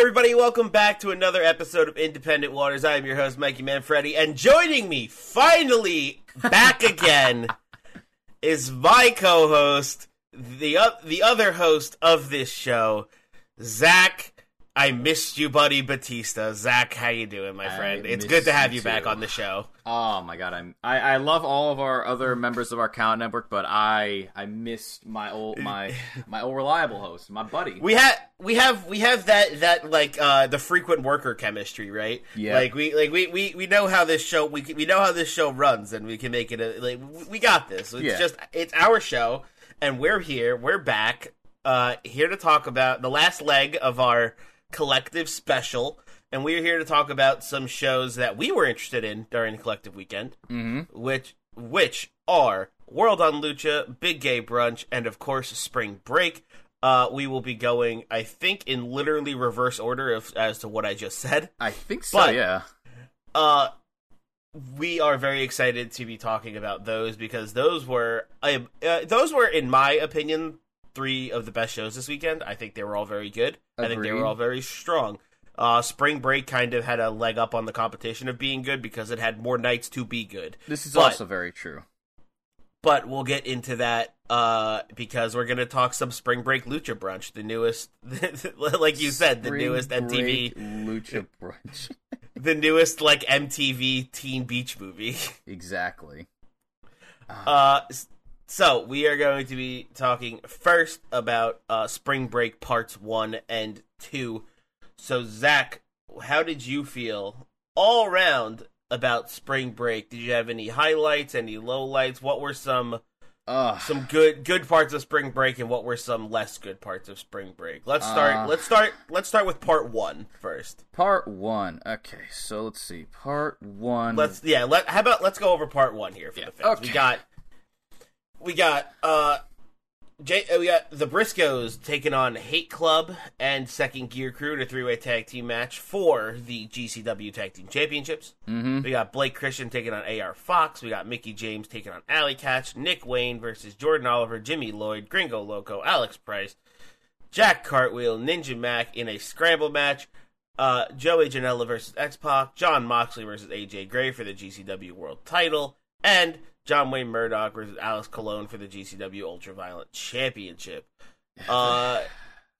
Everybody? Welcome back to another episode of Independent Waters. I am your host, Mikey Manfredi, and joining me, finally back again, is my co-host, the o- the other host of this show, Zach. I missed you, buddy Batista. Zach, how you doing, my I friend? It's good to have you you back on the show. Oh my god, I'm I, I love all of our other members of our count network, but I I missed my old my my old reliable host, my buddy. We have we have we have that that like uh the frequent worker chemistry, right? Yeah. Like we like we we, we know how this show we we know how this show runs, and we can make it a like we- we got this. It's Yeah. just it's our show, and we're here. We're back. Uh, here to talk about the last leg of our collective special, and we're here to talk about some shows that we were interested in during the collective weekend mm-hmm. which which are World on Lucha, Big Gay Brunch, and of course Spring Break. Uh, we will be going, I think, in literally reverse order of, as to what I just said. I think so, But- yeah. Uh, we are very excited to be talking about those because those were, I, uh, those were, in my opinion, three of the best shows this weekend. I think they were all very good. I think they were all very strong. Uh, Spring Break kind of had a leg up on the competition of being good because it had more nights to be good. This is but- also very true. but we'll get into that uh, because we're going to talk some Spring Break Lucha Brunch, the newest, like you said, the Spring newest MTV, Lucha Brunch. the newest like MTV Teen Beach movie. exactly. Uh, so we are going to be talking first about uh, Spring Break parts one and two. So Zach, how did you feel all around about Spring Break? Did you have any highlights, any lowlights? What were some Uh, some good good parts of spring break and what were some less good parts of spring break let's start Uh. let's start let's start with part one first part one. Okay, so let's see. Part one. let's yeah let how about let's go over part one here for Yeah, the fans we got we got uh Jay, uh, we got the Briscoes taking on Hate Club and Second Gear Crew in a three-way tag team match for the GCW Tag Team Championships. Mm-hmm. We got Blake Christian taking on AR Fox. We got Mickie James taking on Allie Katch. Nick Wayne versus Jordan Oliver, Jimmy Lloyd, Gringo Loco, Alec Price, Jack Cartwheel, Ninja Mac in a scramble match. Uh, Joey Janela versus X Pac. Jon Moxley versus AJ Gray for the GCW World Title. And John Wayne Murdoch versus Alex Colon for the GCW Ultraviolent Championship. Uh,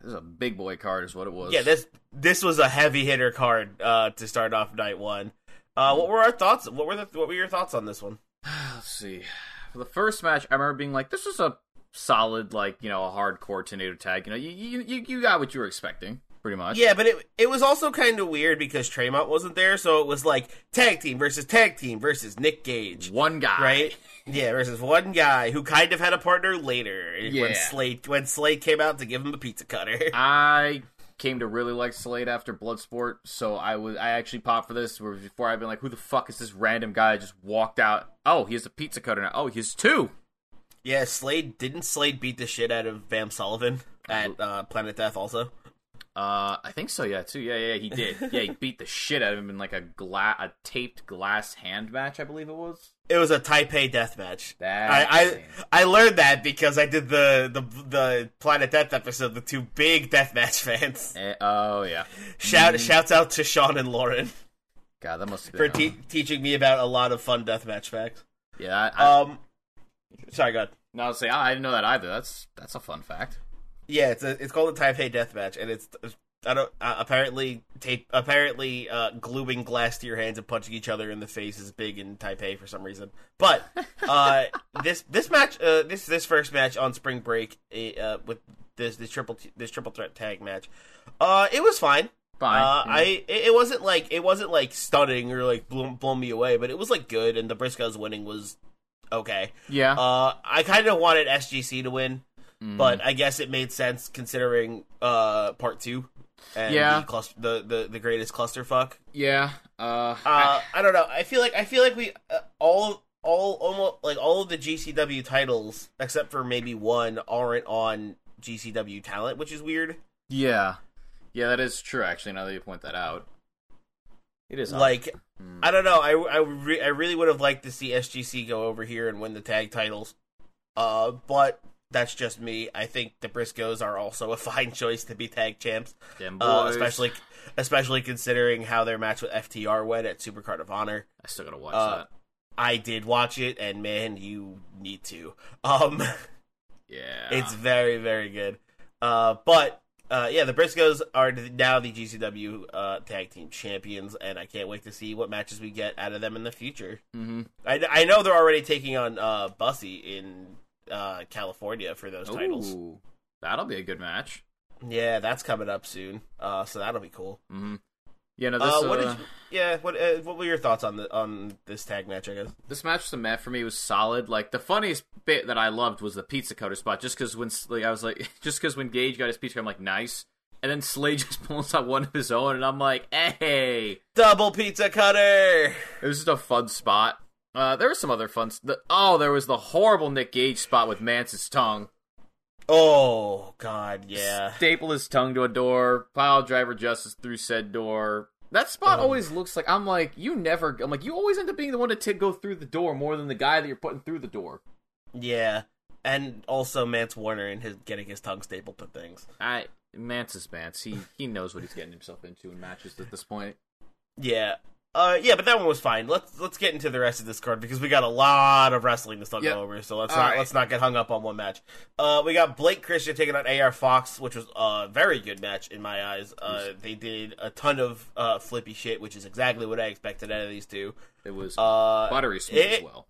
This is a big boy card, is what it was. yeah, this this was a heavy hitter card uh, to start off night one. Uh, what were our thoughts? What were the what were your thoughts on this one? Let's see. For the first match, I remember being like, "This is a solid, like you know, a hardcore tornado tag. You know, you you you, got what you were expecting, pretty much." Yeah, but it it was also kind of weird because Tremont wasn't there, so it was like tag team versus tag team versus Nick Gage, One guy, right? Yeah, versus one guy who kind of had a partner later yeah. when. Slade when Slade came out to give him a pizza cutter. I came to really like Slade after Bloodsport, so I was I actually popped for this. Where before I've been like, "Who the fuck is this random guy?" that just walked out. Oh, he has a pizza cutter now. Oh, he has two. Yeah, Slade didn't Slade beat the shit out of Bam Sullivan at uh, Planet Death also. Uh, I think so. Yeah, too. Yeah, yeah, he did. Yeah, he beat the shit out of him in like a gla- a taped glass hand match, I believe it was. It was a Taipei death match. That I, I I learned that because I did the the the Planet Death episode. The two big death match fans. Eh, oh yeah. Shout shouts out to Sean and Lauren God, that must have for te- teaching me about a lot of fun death match facts. yeah, I, I, Um, sorry, God. no, I'll say I didn't know that either. That's that's a fun fact. Yeah, it's a, it's called a Taipei death match, and it's I don't. Uh, apparently, tape. Apparently, uh, gluing glass to your hands and punching each other in the face is big in Taipei for some reason. But uh, this this match, uh, this this first match on Spring Break uh, with this this triple this triple threat tag match, uh, it was fine. Fine. Uh, yeah. I it it wasn't like it wasn't like stunning or like blow, blow me away, but it was like good, and the Briscoes winning was okay. yeah. Uh, I kind of wanted SGC to win, Mm. but I guess it made sense considering uh part two. And Yeah. the, clus- the the the greatest clusterfuck. yeah. Uh, Uh, I don't know. I feel like I feel like we uh, all all almost like all of the GCW titles except for maybe one aren't on GCW talent, which is weird. yeah. Yeah, that is true. Actually, now that you point that out, it is odd. Like Hmm. I don't know. I I, re- I really would have liked to see SGC go over here and win the tag titles. Uh, but that's just me. I think the Briscoes are also a fine choice to be tag champs, Damn uh, especially especially considering how their match with FTR went at Supercard of Honor. I still gotta watch uh, that. I did watch it, and man, you need to. Um, Yeah. it's very very good. Uh, but uh, yeah, the Briscoes are now the GCW uh, tag team champions, and I can't wait to see what matches we get out of them in the future. mm-hmm. I, I know they're already taking on uh, Bussy in uh, California for those titles. That'll be a good match. Yeah, that's coming up soon. Uh, so that'll be cool. Mm-hmm. Yeah, no, this Uh, what uh, did you, yeah, what uh, what were your thoughts on the on this tag match? I guess. this match, the mat for me was solid. Like the funniest bit that I loved was the pizza cutter spot. Just because when like, I was like, just because when Gage got his pizza, cutter, I'm like, nice. And then Slade just pulls out one of his own, and I'm like, hey, Double pizza cutter. it was just a fun spot. Uh, there was some other fun. s- The, oh, there was the horrible Nick Gage spot with Mance's tongue. Oh God, yeah. Staple his tongue to a door. Pile driver justice through said door. That spot Oh. always looks like I'm like you never. I'm like you always end up being the one to t- go through the door more than the guy that you're putting through the door. Yeah, and also Mance Warner and his getting his tongue stapled to things. I Mance is Mance. He he knows what he's getting himself into in matches at this point. Yeah. Uh, yeah, but that one was fine. Let's let's get into the rest of this card because we got a lot of wrestling to still Yep. over. So let's All not right. let's not get hung up on one match. Uh, we got Blake Christian taking on AR Fox, which was a very good match in my eyes. Uh, they did a ton of uh, flippy shit, which is exactly what I expected out of these two. It was Uh, buttery smooth it- as well.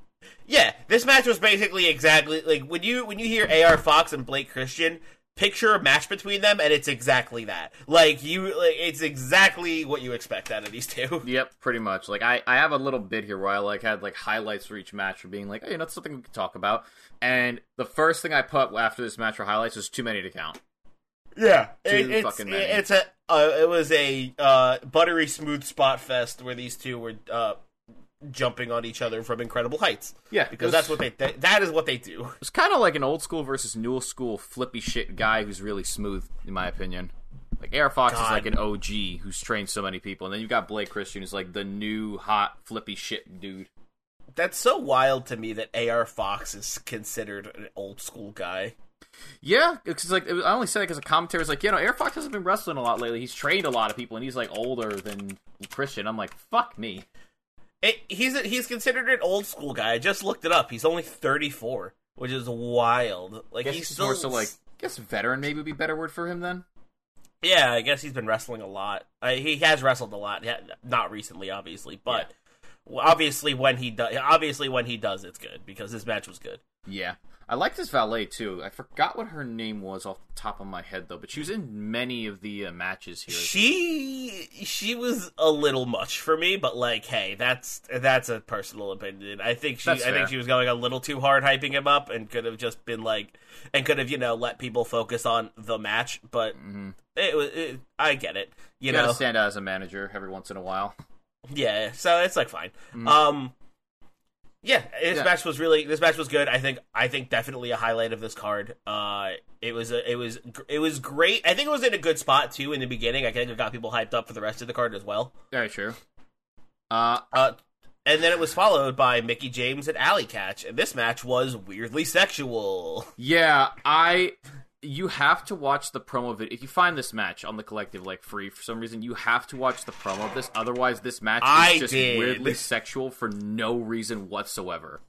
Yeah, this match was basically exactly like when you when you hear AR Fox and Blake Christian, picture a match between them, and it's exactly that. Like you, like, it's exactly what you expect out of these two. Yep, pretty much. Like I, I have a little bit here where I like had like highlights for each match for being like, hey, that's something we could talk about. And the first thing I put after this match for highlights was too many to count. Yeah, it, it's fucking many. it's a uh, it was a uh, buttery smooth spot fest where these two were uh, jumping on each other from incredible heights. Yeah, because was- that's what they that, that is what they do. It's kind of like an old school versus new school flippy shit guy who's really smooth, in my opinion. Like AR Fox is like an OG who's trained so many people, and then you've got Blake Christian who's like the new hot flippy shit dude. That's so wild to me that AR Fox is considered an old school guy. Yeah, because like it I only say that because the commentary was like, you know, AR Fox hasn't been wrestling a lot lately. He's trained a lot of people, and he's like older than Christian. I'm like, fuck me. It, he's a, he's considered an old school guy. I just looked it up. He's only 34, which is wild. Like guess he's he's still more so like, I guess veteran maybe would be a better word for him then. Yeah, I guess he's been wrestling a lot. Uh, he has wrestled a lot, yeah, not recently, obviously, but obviously when he does, obviously when he does, it's good because this match was good. Yeah. I liked his valet too. I forgot what her name was off the top of my head though, but she was in many of the uh, matches here. She she was a little much for me, but like, hey, that's that's a personal opinion. I think she I think she was going a little too hard hyping him up and could have just been like and could have you know let people focus on the match. But Mhm. it was I get it, you, You know. gotta stand out as a manager every once in a while. Yeah, so it's like fine. Um, yeah, this Yeah. match was really this match was good. I think I think definitely a highlight of this card. Uh, it was a, it was it was great. I think it was in a good spot too in the beginning. I think it got people hyped up for the rest of the card as well. Very true. Uh, Uh, and then it was followed by Mickie James and Allie Katch, and this match was weirdly sexual. yeah, I. You have to watch the promo video. If you find this match on the collective like free for some reason, you have to watch the promo of this. Otherwise, this match is I just did. weirdly sexual for no reason whatsoever.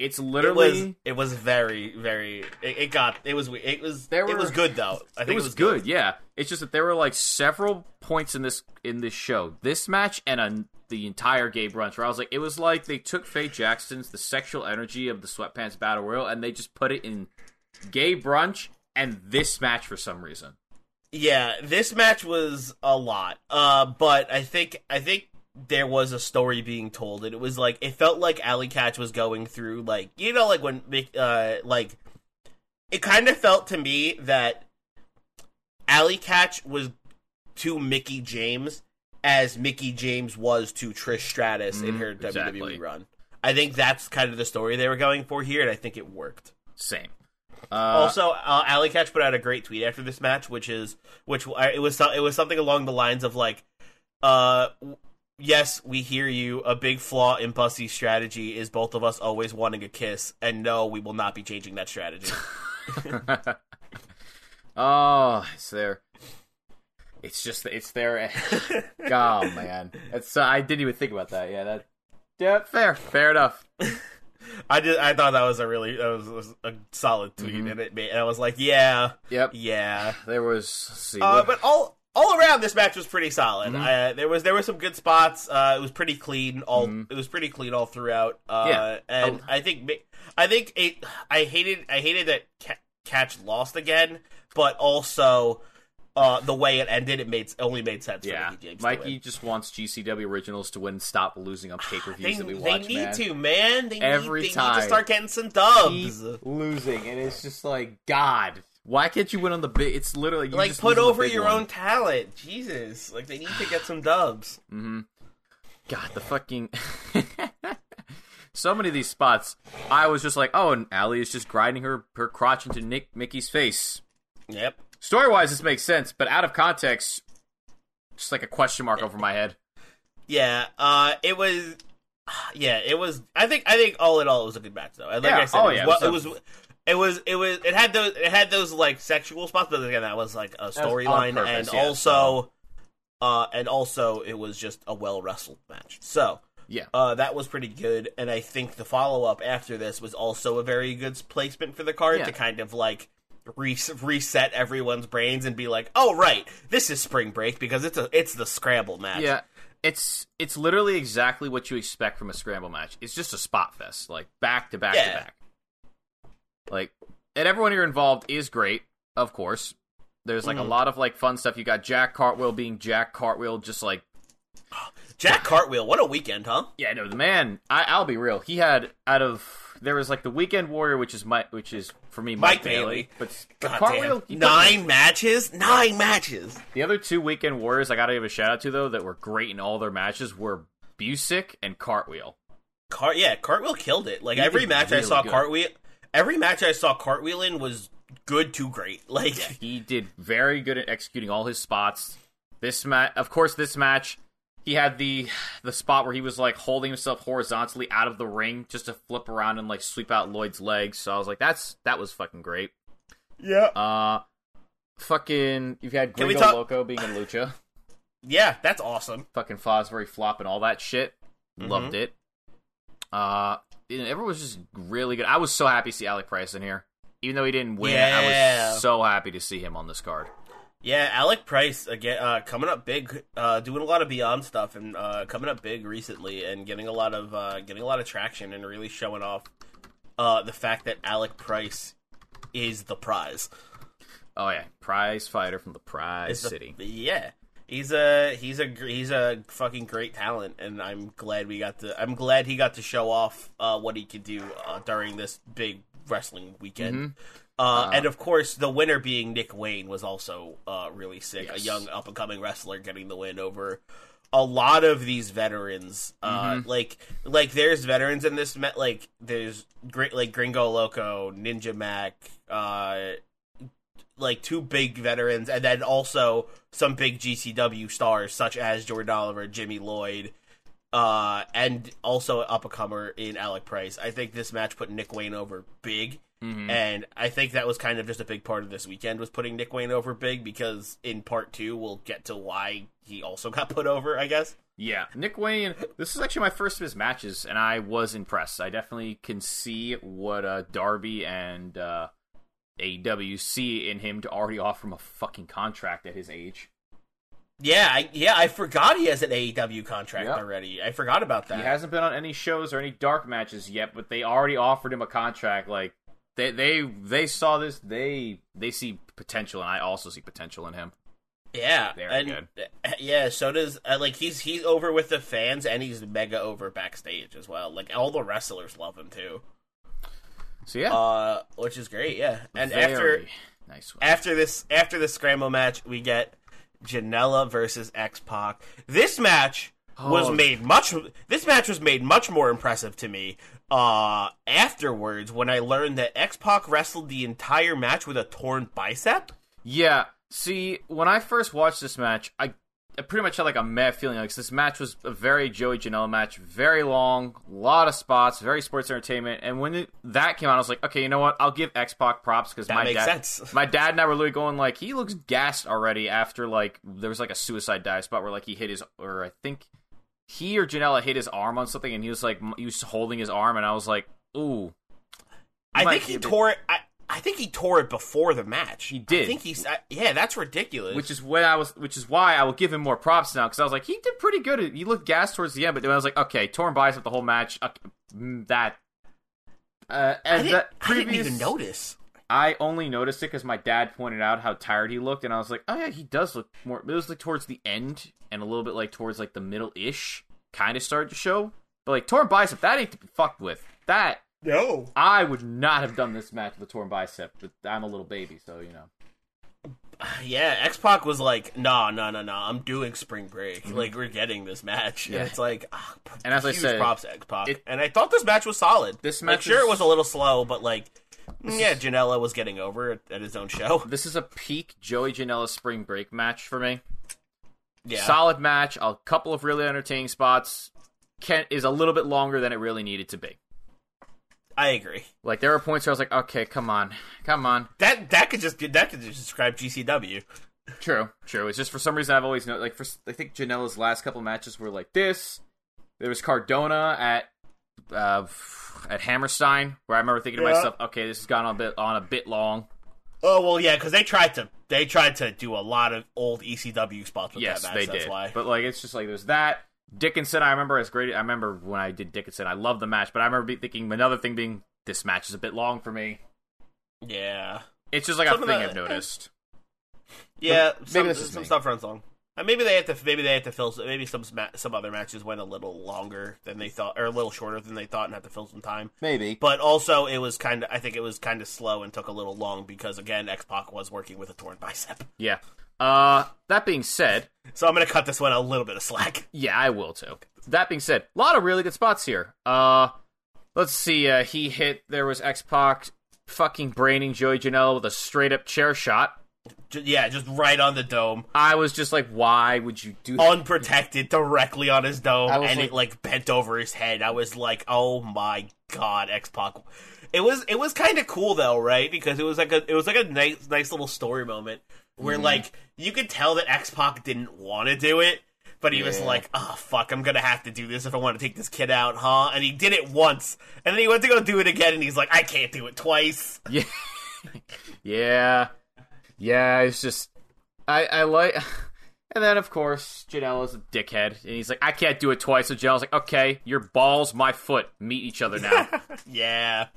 It's It literally was it was very very it, it got it was it was There it was good though. I think it think was, good, yeah. It's just that there were like several points in this in this show, this match and on the entire Gay Brunch, where I was like, it was like they took Faye Jackson's the sexual energy of the Sweatpants Battle Royal and they just put it in Gay Brunch and this match for some reason. Yeah, this match was a lot. Uh, but I think I think there was a story being told, and it was like it felt like Allie Katch was going through like you know like when uh like it kind of felt to me that Allie Katch was to Mickie James as Mickie James was to Trish Stratus in Mhm, her exactly. WWE run. I think that's kind of the story they were going for here, and I think it worked. Same. Uh, Also, uh, Allie Katch put out a great tweet after this match, which is which uh, it was so- it was something along the lines of like, uh, w- yes, we hear you. A big flaw in Bussy's strategy is both of us always wanting a kiss, and no, we will not be changing that strategy. oh, it's there. It's just it's there. oh man, it's uh, I didn't even think about that. Yeah, that yeah, fair, fair enough. I just I thought that was a really that was, was a solid tweet, Mhm. and it made, and I was like, yeah, Yep, yeah. there was. see, Uh, but all all around, this match was pretty solid. Mhm. Uh, there was there were some good spots. Uh, it was pretty clean. All Mhm. it was pretty clean all throughout. Uh, Yeah. and Oh. I think I think it. I hated I hated that Ca- Katch lost again, but also uh, the way it ended, it made only made sense. yeah, for Mickie James. Mikey just wants GCW originals to win. and Stop losing on pay per views that we watch. they need man. to, man. They Every need, they time. need to start getting some dubs. losing, and it's just like God. Why can't you win on the big? It's literally you Like just put lose on the over your one. own talent. Jesus, like they need to get some dubs. Mm-hmm. God, the fucking. so many of these spots, I was just like, oh, and Allie is just grinding her her crotch into Nick Mickie's face. Yep. Story wise, this makes sense, but out of context, just like a question mark over my head. Yeah, uh, it was. Yeah, it was. I think. I think all in all, it was a good match, though. Like Yeah, I said, oh, it, yeah, was, it it was was. It was. It was. It had those. It had those like sexual spots, but again, that was like a storyline, and yeah, also, uh, and also, it was just a well wrestled match. So, Yeah. uh, that was pretty good, and I think the follow up after this was also a very good placement for the card Yeah. to kind of like re- reset everyone's brains and be like, oh right, this is spring break because it's a it's the scramble match. Yeah. It's it's literally exactly what you expect from a scramble match. It's just a spot fest, like back to back to back. Like, and everyone here involved is great, of course. There's like a Mhm. lot of like fun stuff. You got Jack Cartwheel being Jack Cartwheel, just like Jack Cartwheel, what a weekend, huh? yeah, no, the man. I, I'll be real. He had out of there was like the Weekend Warrior, which is my which is for me Mike, Mike Bailey. but, God Cartwheel damn. he put- Nine matches? Nine matches. The other two Weekend Warriors I got to give a shout out to though that were great in all their matches were Busick and Cartwheel. Cart yeah, Cartwheel killed it. Like He every match I saw good. Cartwheel, every match I saw Cartwheel in was good to great. Like He did very good at executing all his spots. This match, of course, this match, he had the the spot where he was like holding himself horizontally out of the ring just to flip around and like sweep out Lloyd's legs. So I was like, that's that was fucking great. yeah, Uh, fucking, you've had Gringo talk- Loco being in Lucha, yeah, that's awesome. fucking Fosbury flop and all that shit. Mm-hmm. Loved it. Uh, everyone was just really good. I was so happy to see Alec Price in here. Even though he didn't win, I was so happy to see him on this card. Yeah, Alec Price again uh, coming up big, uh, doing a lot of Beyond stuff and uh, coming up big recently, and getting a lot of uh, getting a lot of traction and really showing off uh, the fact that Alec Price is the prize. Oh yeah, prize fighter from the prize the- city. yeah, he's a he's a he's a fucking great talent, and I'm glad we got to. I'm glad he got to show off uh, what he could do uh, during this big wrestling weekend. Mhm. Uh, Uh, and of course, the winner being Nick Wayne was also uh, really sick. A young up and coming wrestler getting the win over a lot of these veterans. Uh, Mhm. Like like there's veterans in this met. Like there's great like Gringo Loco, Ninja Mac. Uh, like two big veterans, and then also some big GCW stars such as Jordan Oliver, Jimmy Lloyd, uh, and also up and comer in Alec Price. I think this match put Nick Wayne over big, Mhm. and I think that was kind of just a big part of this weekend was putting Nick Wayne over big because in part two we'll get to why he also got put over. I guess. Yeah, Nick Wayne. This is actually my first of his matches, and I was impressed. I definitely can see what uh, Darby and uh, AEW see in him to already offer him a fucking contract at his age. Yeah, I, yeah, I forgot he has an AEW contract Yep. already. I forgot about that. He hasn't been on any shows or any dark matches yet, but they already offered him a contract. Like they they they saw this. They they see potential, and I also see potential in him. Yeah, Very and good. uh, yeah, so does uh, like he's he's over with the fans and he's mega over backstage as well. Like all the wrestlers love him too, So yeah, uh, which is great. Yeah, and very after nice one. after this after the scramble match, we get Janela versus X Pac. This match was Oh. made much. This match was made much more impressive to me. Uh, afterwards, when I learned that X Pac wrestled the entire match with a torn bicep. Yeah. See, when I first watched this match, I, I pretty much had like a meh feeling. Like this match was a very Joey Janela match, very long, a lot of spots, very sports entertainment. And when it, that came out, I was like, okay, you know what? I'll give X Pac props because my dad, sense. my dad and I were literally going like, he looks gassed already after like there was like a suicide dive spot where like he hit his or I think he or Janela hit his arm on something, and he was like he was holding his arm, and I was like, ooh. I think he tore it. I, I think he tore it before the match. He did. I think he's. I, yeah, that's ridiculous. which is when I was, which is why I will give him more props now because I was like, he did pretty good. He looked gassed towards the end, but then I was like, okay, torn bicep the whole match. Mm, that, uh, I and didn't, that I didn't previous, even notice. I only noticed it because my dad pointed out how tired he looked, and I was like, oh yeah, he does look more. It was like towards the end and a little bit like towards like the middle ish, kind of started to show. But like torn bicep, that ain't to be fucked with. That No. I would not have done this match with a torn bicep, but I'm a little baby, so you know. Yeah, X Pac was like, no, no, no, no. I'm doing spring break. Like we're getting this match. Mm-hmm. Yeah. And it's like, ah, And as I huge said, props X Pac. And I thought this match was solid. This like, match sure, it was a little slow, but like, yeah, Janela was getting over at, at his own show. This is a peak Joey Janela spring break match for me. Yeah, Solid match, a couple of really entertaining spots. Kent is a little bit longer than it really needed to be. I agree. Like there were points where I was like, okay, come on, come on. That that could just that could just describe GCW. True, true. It's just for some reason I've always known. Like for I think Janela's last couple matches were like this. There was Cardona at uh, at Hammerstein, where I remember thinking to myself, okay, this has gone on a bit on a bit long. Oh well, yeah, because they tried to they tried to do a lot of old ECW spots with yes, that match. they that's did. why. But like, it's just like there's that. Dickinson, I remember as great. I remember when I did Dickinson, I loved the match, but I remember be thinking another thing being this match is a bit long for me. yeah, It's just like Some a thing the- I've noticed. yeah. maybe some, this is some me. stuff runs long. And maybe they had to maybe they had to fill maybe some some other matches went a little longer than they thought or a little shorter than they thought and had to fill some time. Maybe. But also it was kind of I think it was kind of slow and took a little long because again X Pac was working with a torn bicep. Yeah. Uh, that being said, So I'm gonna cut this one a little bit of slack. yeah, I will too. That being said, a lot of really good spots here. Uh, let's see. Uh, he hit. There was X Pac fucking braining Joey Janela with a straight up chair shot. Ju- yeah, just right on the dome, I was just like, why would you do that? unprotected, directly on his dome, I was and like- it like bent over his head. I was like, oh my god, X Pac. It was it was kind of cool though, right? Because it was like a it was like a nice nice little story moment where Mm-hmm. like you could tell that X Pac didn't want to do it. But he was Yeah. like, "Oh fuck, I'm gonna have to do this if I want to take this kid out, huh?" And he did it once, and then he went to go do it again, and he's like, "I can't do it twice." Yeah, yeah, yeah. It's just I I like, and then of course Janela's a dickhead, and he's like, I can't do it twice. So Janela's like, okay, your balls, my foot, meet each other now. Yeah,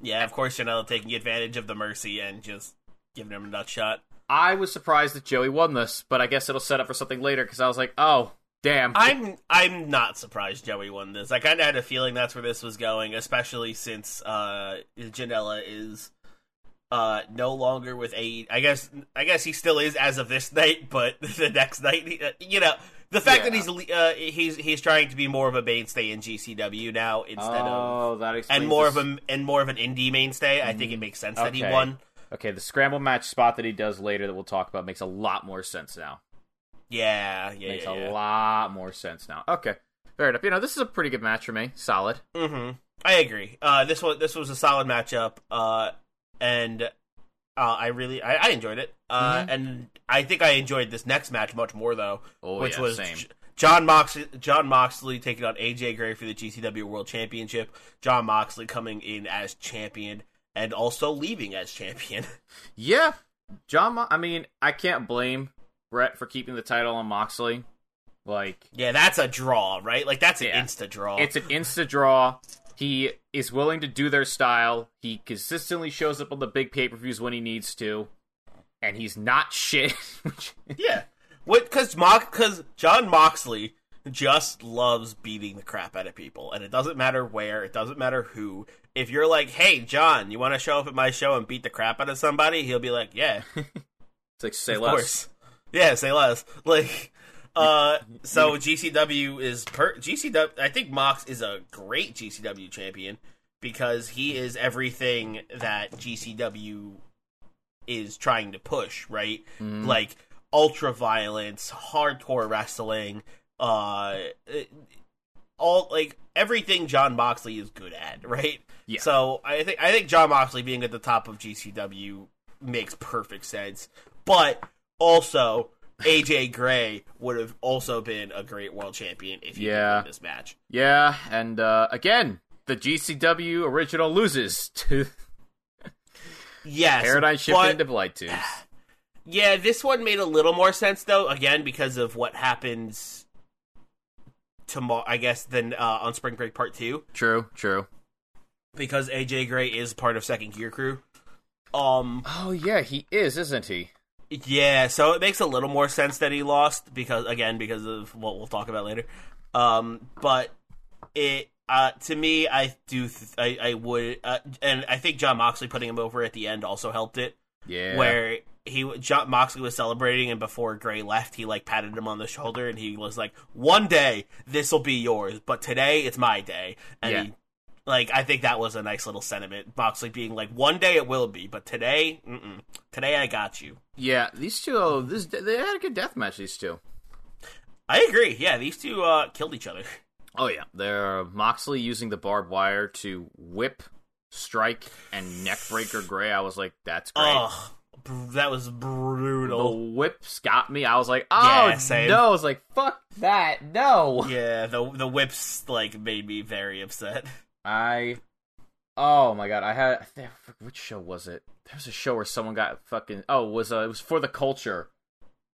yeah. Of course, Janela taking advantage of the mercy and just giving him a nut shot. I was surprised that Joey won this, but I guess it'll set up for something later because I was like, oh damn, I'm I'm not surprised Joey won this. I kind of had a feeling that's where this was going, especially since uh, Janela is uh, no longer with A. I guess I guess he still is as of this night, but the next night, uh, you know, the fact that Yeah. he's uh, he's he's trying to be more of a mainstay in GCW now instead of oh that explains and more this. of a and more of an indie mainstay. I think it makes sense that he won. Okay, the scramble match spot that he does later that we'll talk about makes a lot more sense now. Yeah, yeah, makes yeah. a yeah. lot more sense now. Okay, fair enough. You know, this is a pretty good match for me. Solid. Mm hmm I agree. Uh, this was this was a solid matchup, uh, and uh, I really I, I enjoyed it. Uh, Mm-hmm. and I think I enjoyed this next match much more though, Oh, which yeah, was same. Jon Moxley, Jon Moxley taking on AJ Gray for the GCW World Championship. Jon Moxley coming in as champion and also leaving as champion. Yeah, John. Mo- I mean, I can't blame Brett for keeping the title on Moxley. Like, yeah, that's a draw, right? Like that's an Yeah. insta draw. it's an insta draw. He is willing to do their style. He consistently shows up on the big pay per views when he needs to, and he's not shit. which- yeah, what? Because Mox, because Jon Moxley just loves beating the crap out of people, and it doesn't matter where, it doesn't matter who. If you're like, "Hey, John, you want to show up at my show and beat the crap out of somebody?" He'll be like, "Yeah, it's like say of less. course." Yeah, say less. Like, uh, so GCW is per GCW. I think Mox is a great GCW champion because he is everything that GCW is trying to push. Right, Mhm. like ultra violence, hardcore wrestling, uh, all like everything Jon Moxley is good at. Right. Yeah. So I think I think Jon Moxley being at the top of GCW makes perfect sense, but also. AJ Gray would have also been a great world champion if he Yeah. won this match. Yeah, and uh, again, the GCW original loses to Yes, Paradigm but- Shift into Blight Tubes. Yeah, this one made a little more sense though. Again, because of what happens tomorrow, I guess, than uh, on Spring Break Part Two, True, true. because AJ Gray is part of Second Gear Crew. Um, Oh yeah, he is, isn't he? Yeah, so it makes a little more sense that he lost because, again, because of what we'll talk about later. Um, but it. Uh, to me, I do. Th- I, I would, uh, and I think Jon Moxley putting him over at the end also helped it. Yeah. where he Jon Moxley was celebrating, and before Gray left, he like patted him on the shoulder, and he was like, "One day this will be yours, but today it's my day." And Yeah. he, like, I think that was a nice little sentiment. Moxley being like, "One day it will be, but today, mm-mm. today I got you." Yeah, these two, oh, this they had a good death match. These two. I agree. Yeah, these two uh, killed each other. Oh yeah, they're Moxley using the barbed wire to whip, strike, and neckbreaker Gray. I was like, that's great. Ugh, that was brutal. the whips got me. I was like, oh Yeah, same. no! I was like, fuck that, no. Yeah, the the whips like made me very upset. I, oh my god, I had which show was it? There was a show where someone got fucking. Oh, it was uh, it was for the culture.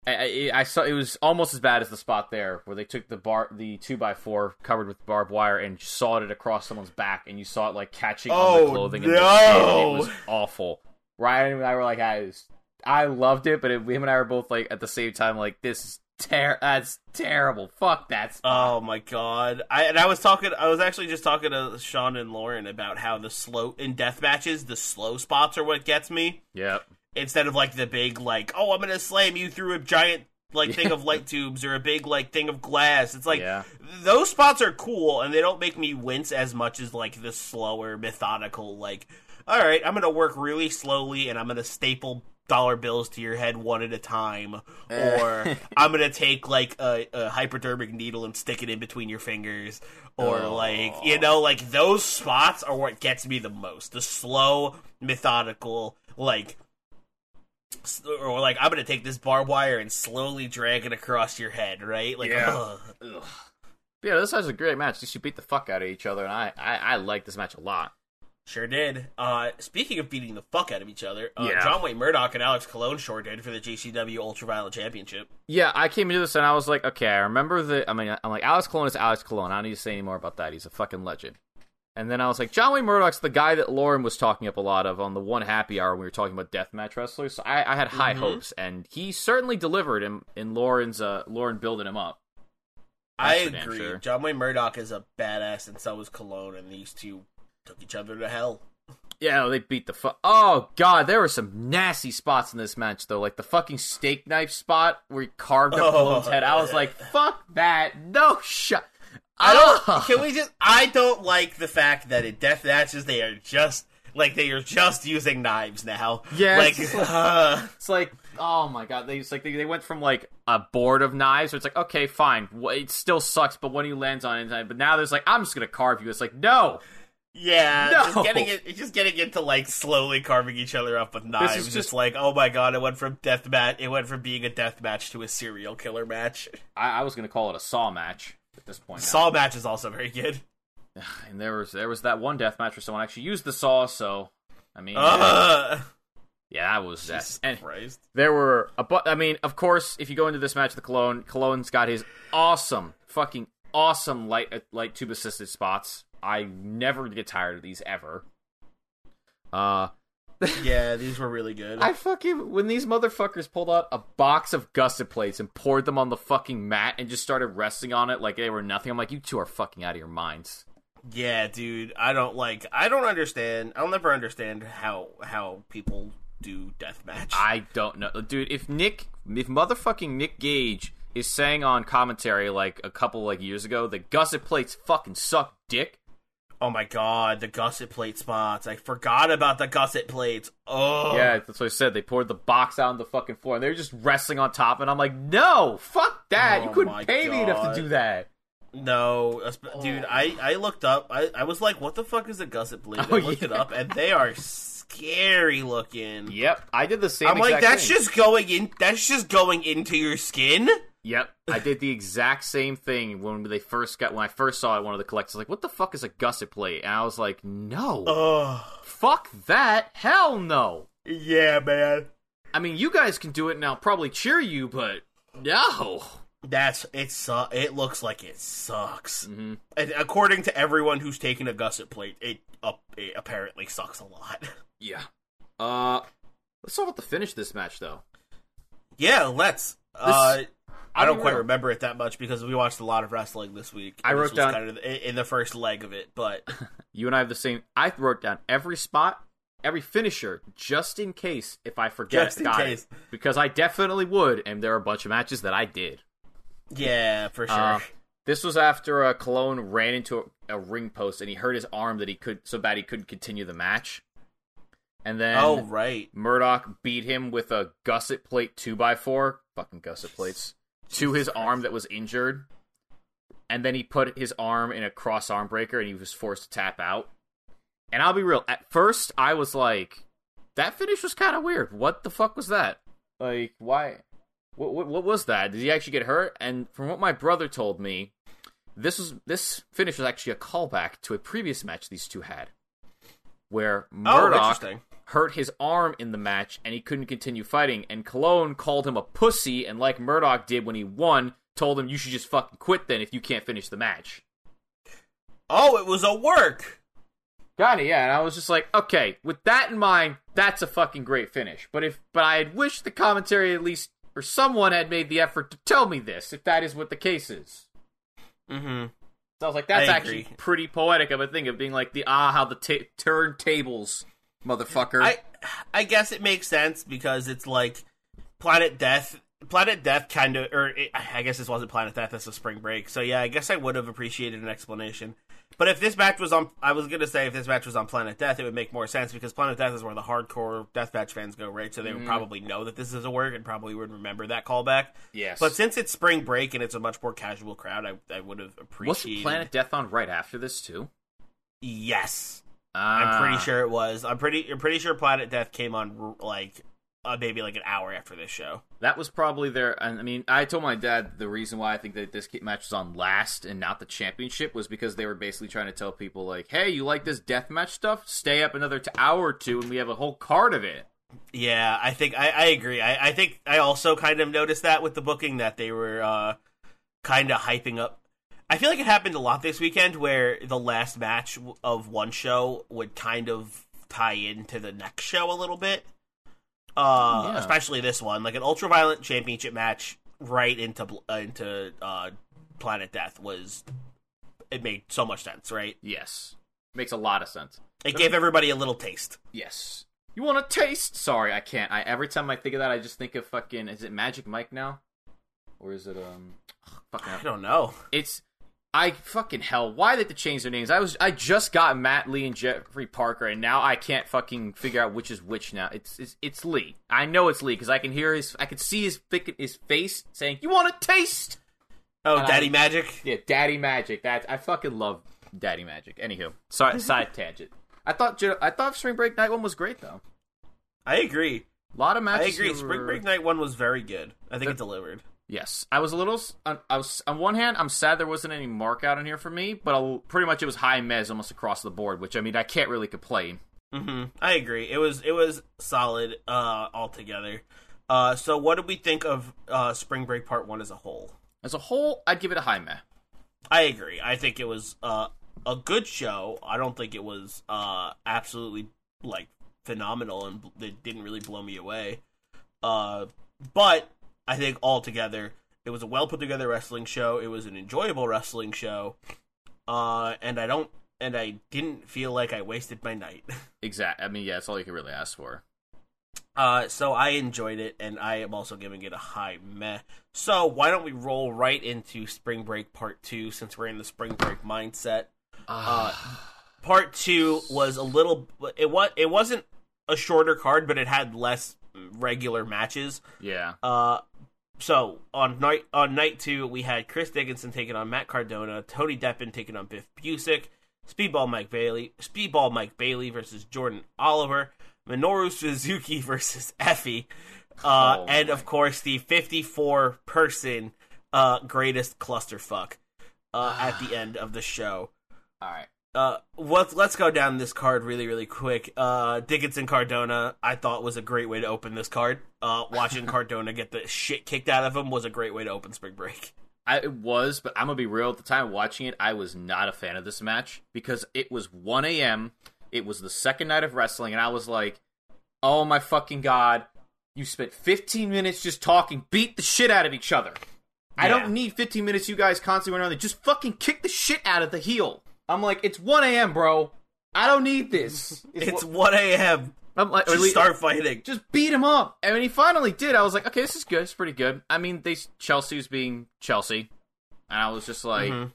I, I, I saw it was almost as bad as the spot there where they took the bar the two by four covered with barbed wire and sawed it across someone's back and you saw it like catching on Oh, the clothing and the no. skin. It was awful. Ryan and I were like, I, I loved it, but it, him and I were both like at the same time like this is ter- that's terrible. Fuck that spot. Oh my god! I and I was talking. I was actually just talking to Sean and Lauren about how the slow in death matches, the slow spots are what gets me Yep. instead of like the big like, oh, I'm gonna slam you through a giant like thing of light tubes or a big like thing of glass. It's like Yeah. those spots are cool and they don't make me wince as much as like the slower, methodical like. All right, I'm gonna work really slowly and I'm gonna staple dollar bills to your head one at a time, eh. or I'm gonna take like a, a hypodermic needle and stick it in between your fingers, or Oh. like you know, like those spots are what gets me the most. The slow, methodical, like or like I'm gonna take this barbed wire and slowly drag it across your head, right? Like, Yeah. ugh. Yeah, this was a great match. These two beat the fuck out of each other, and I, I, I like this match a lot. Sure did. Uh, speaking of beating the fuck out of each other, uh, Yeah. John Wayne Murdoch and Alex Colon sure did for the GCW Ultraviolent Championship. Yeah, I came into this and I was like, okay, I remember the. I mean, I'm like, Alex Colon is Alex Colon. I don't need to say any more about that. He's a fucking legend. And then I was like, John Wayne Murdoch's the guy that Lauren was talking up a lot of on the one happy hour when we were talking about deathmatch wrestlers. So I, I had high Mhm. hopes, and he certainly delivered in, in Lauren's uh, Lauren building him up. I That's damn agree. sure. John Wayne Murdoch is a badass, and so is Colon, and these two took each other to hell. Yeah, they beat the fuck. Oh god, there were some nasty spots in this match though, like the fucking steak knife spot where he carved up Oh. Head. I was like, fuck that, no shot. I don't. Ah! Can we just? I don't like the fact that in death matches they are just like they are just using knives now. Yeah, Like, uh, It's like, oh my god, they it's like they, they went from like a board of knives, where it's like, okay, fine, it still sucks, but when he lands on it, but now there's like, I'm just gonna carve you. It's like, no, Yeah, No. just getting it, just getting into like slowly carving each other up with knives. just, like, oh my god, it went from death match. It went from being a death match to a serial killer match. I, I was gonna call it a saw match at this point. now. Saw match is also very good. and there was there was that one death match where someone actually used the saw. So I mean, Ugh. yeah, that was that. And Christ. there were a but. I mean, of course, if you go into this match with Colon, Colon's got his awesome, fucking awesome light uh, light tube assisted spots. I never get tired of these ever. Uh, Yeah, these were really good. I fucking when these motherfuckers pulled out a box of gusset plates and poured them on the fucking mat and just started resting on it like they were nothing. I'm like, you two are fucking out of your minds. Yeah, dude, I don't like. I don't understand. I'll never understand how how people do deathmatch. I don't know, dude. If Nick, if motherfucking Nick Gage is saying on commentary like a couple like years ago that gusset plates fucking suck dick, oh my god, the gusset plate spots. I forgot about the gusset plates. Oh, yeah, that's what I said. They poured the box out on the fucking floor and they were just wrestling on top, and I'm like, no, fuck that. you Oh couldn't my pay me enough to do that. No, dude, I I looked up. I I was like, what the fuck is a gusset plate? Oh, I looked it up, and they are scary looking. Yep, I did the same. I'm like, that's thing. just going in. That's just going into your skin. Yep, I did the exact same thing when they first got when I first saw it. One of the collectors like, "What the fuck is a gusset plate?" And I was like, "No, Oh, fuck that, hell no." yeah, man. I mean, you guys can do it and I'll probably cheer you, but no. That's it. Su- it looks like it sucks. hmm And according to everyone who's taken a gusset plate, it, up it apparently sucks a lot. Yeah. Uh, let's talk about the finish this match, though. yeah, let's. uh, I don't quite remember it that much because we watched a lot of wrestling this week. I wrote was down- kind of in the first leg of it, but You and I have the same. I wrote down every spot, every finisher, just in case if I forget. Just in it. case. because I definitely would, and there are a bunch of matches that I did. yeah, for sure. Uh, this was after uh, Colon ran into a, a ring post and he hurt his arm that he could so bad he couldn't continue the match. And then oh right, Murdoch beat him with a gusset plate two by four, fucking gusset plates, to his arm that was injured. And then he put his arm in a cross arm breaker and he was forced to tap out. And I'll be real, at first I was like, that finish was kind of weird. What the fuck was that? Like, why? What, what what was that? Did he actually get hurt? And from what my brother told me, this was this finish was actually a callback to a previous match these two had, where oh Murdoch interesting. Hurt his arm in the match and he couldn't continue fighting. And Colon called him a pussy, and like Murdoch did when he won, told him you should just fucking quit then if you can't finish the match. Oh, it was a work. Got it, yeah. And I was just like, okay, with that in mind, that's a fucking great finish. But if, but I had wished the commentary at least or someone had made the effort to tell me this, if that is what the case is. Mm-hmm. So I was like, that's actually pretty poetic of a thing of being like the ah how the ta- turntables, motherfucker. I I guess it makes sense because it's like Planet Death. Planet Death kind of, or it, I guess this wasn't Planet Death. This was Spring Break. So yeah, I guess I would have appreciated an explanation. But if this match was on, I was gonna say if this match was on Planet Death, it would make more sense because Planet Death is where the hardcore deathmatch fans go, right? So they would mm-hmm. probably know that this is a work and probably would remember that callback. yes, But since it's Spring Break and it's a much more casual crowd, I I would have appreciated. wasn't Planet Death on right after this too? Yes, Ah. I'm pretty sure it was. I'm pretty. I'm pretty sure Planet Death came on like uh, maybe like an hour after this show. That was probably their. I mean, I told my dad the reason why I think that this match was on last and not the championship was because they were basically trying to tell people like, "Hey, you like this death match stuff? Stay up another t- hour or two, and we have a whole card of it." Yeah, I think I, I agree. I, I think I also kind of noticed that with the booking that they were uh, kind of hyping up. I feel like it happened a lot this weekend where the last match of one show would kind of tie into the next show a little bit. Uh, Yeah. especially this one, like an ultraviolent championship match right into uh, into uh, Planet Death was. It made so much sense, right? Yes, makes a lot of sense. It gave everybody a little taste. Yes. You want a taste? Sorry, I can't. I every time I think of that, I just think of fucking. Is it Magic Mike now, or is it um? Fucking. I don't know. It's I fucking hell. Why did they change their names? I was I just got Matt Lee and Jeffrey Parker, and now I can't fucking figure out which is which now. It's it's, it's Lee. I know it's Lee because I can hear his. I can see his his face saying, "You want a taste?" Oh, And Daddy I- Magic. Yeah, Daddy Magic. That I fucking love. Daddy Magic. Anywho, sorry, side tangent. I thought I thought Spring Break Night one was great though. I agree. A lot of matches. I agree. here Spring Break Night One was very good. I think it delivered. Yes, I was a little. on- I was on one hand, I'm sad there wasn't any mark out in here for me, but I'll, pretty much it was high mez almost across the board, which I mean I can't really complain. hmm I agree. It was it was solid uh, altogether. Uh, so, what did we think of uh, Spring Break Part One as a whole? As a whole, I'd give it a high meh. I agree. I think it was uh, a good show. I don't think it was uh, absolutely like phenomenal and it didn't really blow me away. Uh, but I think altogether it was a well put together wrestling show. It was an enjoyable wrestling show. Uh, and I don't and I didn't feel like I wasted my night. exactly. I mean, yeah, that's all you can really ask for. Uh, so I enjoyed it, and I am also giving it a high meh. So why don't we roll right into Spring Break Part Two, since we're in the Spring Break mindset? Uh, part two was a little. It was. It wasn't a shorter card, but it had less regular matches. yeah. Uh, so on night on night two, we had Chris Dickinson taking on Matt Cardona, Tony Deppen taking on Biff Busick, Speedball Mike Bailey, Speedball Mike Bailey versus Jordan Oliver, Minoru Suzuki versus Effy, uh, Oh and of course the 54 person uh, greatest clusterfuck uh, at the end of the show. All right. Uh, let's let's go down this card really really quick. Uh, Dickinson Cardona, I thought was a great way to open this card. Uh, watching Cardona get the shit kicked out of him was a great way to open Spring Break. I it was, but I'm gonna be real. At the time watching it, I was not a fan of this match because it was 1 a.m. It was the second night of wrestling, and I was like, "Oh my fucking god! You spent 15 minutes just talking, beat the shit out of each other. I don't need 15 minutes. You guys constantly running around. Just fucking kick the shit out of the heel." I'm like, "It's 1 a.m., bro. I don't need this. It's what- 1 a.m. I'm like, Just start fighting. just beat him up. And when he finally did, I was like, okay, this is good. It's pretty good. I mean, they Chelsea was being Chelsea, and I was just like, Mhm.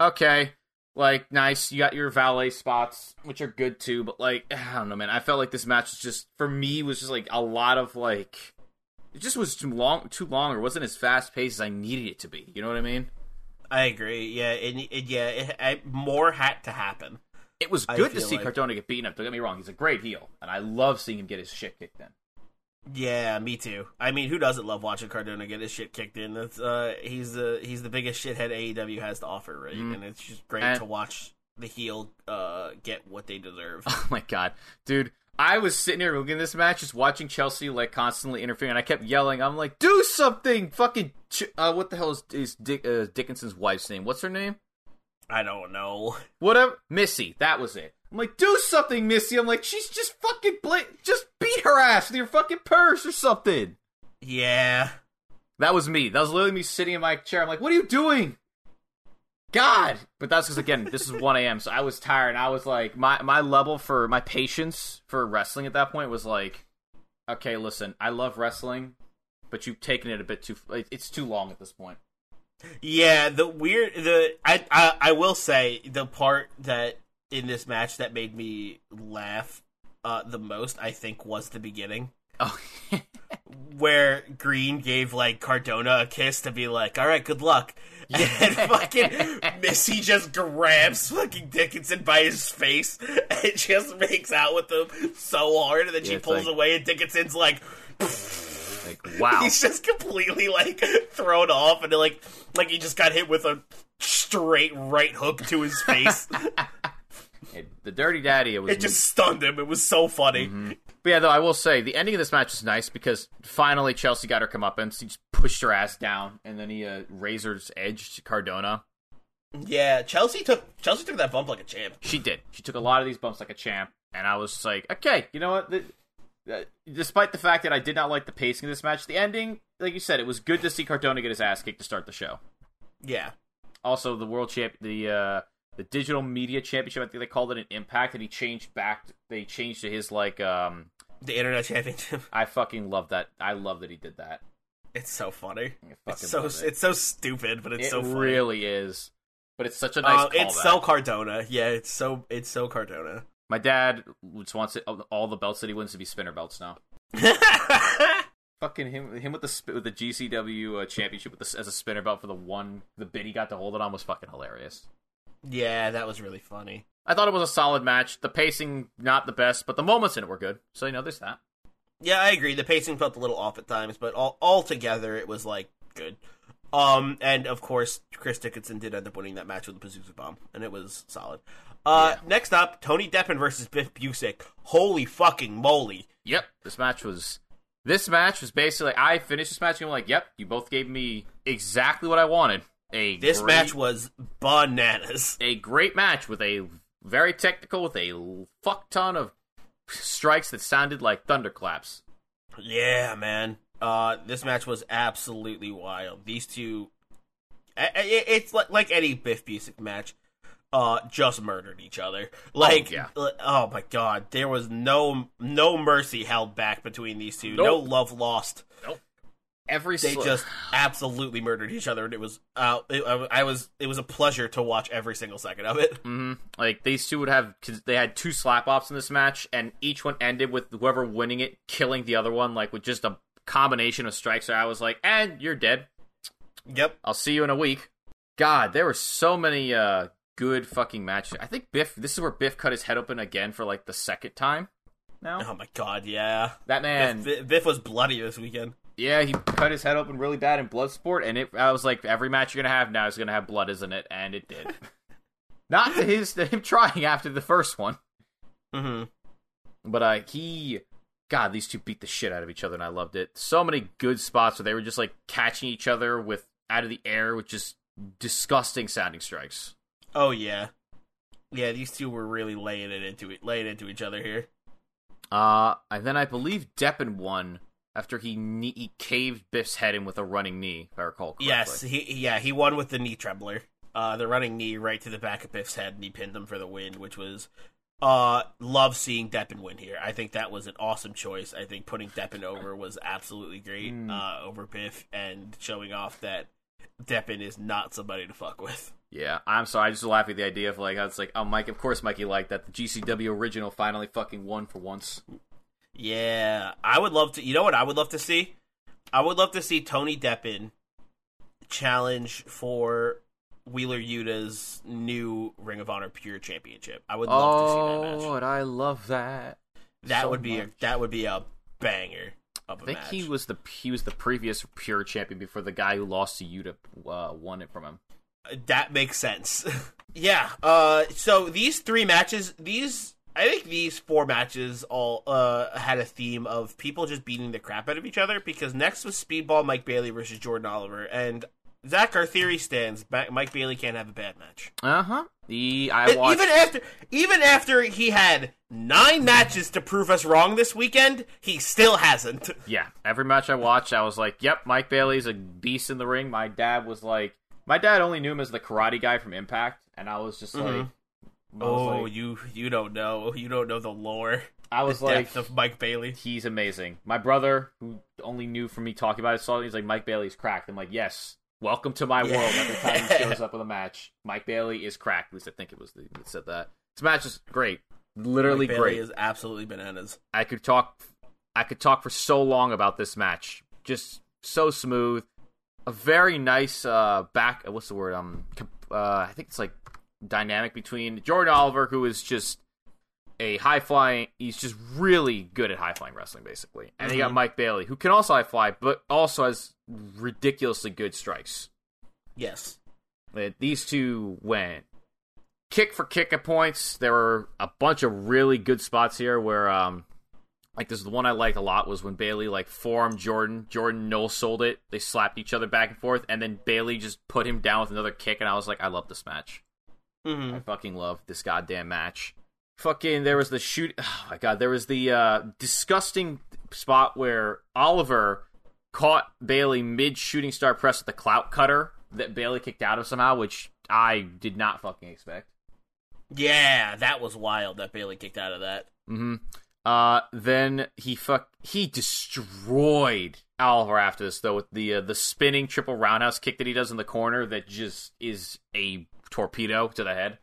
okay, like nice. You got your valet spots, which are good too. But like, I don't know, man. I felt like this match was just for me was just like a lot of like, it just was too long, too long, or wasn't as fast paced as I needed it to be. You know what I mean? I agree. Yeah, it, it, yeah, it, I, more had to happen. It was good to see like- Cardona get beaten up. Don't get me wrong; he's a great heel, and I love seeing him get his shit kicked in. Yeah, me too. I mean, who doesn't love watching Cardona get his shit kicked in? That's uh, he's the he's the biggest shithead AEW has to offer, right? Mhm. And it's just great And- to watch the heel uh get what they deserve. Oh my god, dude! I was sitting here looking at this match, just watching Chelsea like constantly interfering, and I kept yelling. I'm like, "Do something, fucking!" Ch- uh, what the hell is, is Dick, uh, Dickinson's wife's name? What's her name? I don't know. Whatever, Missy. That was it. I'm like, "Do something, Missy." I'm like, "She's just fucking bla- just beat her ass with your fucking purse or something." Yeah, That was me. That was literally me sitting in my chair. I'm like, "What are you doing?" God, but that's because again, this is 1 a.m. So I was tired. And I was like, my my level for my patience for wrestling at that point was like, okay, listen, I love wrestling, but you've taken it a bit too. It's too long at this point. yeah. The weird the I I, I will say the part that in this match that made me laugh uh the most I think was the beginning. Oh, where Green gave like Cardona a kiss to be like, "All right, good luck," and fucking Missy just grabs fucking Dickinson by his face and just makes out with him so hard, and then she Yeah, it's pulls like- away, and Dickinson's like, like wow. he's just completely like thrown off, and like like he just got hit with a straight right hook to his face. The Dirty Daddy. It was it just stunned him. It was so funny. Mm-hmm. But yeah, though I will say the ending of this match was nice because finally Chelsea got her comeuppance. He just pushed her ass down, and then he uh, razor's edged Cardona. Yeah, Chelsea took Chelsea took that bump like a champ. She did. She took a lot of these bumps like a champ, and I was like, okay, you know what? The, uh, despite the fact that I did not like the pacing of this match, the ending, like you said, it was good to see Cardona get his ass kicked to start the show. Yeah. Also, the world champ, the uh, the digital media championship, I think they called it an Impact, and he changed back. They changed to his like, um, The internet championship. I fucking love that. I love that he did that. It's so funny. It's so it. it's so stupid, but it's it so funny. really is. But it's such a nice Uh, it's so Cardona. Yeah, it's so it's so Cardona. My dad just wants it, all the belts that he wins to be spinner belts now. Fucking him, him with the sp- with the GCW uh, championship with the, as a spinner belt for the one the bit he got to hold it on was fucking hilarious. Yeah, that was really funny. I thought it was a solid match. The pacing not the best, but the moments in it were good. So you know, there's that. Yeah, I agree. The pacing felt a little off at times, but all altogether it was like good. Um, and of course, Chris Dickinson did end up winning that match with the Pazuzu Bomb, and it was solid. Uh, Yeah. next up, Tony Deppen versus Biff Busick. Holy fucking moly! Yep, this match was. This match was basically I finished this match and I'm like, yep, you both gave me exactly what I wanted. A This great- match was bananas. a great match with a very technical with a fuck ton of strikes that sounded like thunderclaps. Yeah, man. Uh, this match was absolutely wild. These two, it's like like any Biff Busick match. Uh, just murdered each other. Like, yeah. uh, oh my god, there was no no mercy held back between these two. No love lost. Every They sl- just absolutely murdered each other, and it was uh, it, I, was it was a pleasure to watch every single second of it. hmm Like these two would have, cause they had two slap offs in this match, and each one ended with whoever winning it killing the other one, like with just a combination of strikes. Where I was like, "And you're dead. Yep. I'll see you in a week." God, there were so many uh, good fucking matches. I think Biff. This is where Biff cut his head open again for like the second time. Now Oh my god, yeah. that man, Biff, Biff was bloody this weekend. Yeah, he cut his head open really bad in Bloodsport, and it. I was like, every match you're gonna have now is gonna have blood, isn't it? And it did. Not to his to him trying after the first one. hmm But uh, he, God, these two beat the shit out of each other, and I loved it. So many good spots where they were just like catching each other with out of the air with just disgusting sounding strikes. Oh yeah, yeah. These two were really laying it into it, laying into each other here. Uh, and then I believe Deppen won after he knee- he caved Biff's head in with a running knee, if I recall correctly. Yes, he yeah he won with the knee trembler, uh, the running knee right to the back of Biff's head, and he pinned him for the win, which was. Uh, love seeing Deppen win here. I think that was an awesome choice. I think putting Deppen over was absolutely great. Mm. Uh, over Biff and showing off that Deppen is not somebody to fuck with. Yeah, I'm sorry. I just laugh at the idea of like, I was like, oh, Mike, of course, Mikey liked that. The GCW original finally fucking won for once. Yeah, I would love to. You know what I would love to see? I would love to see Tony Deppen challenge for Wheeler Yuta's new Ring of Honor Pure Championship. I would love to see that match. and I love that. That so would be a, that would be a banger of a I think match. he was the he was the previous pure champion before the guy who lost to Yuta uh, won it from him. That makes sense. yeah. Uh. So these three matches, these I think these four matches all uh had a theme of people just beating the crap out of each other. Because next was Speedball Mike Bailey versus Jordan Oliver, and Zach, our theory stands. Mike Bailey can't have a bad match. Uh huh. The I watched. Even after, even after he had nine matches to prove us wrong this weekend, he still hasn't. Yeah, every match I watched, I was like, "Yep, Mike Bailey's a beast in the ring." My dad was like, my dad only knew him as the karate guy from Impact, and I was just like, Mhm. I was Oh, like, you you don't know. You don't know the lore. I was like, of Mike Bailey. he's amazing. My brother, who only knew from me talking about it, saw it. He's like, Mike Bailey's cracked. I'm like, yes, welcome to my world. Every time he shows up with a match, Mike Bailey is cracked. At least I think it was the that said that. This match is great, literally Mike Bailey great. is absolutely bananas. I could talk I could talk for so long about this match. Just so smooth. A very nice uh back what's the word? Um comp- uh I think it's like dynamic between Jordan Oliver who is just a high flying he's just really good at high flying wrestling basically. And you got Mhm. Mike Bailey who can also high fly but also has ridiculously good strikes. Yes. These two went kick for kick at points. There were a bunch of really good spots here where, um, like this is the one I liked a lot was when Bailey like forearmed Jordan. Jordan no sold it. They slapped each other back and forth, and then Bailey just put him down with another kick. And I was like, I love this match. Hmm I fucking love this goddamn match. Fucking, there was the shoot. Oh my god, there was the uh, disgusting spot where Oliver caught Bailey mid shooting star press with the clout cutter that Bailey kicked out of somehow, which I did not fucking expect. Yeah, that was wild that Bailey kicked out of that. Mm-hmm. Uh, then he fuck he destroyed Oliver after this though with the uh, the spinning triple roundhouse kick that he does in the corner that just is a torpedo to the head.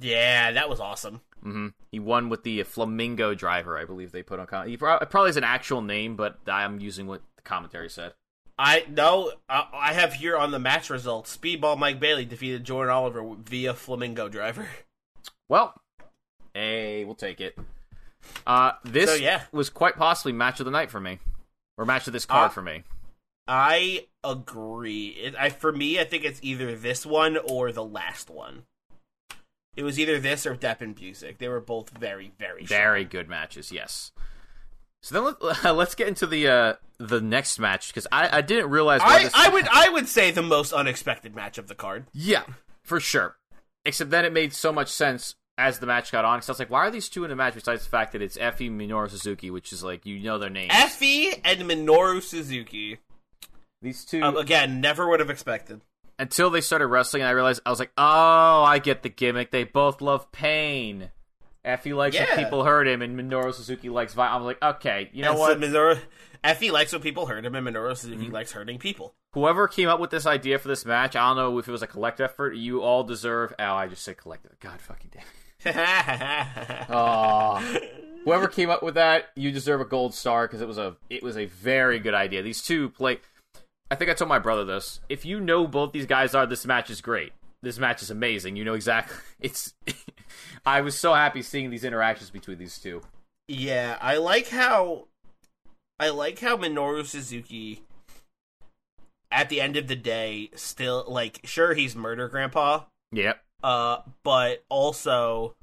Yeah, that was awesome. hmm He won with the Flamingo Driver, I believe they put on. Com- he pro- it probably is an actual name, but I'm using what the commentary said. I no, I, I have here on the match results. Speedball Mike Bailey defeated Jordan Oliver via Flamingo Driver. Well, hey, we'll take it. Uh, this So, yeah. was quite possibly match of the night for me, or match of this card Uh, for me. I agree. It, I for me, I think it's either this one or the last one. It was either this or Depp and Busick. They were both very, very, Very good matches, yes. So then let, let's get into the uh, the next match because I, I didn't realize. I, this- I would I would say the most unexpected match of the card. Yeah, for sure. Except then it made so much sense as the match got on because I was like, why are these two in a match? Besides the fact that it's Effy Minoru Suzuki, which is like you know their names. Effy and Minoru Suzuki. These two Um, again, never would have expected. until they started wrestling, and I realized I was like, oh, I get the gimmick. They both love pain. Effy likes Yeah. when people hurt him, and Minoru Suzuki likes violence. I was like, okay, you know And what? So Minoru, Effy likes when people hurt him, and Minoru Suzuki Mm-hmm. likes hurting people. Whoever came up with this idea for this match, I don't know if it was a collective effort. You all deserve. Oh, I just said collective. God fucking damn. it. Aw. Whoever came up with that, you deserve a gold star because it was a it was a very good idea. These two play. I think I told my brother this. If you know both these guys are, this match is great. This match is amazing. You know exactly. It's. I was so happy seeing these interactions between these two. Yeah, I like how I like how Minoru Suzuki at the end of the day still like sure he's murder grandpa, Yep. uh but also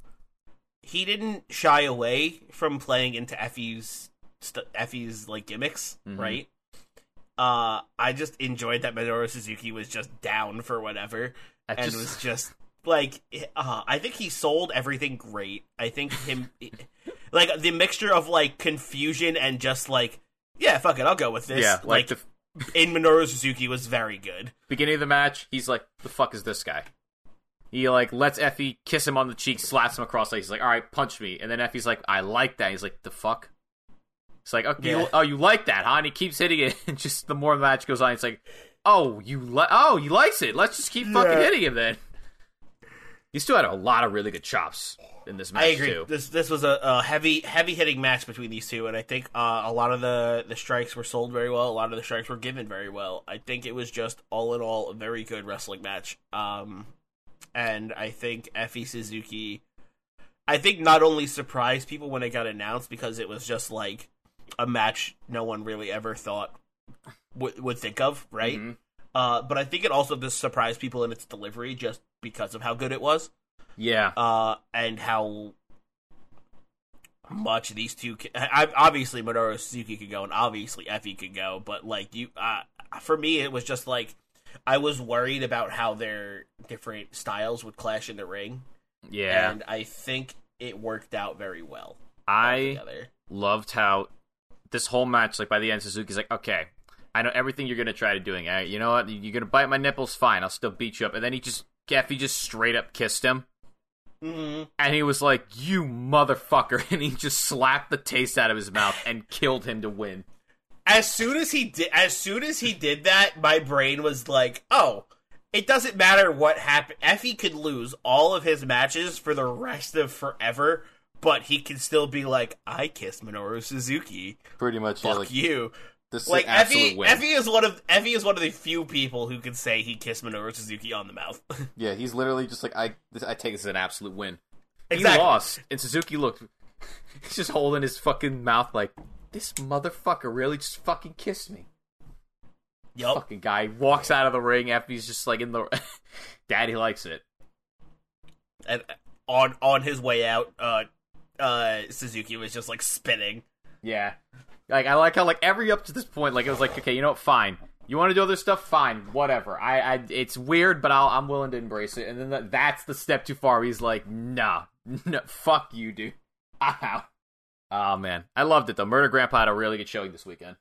he didn't shy away from playing into Effy's st- Effy's like gimmicks, Mhm. right? Uh I just enjoyed that Minoru Suzuki was just down for whatever I and just- was just like uh, I think he sold everything great. I think him like the mixture of like confusion and just like yeah, fuck it, I'll go with this. yeah, like like, the in Minoru Suzuki was very good. beginning of the match, he's like, "The fuck is this guy?" He like lets Effy kiss him on the cheek, slaps him across. Like he's like, "All right, punch me." And then Effy's like, "I like that." He's like, "The fuck." It's like, okay, Yeah. you, oh, you like that, huh? And he keeps hitting it. And just the more the match goes on, it's like, oh, you li- oh, he likes it. Let's just keep fucking Yeah. hitting him then. He still had a lot of really good chops in this match I agree. too. This this was a, a heavy heavy hitting match between these two, and I think uh, a lot of the the strikes were sold very well. A lot of the strikes were given very well. I think it was just all in all a very good wrestling match. Um, and I think Effy Suzuki, I think not only surprised people when it got announced because it was just like a match no one really ever thought would would think of, right? Mhm. Uh, but I think it also just surprised people in its delivery just because of how good it was Yeah, uh, and how much these two. Can, I, obviously, Minoru Suzuki could go, and obviously Effy could go. But like you, uh, for me, it was just like I was worried about how their different styles would clash in the ring, yeah. and I think it worked out very well I together. loved how this whole match, like by the end, Suzuki's like, okay, I know everything you're gonna try to doing. All right, you know what? You're gonna bite my nipples, fine. I'll still beat you up. And then he just, Effy just straight up kissed him, hmm and he was like, "You motherfucker!" And he just slapped the taste out of his mouth and killed him to win. As soon as he did, as soon as he did that, my brain was like, "Oh, it doesn't matter what happened. Effy could lose all of his matches for the rest of forever, but he can still be like, I kissed Minoru Suzuki. Pretty much, Fuck you." this Like Effy, Effy is one of Effy is one of the few people who can say he kissed Minoru Suzuki on the mouth. Yeah, he's literally just like, I, I take this as an absolute win. exactly. He lost, and Suzuki looked, he's just holding his fucking mouth like, this motherfucker really just fucking kissed me. Yup. fucking guy walks out of the ring after he's just like in the daddy likes it And on on his way out, uh, uh, Suzuki was just like spinning. yeah. Like i like how like every up to this point like it was like okay you know what? Fine. You want to do other stuff? Fine. Whatever. I i it's weird but I'll, i'm willing to embrace it. And then that, that's the step too far he's like nah. No fuck you dude. I'm oh man. I loved it though. Murder grandpa had a really good showing this weekend.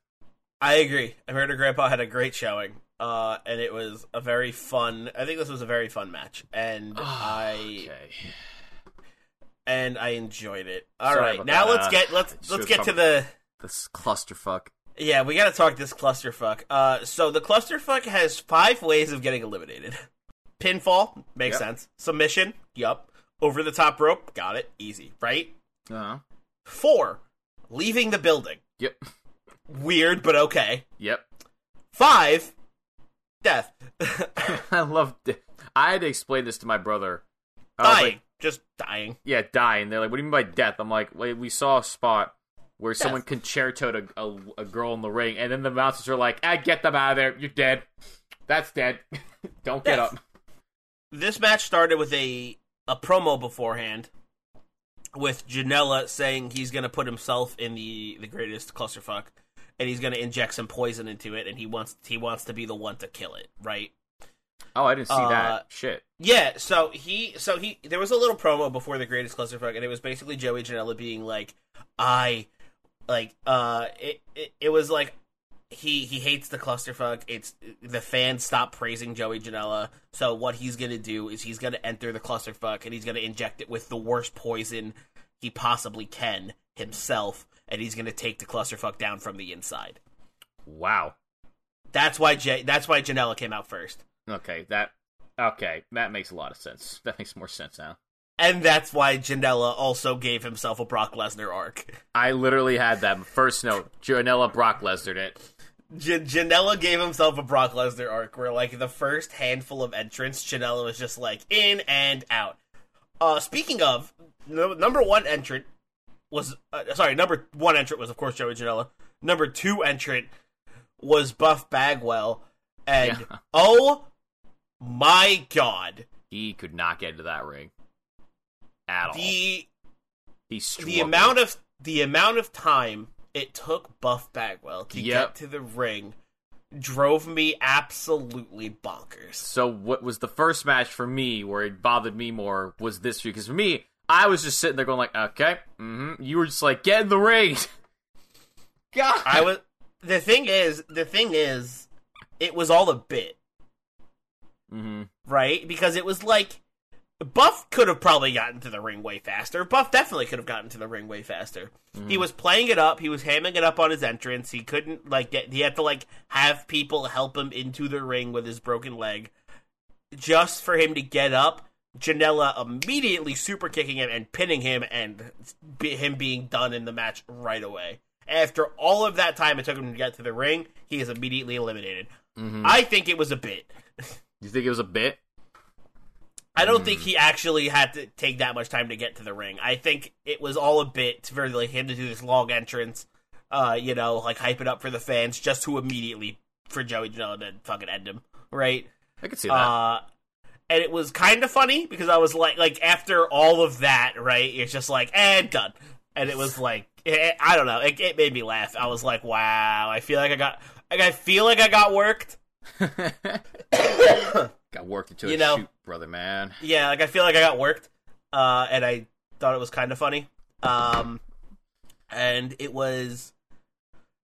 I agree. I her grandpa had a great showing, uh, and it was a very fun. I think this was a very fun match, and I okay and I enjoyed it. All Sorry right, now that. let's Uh, get let's let's get to the this clusterfuck yeah. We got to talk this clusterfuck. Uh, so the clusterfuck has five ways of getting eliminated. Pinfall makes Yep. sense. Submission, yup. Over the top rope, got it. Easy, right? uh-huh Four, leaving the building. yep Weird, but okay. yep Five, death. I love. di- I had to explain this to my brother. I dying, like, just dying. yeah, dying. They're like, "What do you mean by death?" I'm like, "Wait, we saw a spot where someone concertoed a, a, a girl in the ring, and then the announcers are like, "I get them out of there. You're dead. That's dead. Don't get up." This match started with a a promo beforehand with Janela saying he's going to put himself in the the greatest clusterfuck and he's going to inject some poison into it and he wants he wants to be the one to kill it, right? Oh, I didn't see Uh, that. Shit. Yeah, so he so he there was a little promo before the greatest clusterfuck and it was basically Joey Janela being like I like uh it it, it was like he he hates the clusterfuck. It's the fans stop praising Joey Janela. So what he's gonna do is he's gonna enter the clusterfuck and he's gonna inject it with the worst poison he possibly can himself, and he's gonna take the clusterfuck down from the inside. Wow. That's why J- that's why Janela came out first, Okay, that. Okay, that makes a lot of sense. That makes more sense now. and that's why Janela also gave himself a Brock Lesnar arc. I literally had that first note. Janela Brock Lesnar it. J- Janela gave himself a Brock Lesnar arc where, like, the first handful of entrants, Janela was just like in and out. Uh, speaking of, no, number one entrant was uh, sorry, number one entrant was of course Joey Janela. Number two entrant was Buff Bagwell, and Yeah. oh my god, He could not get into that ring at all. the He the amount of the amount of time it took Buff Bagwell to Yep. get to the ring drove me absolutely bonkers. So what was the first match for me where it bothered me more was this because for me, I was just sitting there going like, okay, mm-hmm. You were just like, get in the ring. God, I was the thing is the thing is it was all a bit, mm-hmm. right? Because it was like Buff could have probably gotten to the ring way faster. Buff definitely could have gotten to the ring way faster. He was playing it up. He was hamming it up on his entrance. He couldn't like get. He had to like have people help him into the ring with his broken leg, just for him to get up. Janela immediately super kicking him and pinning him, and be, him being done in the match right away. After all of that time it took him to get to the ring, he is immediately eliminated. I think it was a bit. You think it was a bit? I don't think he actually had to take that much time to get to the ring. I think it was all a bit for like him to do this long entrance, uh, you know, like hype it up for the fans, just to immediately for Joey Janela to fucking end him, right? I could see that. Uh, and it was kind of funny because I was like, like after all of that, right? It's just like, and done. And it was like, eh, I don't know, it, it made me laugh. I was like, wow, I feel like I got, like I feel like I got worked. Got worked into you a know- shoot, brother man. Yeah, like I feel like I got worked, uh, and I thought it was kind of funny. Um, and it was,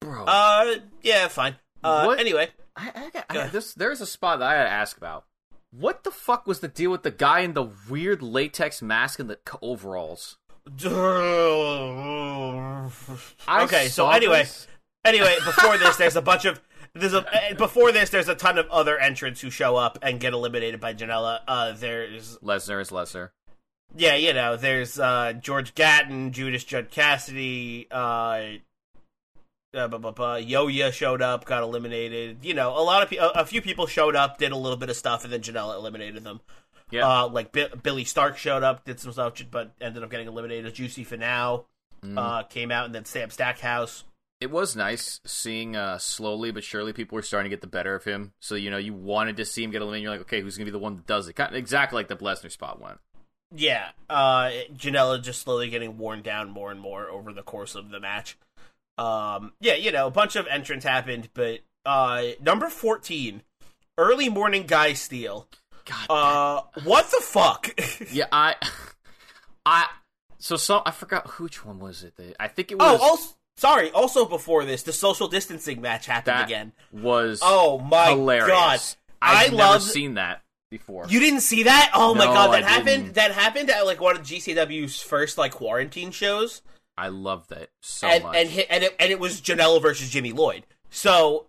Bro, uh, yeah, fine. Uh, What? anyway, I, I got, I, this, there's a spot that I had to ask about. What the fuck was the deal with the guy in the weird latex mask and the overalls? Okay, so anyway, this. anyway, before this, there's a bunch of there's a eh, before this, there's a ton of other entrants who show up and get eliminated by Janela. Uh, there's Lesnar is Lesnar. yeah, you know, there's uh George Gatton, Judas Judd Cassidy, uh. Uh, bu- bu- bu- Yoya showed up, got eliminated. You know, a lot of pe- a, a few people showed up, did a little bit of stuff, and then Janela eliminated them. Yeah. Uh, like Bi- Billie Starkz showed up, did some stuff, but ended up getting eliminated. Juicy Finau Mm. uh, came out, and then Sam Stackhouse. It was nice seeing uh, slowly but surely people were starting to get the better of him. So you know you wanted to see him get eliminated. You're like, okay, who's gonna be the one that does it? Kind of, exactly like the Lesnar spot went. Yeah, uh, Janela just slowly getting worn down more and more over the course of the match. Um, yeah, you know, a bunch of entrants happened, but uh, number fourteen, early morning guy Steele. God. Uh, what the fuck? yeah, I, I. So some I forgot which one was it. that- I think it oh, was. also, sorry. Also, before this, the social distancing match happened that again. was Oh my hilarious. god! I've I never seen that before. You didn't see that? Oh my god, that I happened. didn't. That happened at like one of GCW's first like quarantine shows. I love that so and much. and and it, and it was Janela versus Jimmy Lloyd. So,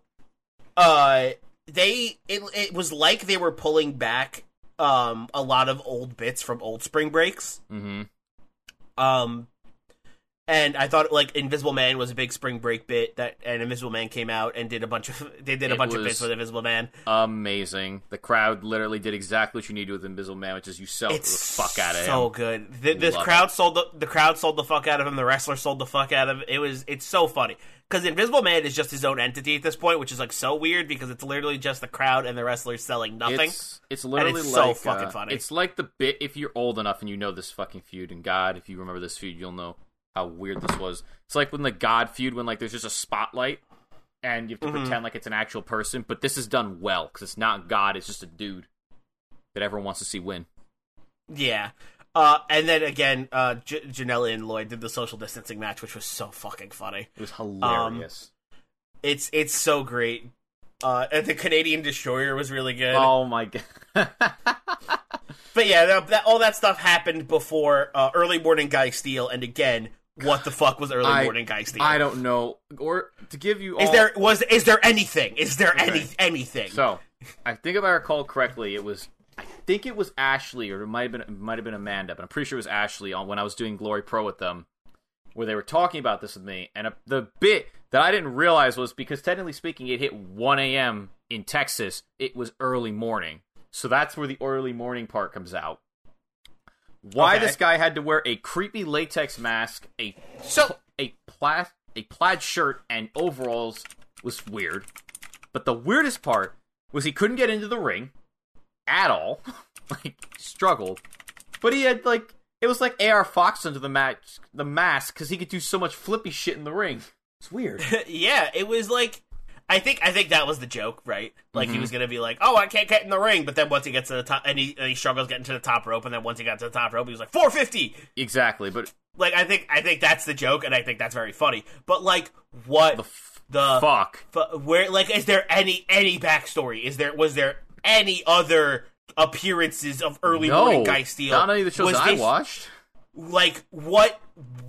uh, they it it was like they were pulling back um a lot of old bits from old spring breaks. Mm-hmm. Um, And I thought like Invisible Man was a big spring break bit that, and Invisible Man came out and did a bunch of they did a It bunch of bits with Invisible Man. Amazing. The crowd literally did exactly what you need to with Invisible Man, which is you sell It's the fuck out of so him. So good. The, the Love crowd it. sold the the crowd sold the fuck out of him. The wrestler sold the fuck out of him. It was it's so funny because Invisible Man is just his own entity at this point, which is like so weird because it's literally just the crowd and the wrestlers selling nothing. It's it's literally it's so fucking uh, funny. It's like the bit if you're old enough and you know this fucking feud. And God, if you remember this feud, you'll know how weird this was. It's like when the God feud when like there's just a spotlight and you have to Mm-hmm. pretend like it's an actual person, but this is done well because it's not God. It's just a dude that everyone wants to see win. Yeah. Uh, and then again, uh, J- Janela and Lloyd did the social distancing match, which was so fucking funny. It was hilarious. It's it's so great. Uh, and the Canadian Destroyer was really good. oh my god. But yeah, that, that, all that stuff happened before uh, early morning Guy Steele. And again, what the fuck was early I- morning Guy Steele? I don't know. Or to give you Is there was is there anything? Is there any anything? So, I think if I recall correctly, it was I think it was Ashley or it might have been it might have been Amanda, but I'm pretty sure it was Ashley on when I was doing Glory Pro with them, where they were talking about this with me, and uh the bit that I didn't realize was because technically speaking, it hit 1 a.m. in Texas. It was early morning, so that's where the early morning part comes out. Why Okay. this guy had to wear a creepy latex mask, a So- a plaid a plaid shirt and overalls was weird. But the weirdest part was he couldn't get into the ring at all. like struggled. But he had like it was like AR Fox under the match the mask because he could do so much flippy shit in the ring. It's weird. yeah, it was like I think I think that was the joke, right? Like Mm-hmm. he was gonna be like, "Oh, I can't get in the ring," but then once he gets to the top, and he, and he struggles getting to the top rope, and then once he got to the top rope, he was like, "450." exactly. But Like I think I think that's the joke, and I think that's very funny. But like, what the the, fuck. fu- where like is there any any backstory? Is there was there any other appearances of early no, morning Guy Steele? not any of the shows Was I this- watched. Like what?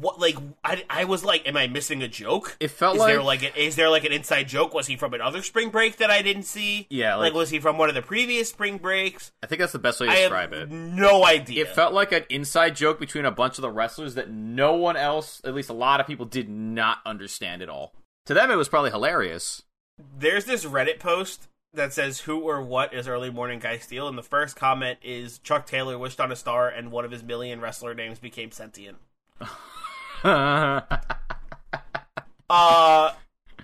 What like I, I was like, am I missing a joke? It felt is like, there like a, is there like an inside joke? Was he from another spring break that I didn't see? Yeah, like, like- was he from one of the previous spring breaks? I think that's the best way to I describe have it. no idea. It felt like an inside joke between a bunch of the wrestlers that no one else, at least a lot of people, did not understand at all. To them, it was probably hilarious. There's this Reddit post that says who or what is early morning Guy Steele and the first comment is Chuck Taylor wished on a star, and one of his million wrestler names became sentient. Uh,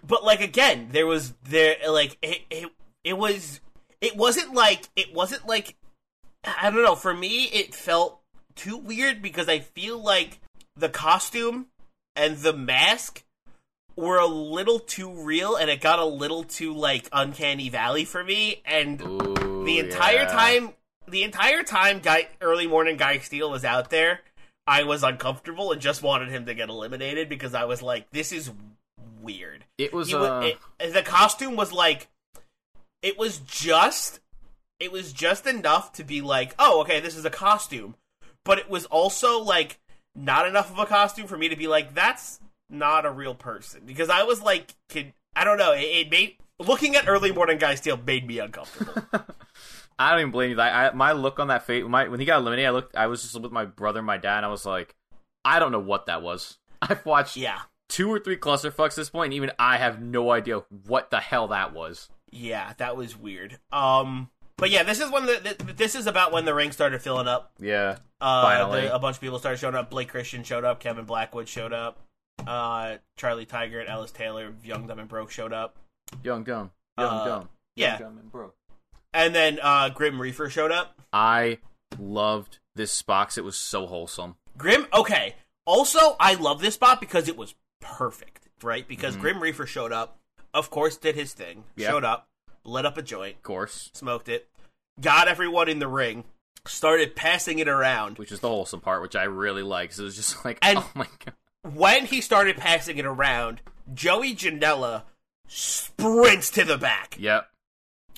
but like again, there was there like it it, it was it wasn't like it wasn't like I don't know. For me, it felt too weird because I feel like the costume and the mask were a little too real, and it got a little too like uncanny valley for me. And Ooh, the entire yeah. time, the entire time, guy early morning Guy Steele was out there. I was uncomfortable and just wanted him to get eliminated because I was like, "This is weird." it was. Uh, it- the costume was like, it was just, it was just enough to be like, "Oh, okay, this is a costume," but it was also like not enough of a costume for me to be like, "That's not a real person." Because I was like, kid, I don't know, it, it made looking at early morning Guy Steele made me uncomfortable. I don't even blame you. I, I, my look on that face, my when he got eliminated, I looked. I was just with my brother, and my dad. And I was like, I don't know what that was. I've watched yeah. two or three clusterfucks at this point, and even I have no idea what the hell that was. Yeah, that was weird. Um, but yeah, this is when the th- this is about when the ring started filling up. Yeah, Uh, Finally. the- a bunch of people started showing up. Blake Christian showed up. Kevin Blackwood showed up. Uh, Charlie Tiger and Ellis Taylor, Young Dumb and Broke showed up. young dumb, young Uh, dumb, yeah. young dumb and broke. And then uh, Grim Reaper showed up. I loved this spot it was so wholesome. Grim, okay. Also, I love this spot because it was perfect, right? Because Mhm. Grim Reaper showed up. Of course, did his thing. Yeah. Showed up, lit up a joint, Of course, smoked it, got everyone in the ring, started passing it around. which is the wholesome part, which I really like. 'cause it was just like, And- oh my god, when he started passing it around, Joey Janela sprints to the back. yep.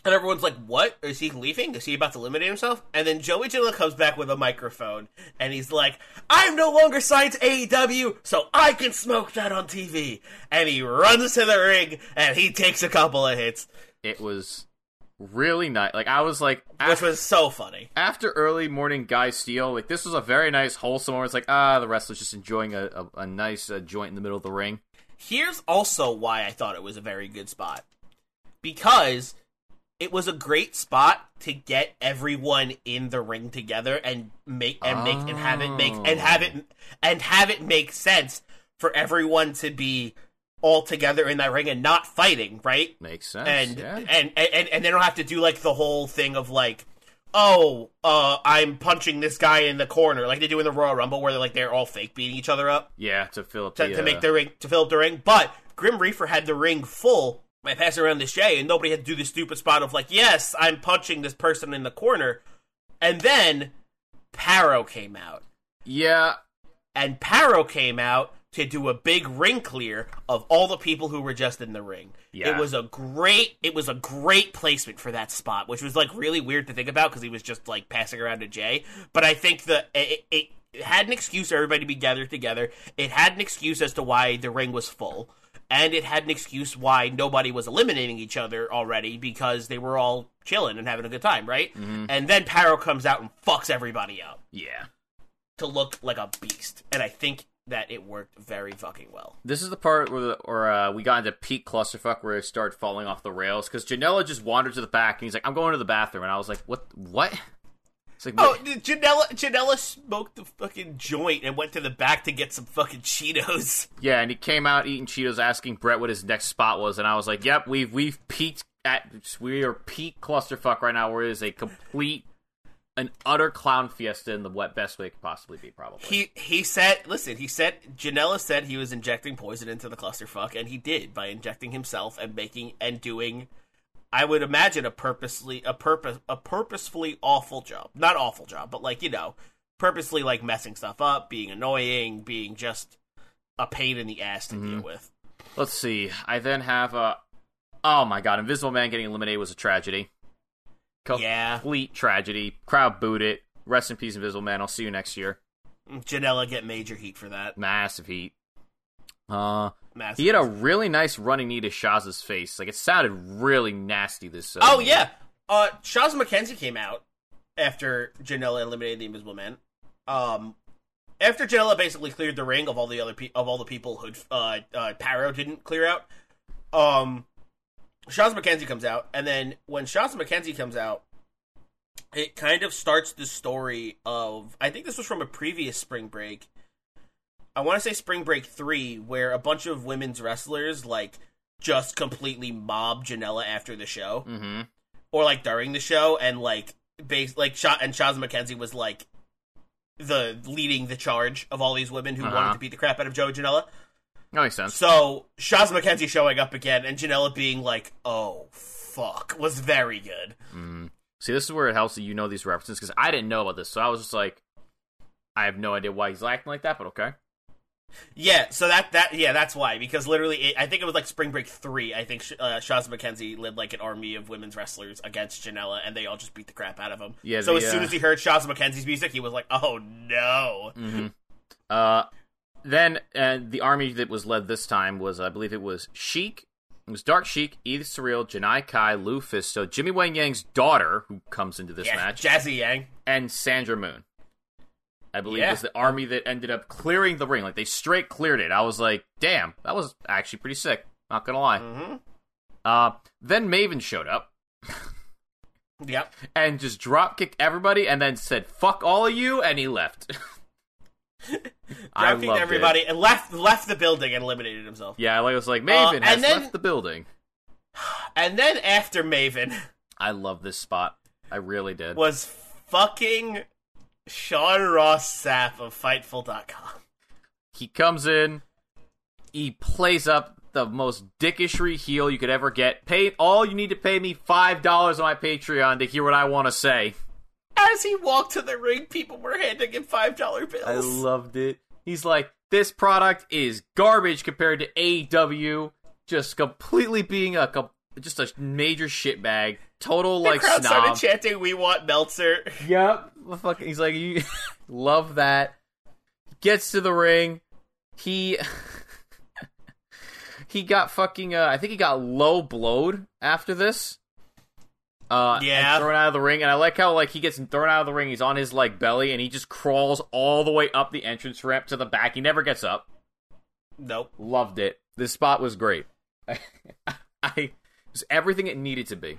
And everyone's like, what? Is he leaving? Is he about to eliminate himself? And then Joey Janela comes back with a microphone and he's like, I'm no longer signed to AEW, so I can smoke that on TV. And he runs to the ring and he takes a couple of hits. It was really nice. Like I was like, which was so funny. after early morning guy Steele, like this was a very nice wholesome. Where it's like, ah, the wrestler's just enjoying a, a, a nice uh, joint in the middle of the ring. Here's also why I thought it was a very good spot. Because it was a great spot to get everyone in the ring together and make and make and have it make and have it and have it make sense for everyone to be all together in that ring and not fighting, right? Makes sense. and, yeah. and and and they don't have to do like the whole thing of like oh uh i'm punching this guy in the corner like they do in the royal rumble where they're like they're all fake beating each other up yeah, to fill up to, the, to uh, make the ring to fill up the ring but grim reaper had the ring full by passing around this jay and nobody had to do the stupid spot of like yes i'm punching this person in the corner and then Parrow came out yeah. and Parrow came out to do a big ring clear of all the people who were just in the ring. Yeah. It was a great it was a great placement for that spot, which was like really weird to think about because he was just like passing around to Jay. But I think the it, it, it had an excuse for everybody to be gathered together. It had an excuse as to why the ring was full. And it had an excuse why nobody was eliminating each other already because they were all chilling and having a good time, right? And then Parrow comes out and fucks everybody up Yeah. to look like a beast, and I think that it worked very fucking well. This is the part where, the, where uh, we got into peak clusterfuck where it started falling off the rails because Janela just wandered to the back and he's like, "I'm going to the bathroom," and I was like, "What? What?" It's like, Oh, what? Janela Janela smoked the fucking joint and went to the back to get some fucking Cheetos. yeah, and he came out eating Cheetos, asking Brett what his next spot was, and I was like, "Yep, we've we've peaked at we are peak clusterfuck right now, where it is a complete." An utter clown fiesta in the best way it could possibly be, probably. He he said, listen, he said Janela said he was injecting poison into the clusterfuck, and he did by injecting himself and making and doing. I would imagine a purposely a purpose a purposefully awful job, not awful job, but like you know, purposely like messing stuff up, being annoying, being just a pain in the ass to deal with. Let's see. I then have a. Oh my god, Invisible Man getting eliminated was a tragedy. Yeah. Complete tragedy. Crowd booed it. Rest in peace, Invisible Man. I'll see you next year. Janela get major heat for that. Massive heat. Uh, Massive he had a really nice running knee to Shaz's face. Like it sounded really nasty. This. Uh, Oh yeah, uh, Shaz McKenzie came out after Janela eliminated the Invisible Man. Um, after Janela basically cleared the ring of all the other pe- of all the people who uh, uh, Parrow didn't clear out. Um, Shaz McKenzie comes out, and then when Shaz McKenzie comes out, it kind of starts the story of I think this was from a previous spring break. I want to say Spring Break three, where a bunch of women's wrestlers like just completely mob Janela after the show, Mm-hmm. or like during the show, and like base like shot and Shaz McKenzie was like the leading the charge of all these women who Uh-huh. wanted to beat the crap out of Joe Janela. That makes sense. So Shaz McKenzie showing up again and Janela being like, "Oh fuck," was very good. See, this is where it helps that you know these references because I didn't know about this, so I was just like, I have no idea why he's acting like that, but okay. Yeah, so that that yeah, that's why because literally, it, I think it was like Spring Break three. I think uh, Shaz McKenzie led like an army of women's wrestlers against Janela, and they all just beat the crap out of him. Yeah, So the, as soon uh, as he heard Shaz McKenzie's music, he was like, "Oh no!" Uh, then uh, the army that was led this time was, I believe, it was Sheik. It was Dark Sheik, Edith Surreal, Janai Kai, LuFisto, Jimmy Wang Yang's daughter, who comes into this yeah, match, Jazzy Yang. and Sandra Moone. I believe Yeah. was the army that ended up clearing the ring. Like they straight cleared it. I was like, damn, that was actually pretty sick. Not gonna lie. Mm-hmm. Uh, then Maven showed up Yep. and just drop kicked everybody, and then said, "Fuck all of you," and he left. I Dropkicked loved everybody It. and left left the building and eliminated himself. Yeah, I was like, Maven and has then- left the building. And then after Maven I love this spot. I really did. was fucking Sean Ross Sapp of Fightful.com. He comes in, he plays up the most dickishry heel you could ever get. Pay all you need to pay me five dollars on my Patreon to hear what I want to say. As he walked to the ring, people were handing him five dollar bills. I loved it. He's like, this product is garbage compared to AEW, just completely being a just a major shitbag, total the like crowd snob. started chanting, "We want Meltzer." Yep. Fuck- He's like, you love that. Gets to the ring. He he got fucking. Uh, I think he got low blowed after this. Uh, and Yeah. thrown out of the ring, and I like how like he gets thrown out of the ring. He's on his like belly, and he just crawls all the way up the entrance ramp to the back. He never gets up. Nope. Loved it. This spot was great. I, it was everything it needed to be.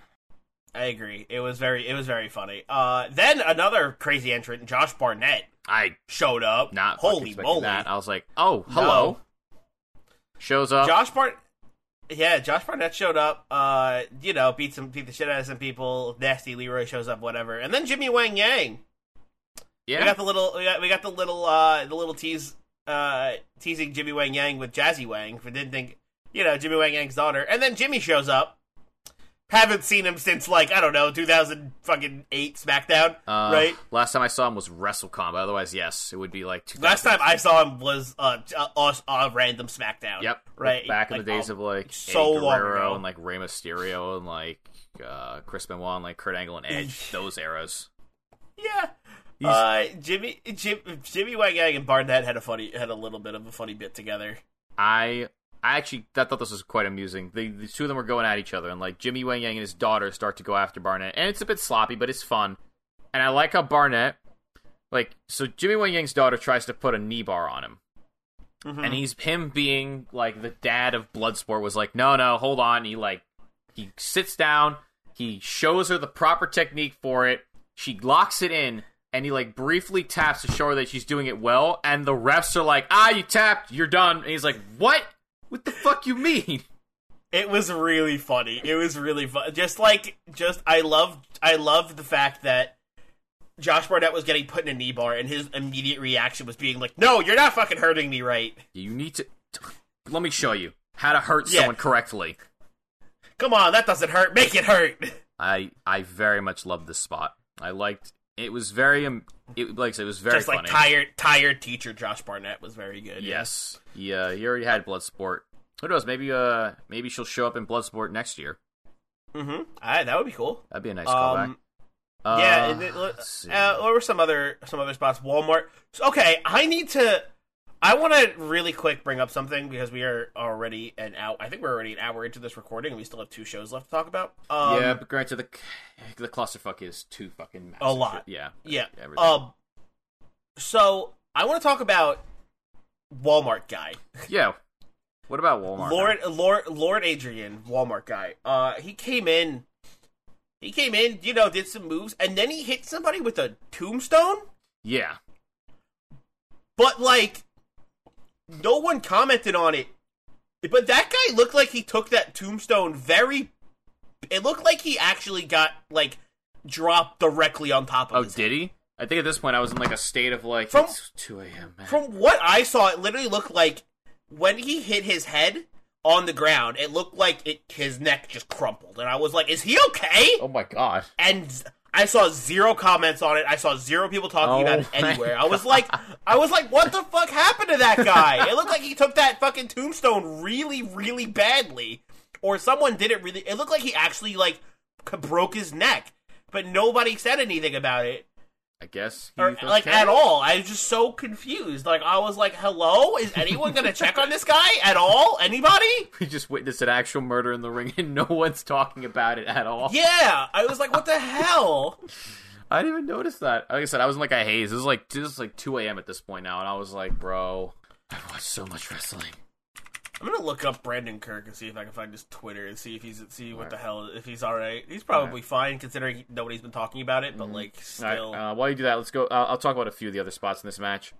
I agree. It was very it was very funny. Uh, then another crazy entrant, Josh Barnett, I showed up. not holy moly! that. I was like, oh, hello. Shows up. Josh Bart, yeah, Josh Barnett showed up. Uh, you know, beat some beat the shit out of some people. Nasty Leroy shows up, whatever, and then Jimmy Wang Yang. Yeah, we got the little we got, we got the little uh the little tease uh teasing Jimmy Wang Yang with Jazzy Wang. For didn't think you know Jimmy Wang Yang's daughter, and then Jimmy shows up. Haven't seen him since like I don't know 2000 fucking eight SmackDown, uh, right? Last time I saw him was WrestleCon. But otherwise, yes, it would be like 2000. Last time I saw him was uh, a, random SmackDown. Yep. Right. Back in Like, the days oh, of like so Eddie long Guerrero and like Rey Mysterio and like uh, Chris Benoit and like Kurt Angle and Edge. those eras. Yeah. Uh, Jimmy, Jim, Jimmy Wang Yang and Barnett had a funny, had a little bit of a funny bit together. I I actually I thought this was quite amusing. The, the two of them were going at each other, and like Jimmy Wang Yang and his daughter start to go after Barnett, and it's a bit sloppy, but it's fun. And I like how Barnett, like, so Jimmy Wang Yang's daughter tries to put a knee bar on him, Mhm. and he's him being like the dad of Bloodsport was like, no, no, hold on. He like he sits down, he shows her the proper technique for it, she locks it in. And he like briefly taps to show her that she's doing it well, and the refs are like, "Ah, you tapped, you're done." And he's like, "What? What the fuck you mean?" It was really funny. It was really fun. Just like, just I love, I love the fact that Josh Barnett was getting put in a knee bar, and his immediate reaction was being like, "No, you're not fucking hurting me, right? You need to. Let me show you how to hurt Yeah. someone correctly. Come on, that doesn't hurt. Make it hurt." I I very much loved this spot. I liked. It was very um. It like I said, it was very Just like funny. tired, tired teacher Josh Barnett was very good. yes. Yeah. He already had Bloodsport. Who knows? Maybe uh maybe she'll show up in Bloodsport next year. Mm-hmm. All right, that would be cool. That'd be a nice callback. Um, yeah, Uh, it, let's see. uh, what were some other some other spots? Walmart. Okay, I need to. I want to really quick bring up something because we are already an hour. I think we're already an hour into this recording, and we still have two shows left to talk about. Um, yeah, but granted, the the clusterfuck is too fucking massive. A lot. Yeah. yeah. Everything. Um. So I want to talk about Walmart guy, yeah. What about Walmart? Lord Lord Lord Adrian, Walmart guy. Uh, he came in. He came in, you know, did some moves, and then he hit somebody with a tombstone. Yeah. but like no one commented on it but that guy looked like he took that tombstone very it looked like he actually got like dropped directly on top of Oh, did he? I think at this point I was in like a state of like From- it's two a.m. Man. from what i saw it literally looked like when he hit his head on the ground it looked like it his neck just crumpled and i was like is he okay oh my god. and I saw zero comments on it. I saw zero people talking Oh about it anywhere. I was like, I was like, what the fuck happened to that guy? It looked like he took that fucking tombstone really, really badly, or someone did it really. It looked like he actually like broke his neck, but nobody said anything about it I guess he or like at all. I was just so confused. Like I was like, hello, is anyone gonna check on this guy at all? Anybody? We just witnessed an actual murder in the ring and no one's talking about it at all. Yeah, I was like, what the hell? I didn't even notice that. Like I said, I was in like a haze. It was like this is like two a.m. at this point now, and I was like, bro, I've watched so much wrestling. I'm gonna look up Brandon Kirk and see if I can find his Twitter and see if he's see what the hell if he's all right. He's probably fine considering nobody's been talking about it, but like All right, still. uh, while you do that, let's go. Uh, I'll talk about a few of the other spots in this match.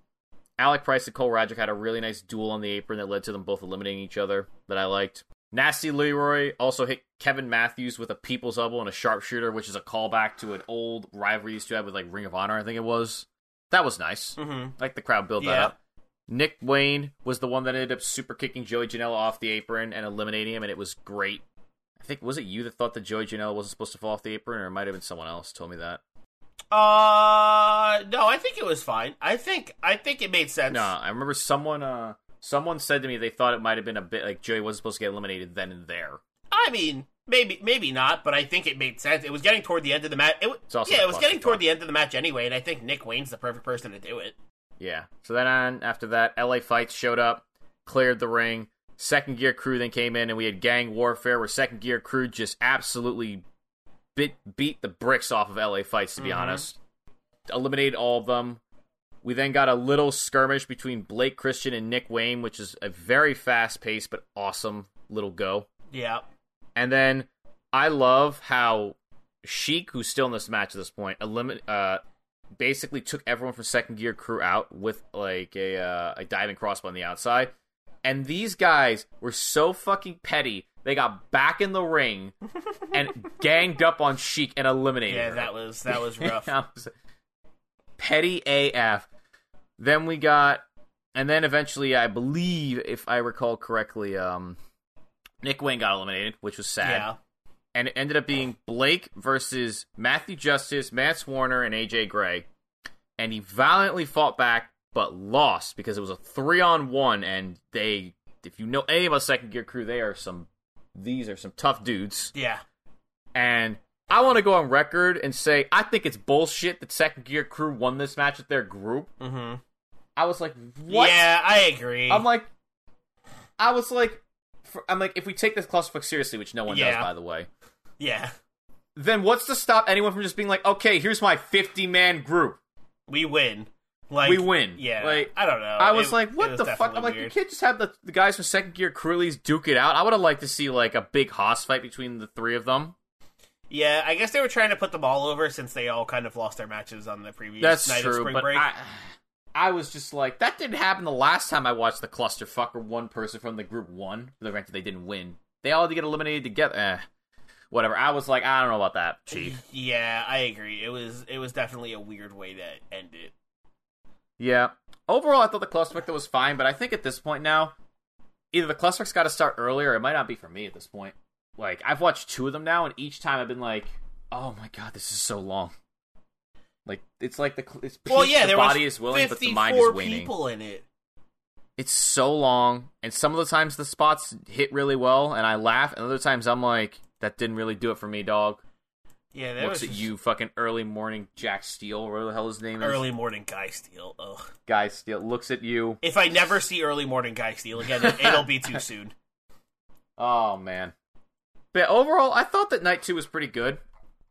Alec Price and Cole Radrick had a really nice duel on the apron that led to them both eliminating each other that I liked. Nasty Leroy also hit Kevin Matthews with a people's elbow and a sharpshooter, which is a callback to an old rivalry he used to have with like Ring of Honor, I think it was. That was nice. hmm Like the crowd built that up. Nick Wayne was the one that ended up super kicking Joey Janela off the apron and eliminating him, and it was great. I think was it you that thought that Joey Janela wasn't supposed to fall off the apron, or it might have been someone else told me that. Uh, no, I think it was fine. I think I think it made sense. No, I remember someone uh someone said to me they thought it might have been a bit like Joey wasn't supposed to get eliminated then and there. I mean, maybe maybe not, but I think it made sense. It was getting toward the end of the match. It, wa- It's also yeah, it was getting toward the end of the match anyway, and I think Nick Wayne's the perfect person to do it. Yeah. So then on after that, LA Fights showed up, cleared the ring. Second Gear Crew then came in, and we had Gang Warfare, where Second Gear Crew just absolutely bit beat the bricks off of LA fights to be honest. Eliminated all of them. We then got a little skirmish between Blake Christian and Nick Wayne, which is a very fast paced but awesome little go. Yeah. And then I love how Sheik, who's still in this match at this point, elimin- uh, basically took everyone from Second Gear Crew out with like a uh, a diving crossbow on the outside. And these guys were so fucking petty. They got back in the ring and ganged up on Sheik and eliminated Yeah, her. that was that was rough. Was- petty AF. Then we got, and then eventually, I believe, if I recall correctly, um, Nick Wayne got eliminated, which was sad. yeah. And it ended up being Blake versus Matthew Justice, Mance Warner, and AJ Gray. And he valiantly fought back, but lost because it was a three on one. And they, if you know any about Second Gear Crew, they are some, these are some tough dudes. Yeah. And I want to go on record and say I think it's bullshit that Second Gear Crew won this match with their group. Mm-hmm. I was like, what? Yeah, I agree. I'm like, I was like, I'm like, if we take this clusterfuck seriously, which no one does, by the way, yeah. then what's to stop anyone from just being like, okay, here's my 50 man group, We win. Like we win. Yeah. like. I don't know. I was It- like, what was the fuck? I'm like, weird. you can't just have the, the guys from Second Gear Crew duke it out. I would have liked to see like a big hoss fight between the three of them. Yeah, I guess they were trying to put them all over since they all kind of lost their matches on the previous That's night of spring but break. I, I was just like, that didn't happen the last time I watched the clusterfuck where one person from the group won. For the granted, they didn't win. They all had to get eliminated together. Eh, whatever. I was like, I don't know about that, Chief. Yeah, I agree. It was it was definitely a weird way to end it. Yeah. Overall, I thought the clusterfuck that was fine, but I think at this point now, either the clusterfuck's got to start earlier, or it might not be for me at this point. Like, I've watched two of them now, and each time I've been like, oh my god, this is so long. Like, it's like the it's peak, Well, yeah, the there body was is willing, but the mind is waning. people in it. it's so long, and some of the times the spots hit really well, and I laugh, and other times I'm like, that didn't really do it for me, dog. Yeah, there Looks at you, fucking early morning Jack Steele, whatever the hell his name is. early morning guy Steele. Ugh. guy Steele looks at you. If I never see early morning guy Steele again, it, it'll be too soon. Oh man. But overall, I thought that night two was pretty good.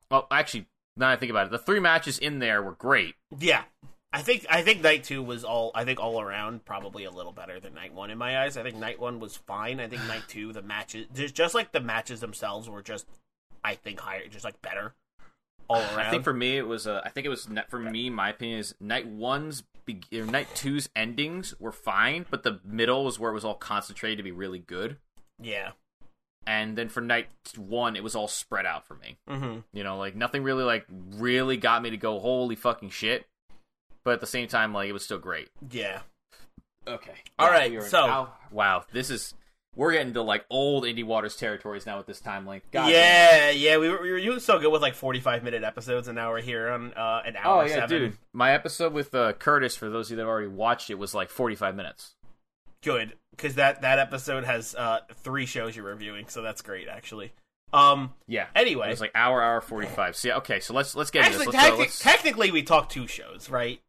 Well, actually, now that I think about it, the three matches in there were great. Yeah. I think I think night two was all I think all around probably a little better than night one in my eyes. I think night one was fine. I think night two the matches just just like the matches themselves were just I think higher just like better all around. I think for me, it was. Uh, I think it was for me. My opinion is night one's, be- night two's endings were fine, but the middle was where it was all concentrated to be really good. yeah. And then for night one, it was all spread out for me. hmm You know, like nothing really like really got me to go holy fucking shit. But at the same time, like it was still great. Yeah. Okay. All right, we are- so- Ow. wow, this is we're getting to like old Indie Waters territories now with this time length. God yeah, yeah, we were, we were doing so good with like 45 minute episodes and now we're here on uh, an Oh hour yeah, seven. dude. My episode with uh, Curtis, for those of you that have already watched it, was like forty-five minutes. Good, because that, that episode has uh, three shows you're reviewing, so that's great actually. Um. Yeah. Anyway, It was like hour, hour forty-five. So yeah, okay. So let's let's get actually, into this. Let's, go- let's- technically, we talked two shows, right?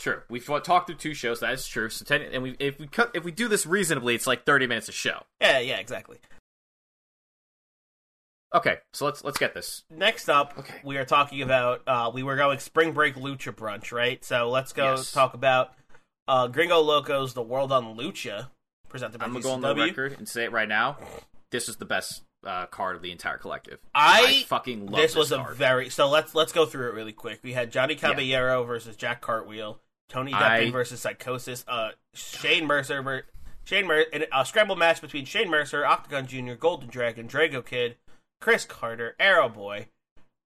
True. We've talked through two shows. That is true. So ten, and we if we cut if we do this reasonably, it's like thirty minutes a show. Yeah, yeah, exactly. Okay. So let's let's get this. Next up, Okay. we are talking about uh, we were going spring break lucha brunch, right? So let's go Yes. talk about uh, Gringo Locos: The World on Lucha, presented by I'm gonna go on the record and say it right now. This is the best uh, card of the entire collective. I, fucking love this this, was a very so let's let's go through it really quick. We had Johnny Caballero versus Jack Cartwheel, Tony Deppen I- versus Psychosis, uh, Shane Mercer, ver- Shane Mer- in a scramble match between Shane Mercer, Octagon Jr., Golden Dragon, Drago Kid, Chris Carter, Arrow Boy,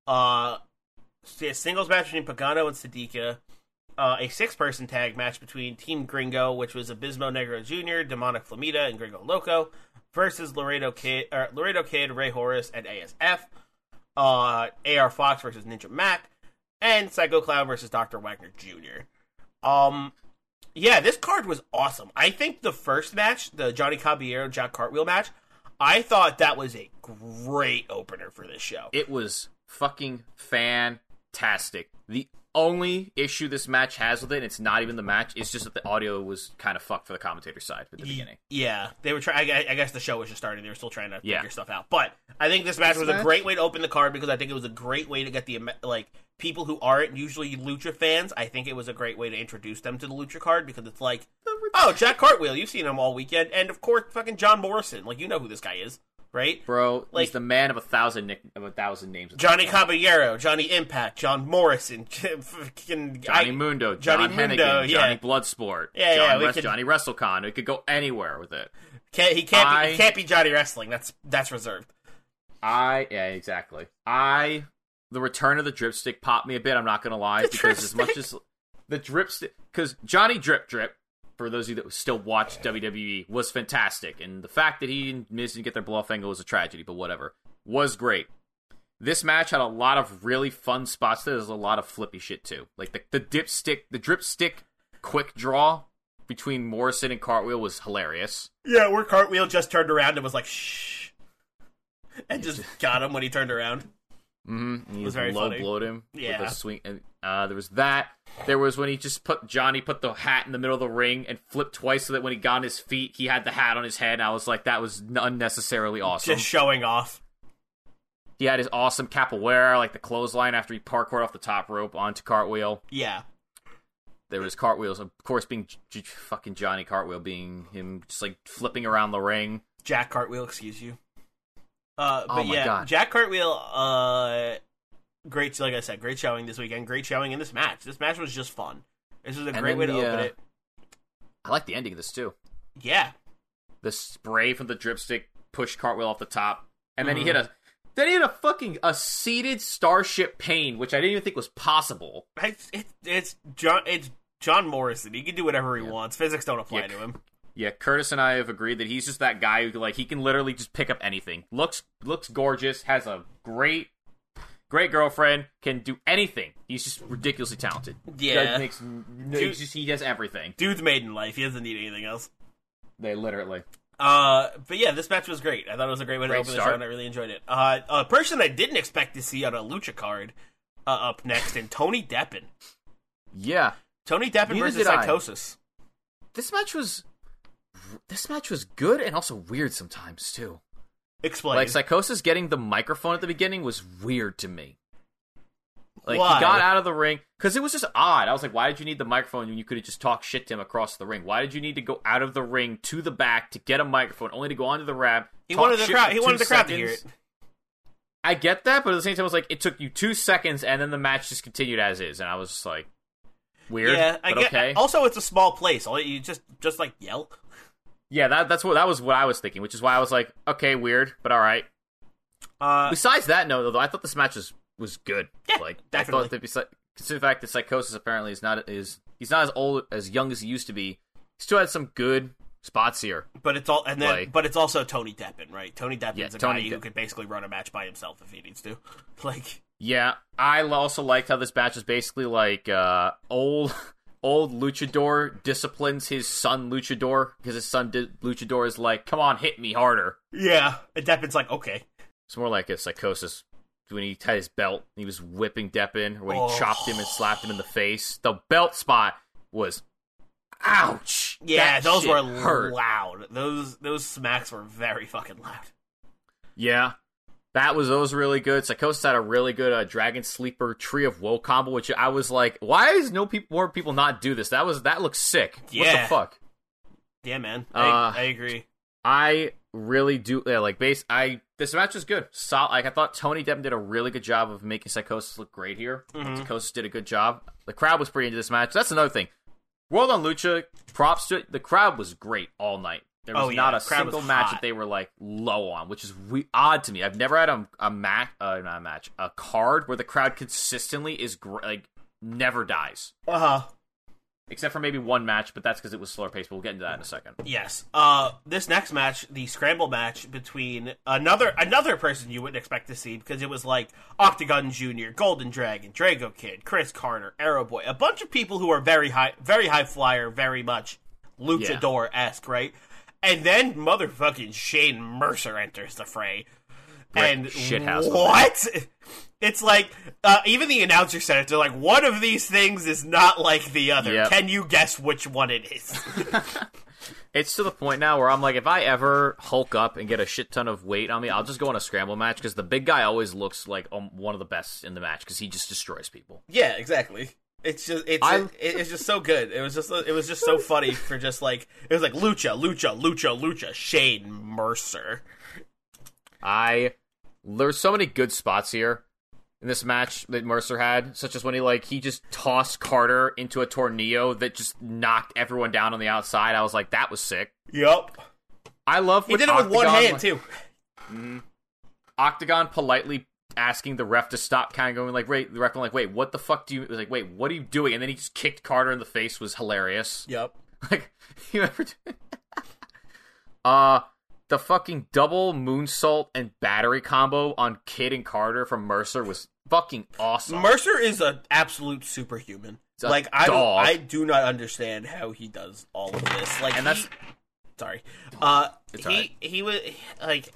uh, a singles match between Pagano and Sadika, uh, a six-person tag match between Team Gringo, which was Abismo Negro Jr., Demonic Flamita, and Gringo Loco, versus Laredo Kid, or Laredo Kid, Rey Horus, and ASF. Uh, AR Fox versus Ninja Mac, and Psycho Clown versus Dr. Wagner Jr. Um, yeah, this card was awesome. I think the first match, the Johnny Caballero Jack Cartwheel match, I thought that was a great opener for this show. It was fucking fantastic. The only issue this match has with it, and it's not even the match, it's just that the audio was kind of fucked for the commentator side at the beginning. Yeah, they were trying. I guess the show was just starting. They were still trying to Yeah. figure stuff out. But I think this match This was a great way to open the card because I think it was a great way to get the like people who aren't usually lucha fans. I think it was a great way to introduce them to the lucha card because it's like, oh, Jack Cartwheel, you've seen him all weekend, and of course, fucking John Morrison. Like you know who this guy is, right? Bro, Like- he's the man of a thousand nick- of a thousand names. Johnny Caballero, Johnny Impact, John Morrison, fucking Johnny I- Mundo, Johnny John Mundo, Hennigan, yeah. Johnny Bloodsport, Yeah, John yeah, we could- Johnny WrestleCon. It could go anywhere with it. Can't, he can't be, he can't be Johnny Wrestling. That's that's reserved. I yeah, exactly. I the return of the dripstick popped me a bit. I'm not gonna lie because as much as the dripstick, because Johnny Drip Drip, for those of you that still watch WWE, was fantastic, and the fact that he and Miz didn't miss and get their blow off angle was a tragedy. But whatever, was great. This match had a lot of really fun spots. There's a lot of flippy shit too, like the the dipstick, the dripstick quick draw between Morrison and Cartwheel was hilarious. Yeah, where Cartwheel just turned around and was like, shh. And just got him when he turned around. Mm-hmm. He was very low funny. blowed him Yeah. with a swing. And uh, there was that. There was when he just put Johnny put the hat in the middle of the ring and flipped twice, so that when he got on his feet, he had the hat on his head. And I was like, that was unnecessarily awesome. Just showing off. He had his awesome capoeira, like the clothesline after he parkoured off the top rope onto Cartwheel. Yeah. There was cartwheels, of course, being J- J- fucking Johnny Cartwheel, being him just like flipping around the ring. Jack Cartwheel, excuse you. Uh, but Oh yeah, God. Jack Cartwheel, uh, great, like I said, great showing this weekend. Great showing in this match. This match was just fun. This was a And great way to the, open uh, it. I like the ending of this too. Yeah. the spray from the dripstick pushed Cartwheel off the top, and then he hit a then he hit a fucking a seated Starship Pain, which I didn't even think was possible. It's, it, it's John. It's John Morrison. He can do whatever he Yeah. wants. Physics don't apply Yeah. to him. Yeah, Curtis and I have agreed that he's just that guy who like he can literally just pick up anything. looks looks gorgeous, has a great great girlfriend, can do anything. He's just ridiculously talented. Yeah. Guy makes he's just he does everything. Dude's made in life. He doesn't need anything else. They literally. Uh, but yeah, this match was great. I thought it was a great way to Great open the show, and I really enjoyed it. Uh, a person I didn't expect to see on a lucha card uh, up next, and Tony Deppen. Yeah, Tony Deppen Neither versus did I. Psychosis. this match was this match was good and also weird sometimes too. Explain. Like Psychosis getting the microphone at the beginning was weird to me. Like Why? he got out of the ring because it was just odd. I was like, why did you need the microphone when you could have just talked shit to him across the ring? Why did you need to go out of the ring to the back to get a microphone only to go onto the ramp? he wanted the crowd. He wanted the crowd to hear it. I get that, but at the same time, it was like it took you two seconds and then the match just continued as is, and I was just like, weird. Yeah, I but get. okay. Also, it's a small place. All you just just like yell. Yeah, that that's what that was what I was thinking, which is why I was like, okay, weird, but all right. Uh, Besides that, no, though, I thought this match was was good. Yeah, like definitely. I thought that besides considering the fact that Psychosis apparently is not is he's not as old as young as he used to be. He still had some good spots here. but it's all and then Like- but it's also Tony Deppen, right? Tony Deppen's Yeah, a Tony guy who could basically run a match by himself if he needs to. Like, Yeah, I also liked how this match is basically like uh, old old Luchador disciplines his son Luchador because his son di- Luchador is like, "Come on, hit me harder." yeah, and Deppen's like, okay, It's more like a Psychosis when he had his belt. He was whipping Deppen, or when Oh. he chopped him and slapped him in the face. The belt spot was, ouch. yeah, those were hurt. loud. Those those smacks were very fucking loud. Yeah. That was those really good. Psychosis had a really good uh, Dragon Sleeper Tree of Woe combo, which I was like, why is no people more people not do this? That was that looks sick. What the fuck? Yeah, man, Uh, I, I agree. I really do. Yeah, like base. I this match was good. Sol like I thought Tony Deppen did a really good job of making Psychosis look great here. Mhm. Psychosis did a good job. The crowd was pretty into this match. That's another thing. World on Lucha, props to it. The crowd was great all night. There was Oh, yeah, not a single match hot. that they were like low on, which is we- odd to me. I've never had a, a match, uh, not a match, a card where the crowd consistently is gr- like never dies, Uh huh. except for maybe one match, but that's because it was slower paced. We'll get into that in a second. Yes. Uh, this next match, the scramble match between another another person you wouldn't expect to see because it was like Octagon Junior, Golden Dragon, Drago Kid, Chris Carter, Arrow Boy, a bunch of people who are very high, very high flyer, very much luchador esque, right? And then motherfucking Shane Mercer enters the fray. brick and shithouse. what? It's like uh, even the announcer said it. They're like, one of these things is not like the other. Yep. Can you guess which one it is? It's to the point now where I'm like, if I ever hulk up and get a shit ton of weight on me, I'll just go on a scramble match because the big guy always looks like um, one of the best in the match because he just destroys people. yeah, exactly. It's just it's it, it's just so good. It was just it was just so funny for just like it was like lucha, lucha, lucha, lucha. Shane Mercer. I there's so many good spots here in this match that Mercer had, such as when he like he just tossed Carter into a tornado that just knocked everyone down on the outside. I was like, that was sick. Yep. I love He did it with one hand like- too. Mm-hmm. Octagon politely asking the ref to stop, kind of going like, "Wait," the ref going like, "Wait, what the fuck do you?" Was like, "Wait, what are you doing?" And then he just kicked Carter in the face. Was hilarious. Yep. Like, you ever? do- uh, the fucking double moonsault and battery combo on Kid and Carter from Mercer was fucking awesome. Mercer is an absolute superhuman. a Like I dog. I do not understand how he does all of this. Like And he- that's- sorry. Uh, he alright. he was like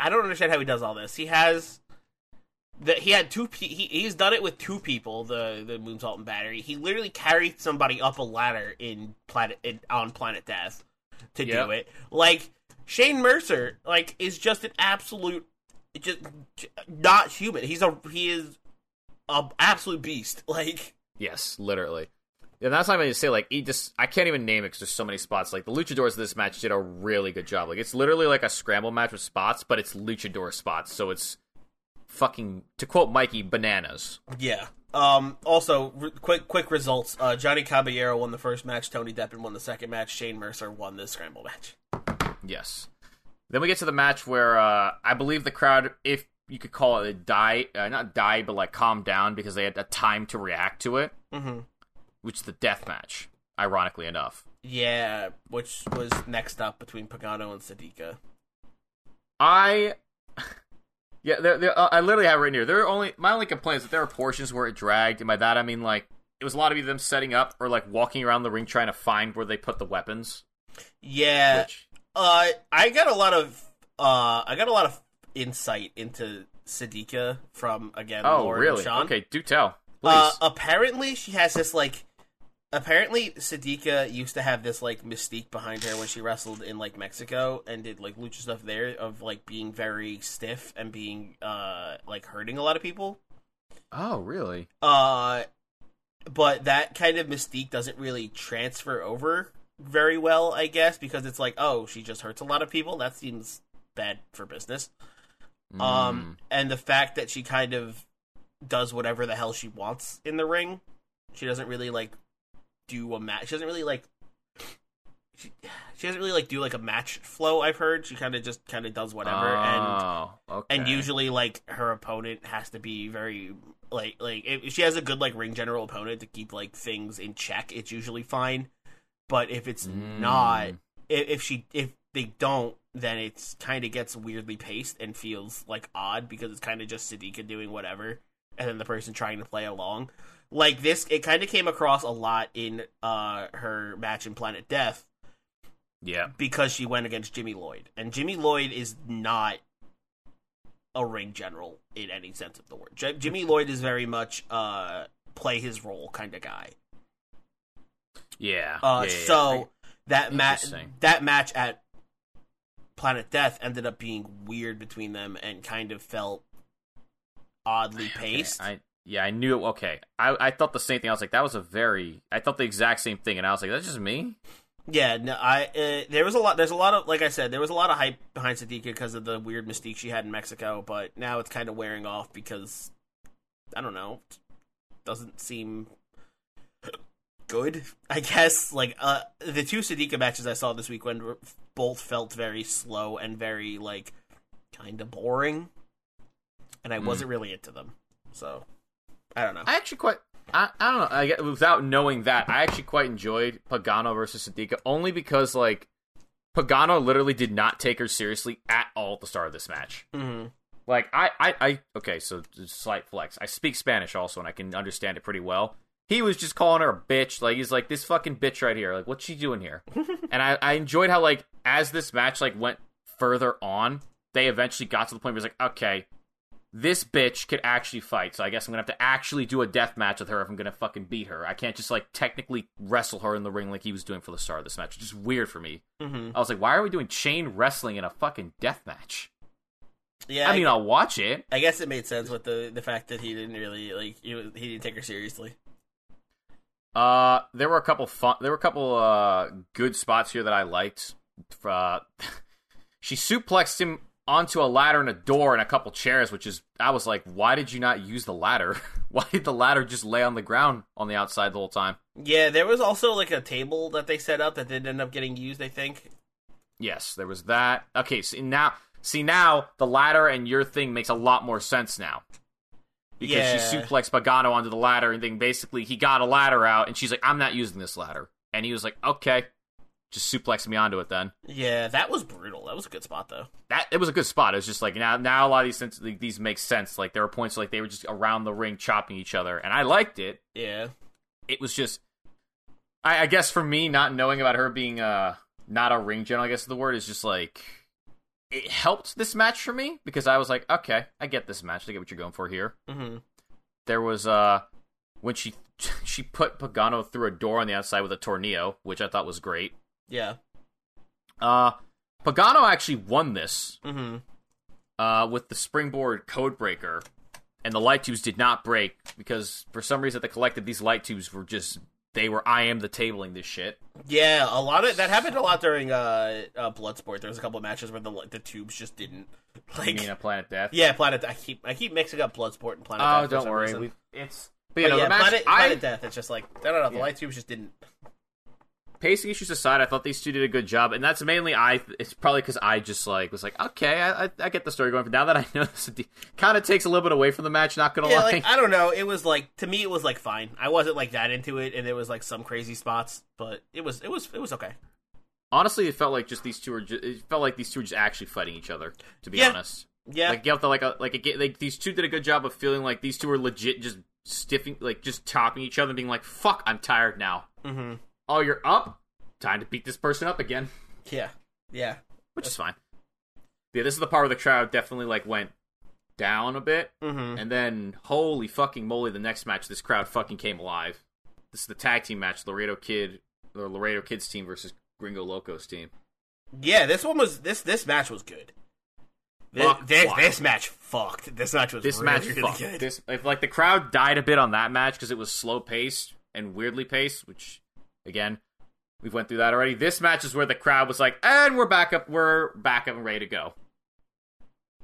I don't understand how he does all this. He has that he had two. pe- He, he's done it with two people. The the moonsault and battery. He literally carried somebody up a ladder in planet in, on Planet Death to Yep. do it. Like Shane Mercer, like is just an absolute, just not human. He's a he is a absolute beast. Like Yes, literally. And that's what I'm going to say. Like, he just I can't even name it because there's so many spots. Like the luchadors of this match did a really good job. Like it's literally like a scramble match with spots, but it's luchador spots, so it's fucking to quote Mikey, bananas. yeah. Um. Also, re- quick quick results. Uh, Johnny Caballero won the first match. Tony Deppen won the second match. Shane Mercer won the scramble match. Yes. Then we get to the match where uh, I believe the crowd, if you could call it, a die, uh, not die, but like calmed down because they had a time to react to it, Mm-hmm. which is the death match. Ironically enough, Yeah, which was next up between Pagano and Sadika. I. Yeah, there, there, uh, I literally have it written here. There are only my only complaint is that there are portions where it dragged, and by that I mean like it was a lot of them setting up or like walking around the ring trying to find where they put the weapons. Yeah. Which Uh, I got a lot of uh, I got a lot of insight into Sadika from again. oh Lauren really? Okay, do tell, please. Uh, apparently she has this like. Apparently, Sadika used to have this like mystique behind her when she wrestled in like Mexico and did like lucha stuff there of like being very stiff and being uh like hurting a lot of people. oh really? Uh, but that kind of mystique doesn't really transfer over very well, I guess, because it's like, oh, she just hurts a lot of people. That seems bad for business. Mm. Um, and the fact that she kind of does whatever the hell she wants in the ring, she doesn't really like do a match. She doesn't really like. She, she doesn't really like do like a match flow. I've heard she kind of just kind of does whatever, and oh, okay. and usually like her opponent has to be very like like if she has a good like ring general opponent to keep like things in check, it's usually fine. But if it's not, Mm. if, if she if they don't, then it's kind of gets weirdly paced and feels like odd because it's kind of just Sadika doing whatever, and then the person trying to play along. Like this, it kind of came across a lot in uh her match in Planet Death yeah. because she went against Jimmy Lloyd, and Jimmy Lloyd is not a ring general in any sense of the word. J- Jimmy Lloyd is very much uh play his role kind of guy. Yeah. Uh, yeah, yeah, so yeah. that match that match at Planet Death ended up being weird between them and kind of felt oddly Okay, paced. I yeah, I knew. Okay, I I thought the same thing. I was like, that was a very. I thought the exact same thing, and I was like, that's just me. Yeah, no, I uh, there was a lot. There's a lot of like I said, there was a lot of hype behind Sadika because of the weird mystique she had in Mexico, but now it's kind of wearing off because I don't know, doesn't seem good. I guess like uh the two Sadika matches I saw this weekend were, both felt very slow and very like kind of boring, and I Mm. wasn't really into them. So I don't know. I actually quite. I, I don't know. I without knowing that, I actually quite enjoyed Pagano versus Sadika only because like Pagano literally did not take her seriously at all at the start of this match. hmm Like I, I, I okay, so slight flex. I speak Spanish also, and I can understand it pretty well. He was just calling her a bitch. Like he's like this fucking bitch right here. Like what's she doing here? and I, I enjoyed how like as this match like went further on, they eventually got to the point where it's like, okay, this bitch could actually fight. So I guess I'm gonna have to actually do a death match with her if I'm gonna fucking beat her. I can't just like technically wrestle her in the ring like he was doing for the start of this match. Which is weird for me. Mm-hmm. I was like, why are we doing chain wrestling in a fucking death match? Yeah, I mean, I'll watch it. I guess it made sense with the the fact that he didn't really like he was, he didn't take her seriously. Uh, there were a couple fun. There were a couple uh good spots here that I liked. Uh, she suplexed him onto a ladder and a door and a couple chairs, which is I was like, why did you not use the ladder? why did the ladder just lay on the ground on the outside the whole time? Yeah, there was also like a table that they set up that didn't end up getting used. I think. Yes, there was that. Okay, see now, see now the ladder and your thing makes a lot more sense now. Because she Yeah. suplexed Pagano onto the ladder, and then basically he got a ladder out, and she's like, "I'm not using this ladder," and he was like, "Okay, just suplex me onto it then." Yeah, that was brutal. That was a good spot though. That it was a good spot. It was just like now, now a lot of these sense, like, these make sense. Like there were points like they were just around the ring chopping each other, and I liked it. Yeah. It was just, I, I guess for me, not knowing about her being uh not a ring general, I guess the word is just like it helped this match for me because I was like, okay, I get this match. I get what you're going for here. Mm-hmm. There was uh when she she put Pagano through a door on the outside with a tornado, which I thought was great. Yeah. Uh Pagano actually won this Mm-hmm. uh with the springboard code breaker, and the light tubes did not break because for some reason at the collective these light tubes were just they were I am the tabling this shit. Yeah, a lot of that happened a lot during uh, uh Bloodsport. There was a couple of matches where the the tubes just didn't like. mean, a Planet Death. yeah, Planet. I keep I keep mixing up Bloodsport and Planet. Oh, Death don't worry. We, it's but But you know yeah, the match. Planet, I, Planet Death. It's just like I don't know. The Yeah. light tubes just didn't. Pacing issues aside, I thought these two did a good job, and that's mainly I. It's probably because I just like was like, okay, I, I, I get the story going. But now that I know this, kind of takes a little bit away from the match. Not gonna Yeah, lie. like I don't know. It was like to me, it was like fine. I wasn't like that into it, and there was like some crazy spots, but it was it was it was okay. Honestly, it felt like just these two were. Just, it felt like these two were just actually fighting each other. To be Yeah. honest, Yeah, like you have to like a, like a, like these two did a good job of feeling like these two were legit just stiffing like just topping each other and being like, "Fuck, I'm tired now." mm-hmm. Oh, you're up. Time to beat this person up again, yeah, yeah. which is fine. Yeah, this is the part where the crowd definitely like went down a bit. Mm-hmm. And then, holy fucking moly, the next match, this crowd fucking came alive. This is the tag team match: Laredo Kid, the Laredo Kids team versus Gringo Locos team. Yeah, this one was this this match was good. This this, this match fucked. This match was This really, match, really fucked. good. This, if like the crowd died a bit on that match because it was slow paced and weirdly paced, which again we've went through that already. This match is where the crowd was like, "And we're back up, we're back up and ready to go."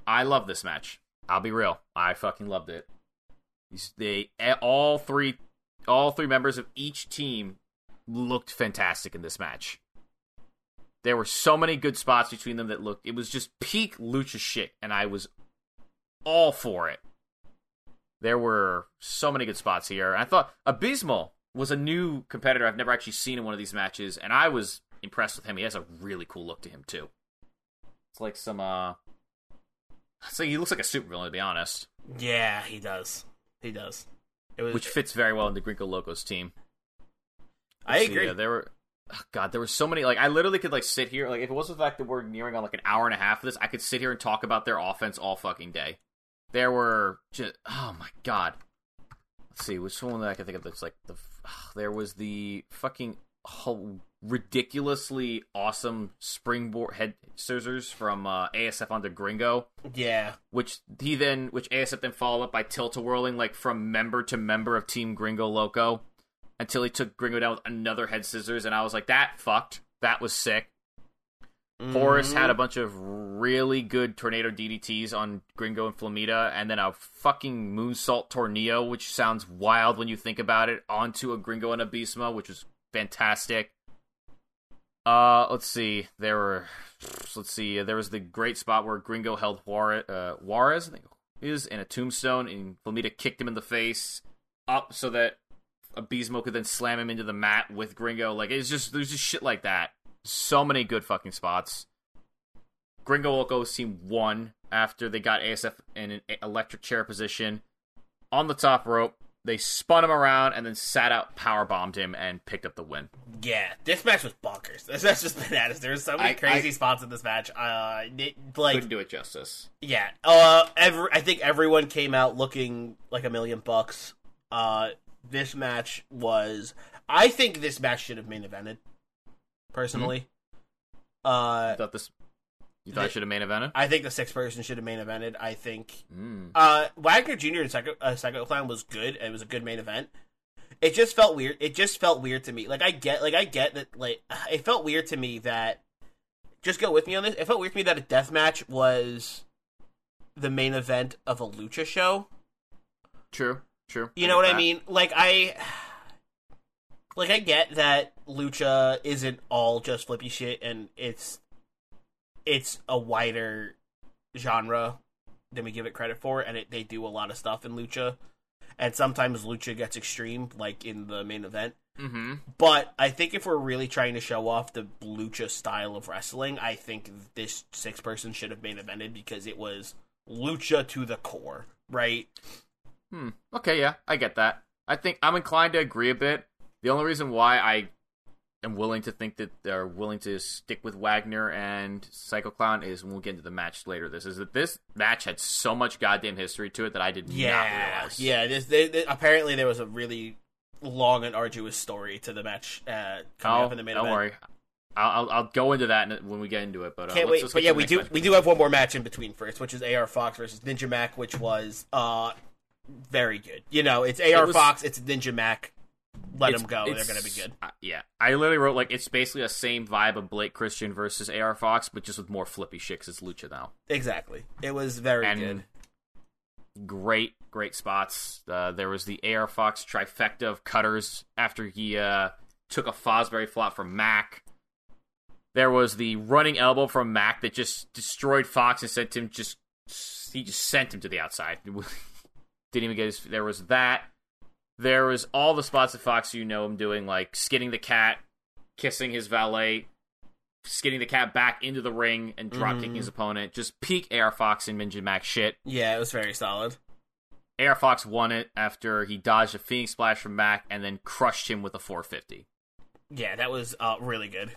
I love this match. I'll be real, I fucking loved it. They all three all three members of each team looked fantastic in this match. There were so many good spots between them that looked it was just peak lucha shit and I was all for it. There were so many good spots here. I thought Abismo was a new competitor I've never actually seen in one of these matches and I was impressed with him. He has a really cool look to him too. It's like some uh so he looks like a supervillain to be honest. Yeah, he does. He does. It was. which fits very well into Gringo Locos team. I Let's see, agree. uh, there were, oh, God, there were so many. Like, I literally could like sit here. Like, if it wasn't the fact that we're nearing on like an hour and a half of this, I could sit here and talk about their offense all fucking day. There were just, oh my God. Let's see, which one that I can think of that's like the. There was the fucking whole ridiculously awesome springboard head scissors from uh, ASF onto Gringo. Yeah, which he then which ASF then followed up by tilt a whirling like from member to member of Team Gringo Loco until he took Gringo down with another head scissors and I was like that fucked. That was sick. Mm-hmm. had a bunch of really good tornado DDTs on Gringo and Flamita and then a fucking moonsault tornado which sounds wild when you think about it onto a Gringo and Abismo which was fantastic. Uh, let's see. There were, let's see. There was the great spot where Gringo held Juarez, uh, Juarez I think is in a tombstone, and Flamita kicked him in the face up so that Abismo could then slam him into the mat with Gringo. Like it's just there's just shit like that. So many good fucking spots. Gringo Locos team won after they got ASF in an electric chair position on the top rope. they spun him around and then sat out, power bombed him, and picked up the win. Yeah, this match was bonkers. This match was bananas. There were so many I- crazy I- spots in this match. Uh, it, like Couldn't do it justice. Yeah. Uh, every, I think everyone came out looking like a million bucks. Uh, this match was. I think this match should have main evented. Personally, You uh, thought this? You thought I should have main evented? I think the sixth person should have main evented. I think Mm. uh, Wagner Jr. and Psycho, uh, Psycho Clown was good. It was a good main event. It just felt weird. It just felt weird to me. Like I get, like I get that. Like it felt weird to me that. Just go with me on this. It felt weird to me that a death match was the main event of a lucha show. True. True. You know what get I mean? Like I like I get that lucha isn't all just flippy shit and it's it's a wider genre than we give it credit for and it, they do a lot of stuff in lucha and sometimes lucha gets extreme like in the main event Mm-hmm. but I think if we're really trying to show off the lucha style of wrestling, I think this six person should have main evented because it was lucha to the core, right? Hmm. Okay, yeah, I get that. I think I'm inclined to agree a bit. The only reason why I am willing to think that they're willing to stick with Wagner and Psycho Clown is when we'll get into the match later. This is that this match had so much goddamn history to it that I did not Yeah, realize. yeah. This, they, they- apparently there was a really long and arduous story to the match uh, coming Oh, up in the main don't event. worry. I'll, I'll go into that when we get into it. But uh, Can't let's wait, but yeah, we do match. we do have one more match in between first, which is AR Fox versus Ninja Mac, which was uh very good. You know, it's AR was- Fox, it's Ninja Mac. Let It's- them go; they're gonna be good. uh, yeah, I literally wrote like it's basically the same vibe of Blake Christian versus AR Fox, but just with more flippy shit 'cause it's lucha now. Exactly, it was very And good. great, great spots. Uh, there was the AR Fox trifecta of cutters after he uh, took a Fosbury flop from Mac. There was the running elbow from Mac that just destroyed Fox and sent him just he just sent him to the outside. Didn't even get his. There was that. There was all the spots that Fox you know him doing, like skinning the cat, kissing his valet, skinning the cat back into the ring and drop kicking Mhm. his opponent. Just peak AR Fox and Ninja Mac shit. Yeah, it was very solid. AR Fox won it after he dodged a Phoenix Splash from Mac and then crushed him with a 450. Yeah, that was uh, really good.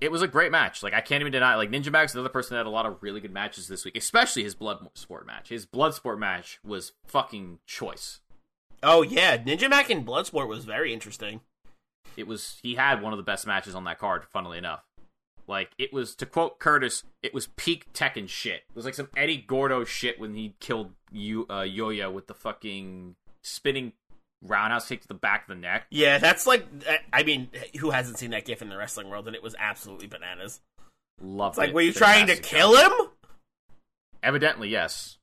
It was a great match. Like I can't even deny. Like Ninja Mac's another person that had a lot of really good matches this week, especially his blood sport match. His blood sport match was fucking choice. Oh yeah, Ninja Mac in Bloodsport was very interesting. It was he had one of the best matches on that card. Funnily enough, like it was to quote Curtis, it was peak Tekken shit. It was like some Eddie Gordo shit when he killed you uh, Yoya with the fucking spinning roundhouse kick to the back of the neck. Yeah, that's like I mean, who hasn't seen that gif in the wrestling world? And it was absolutely bananas. Loved It's like, were you trying to kill him? Evidently, yes.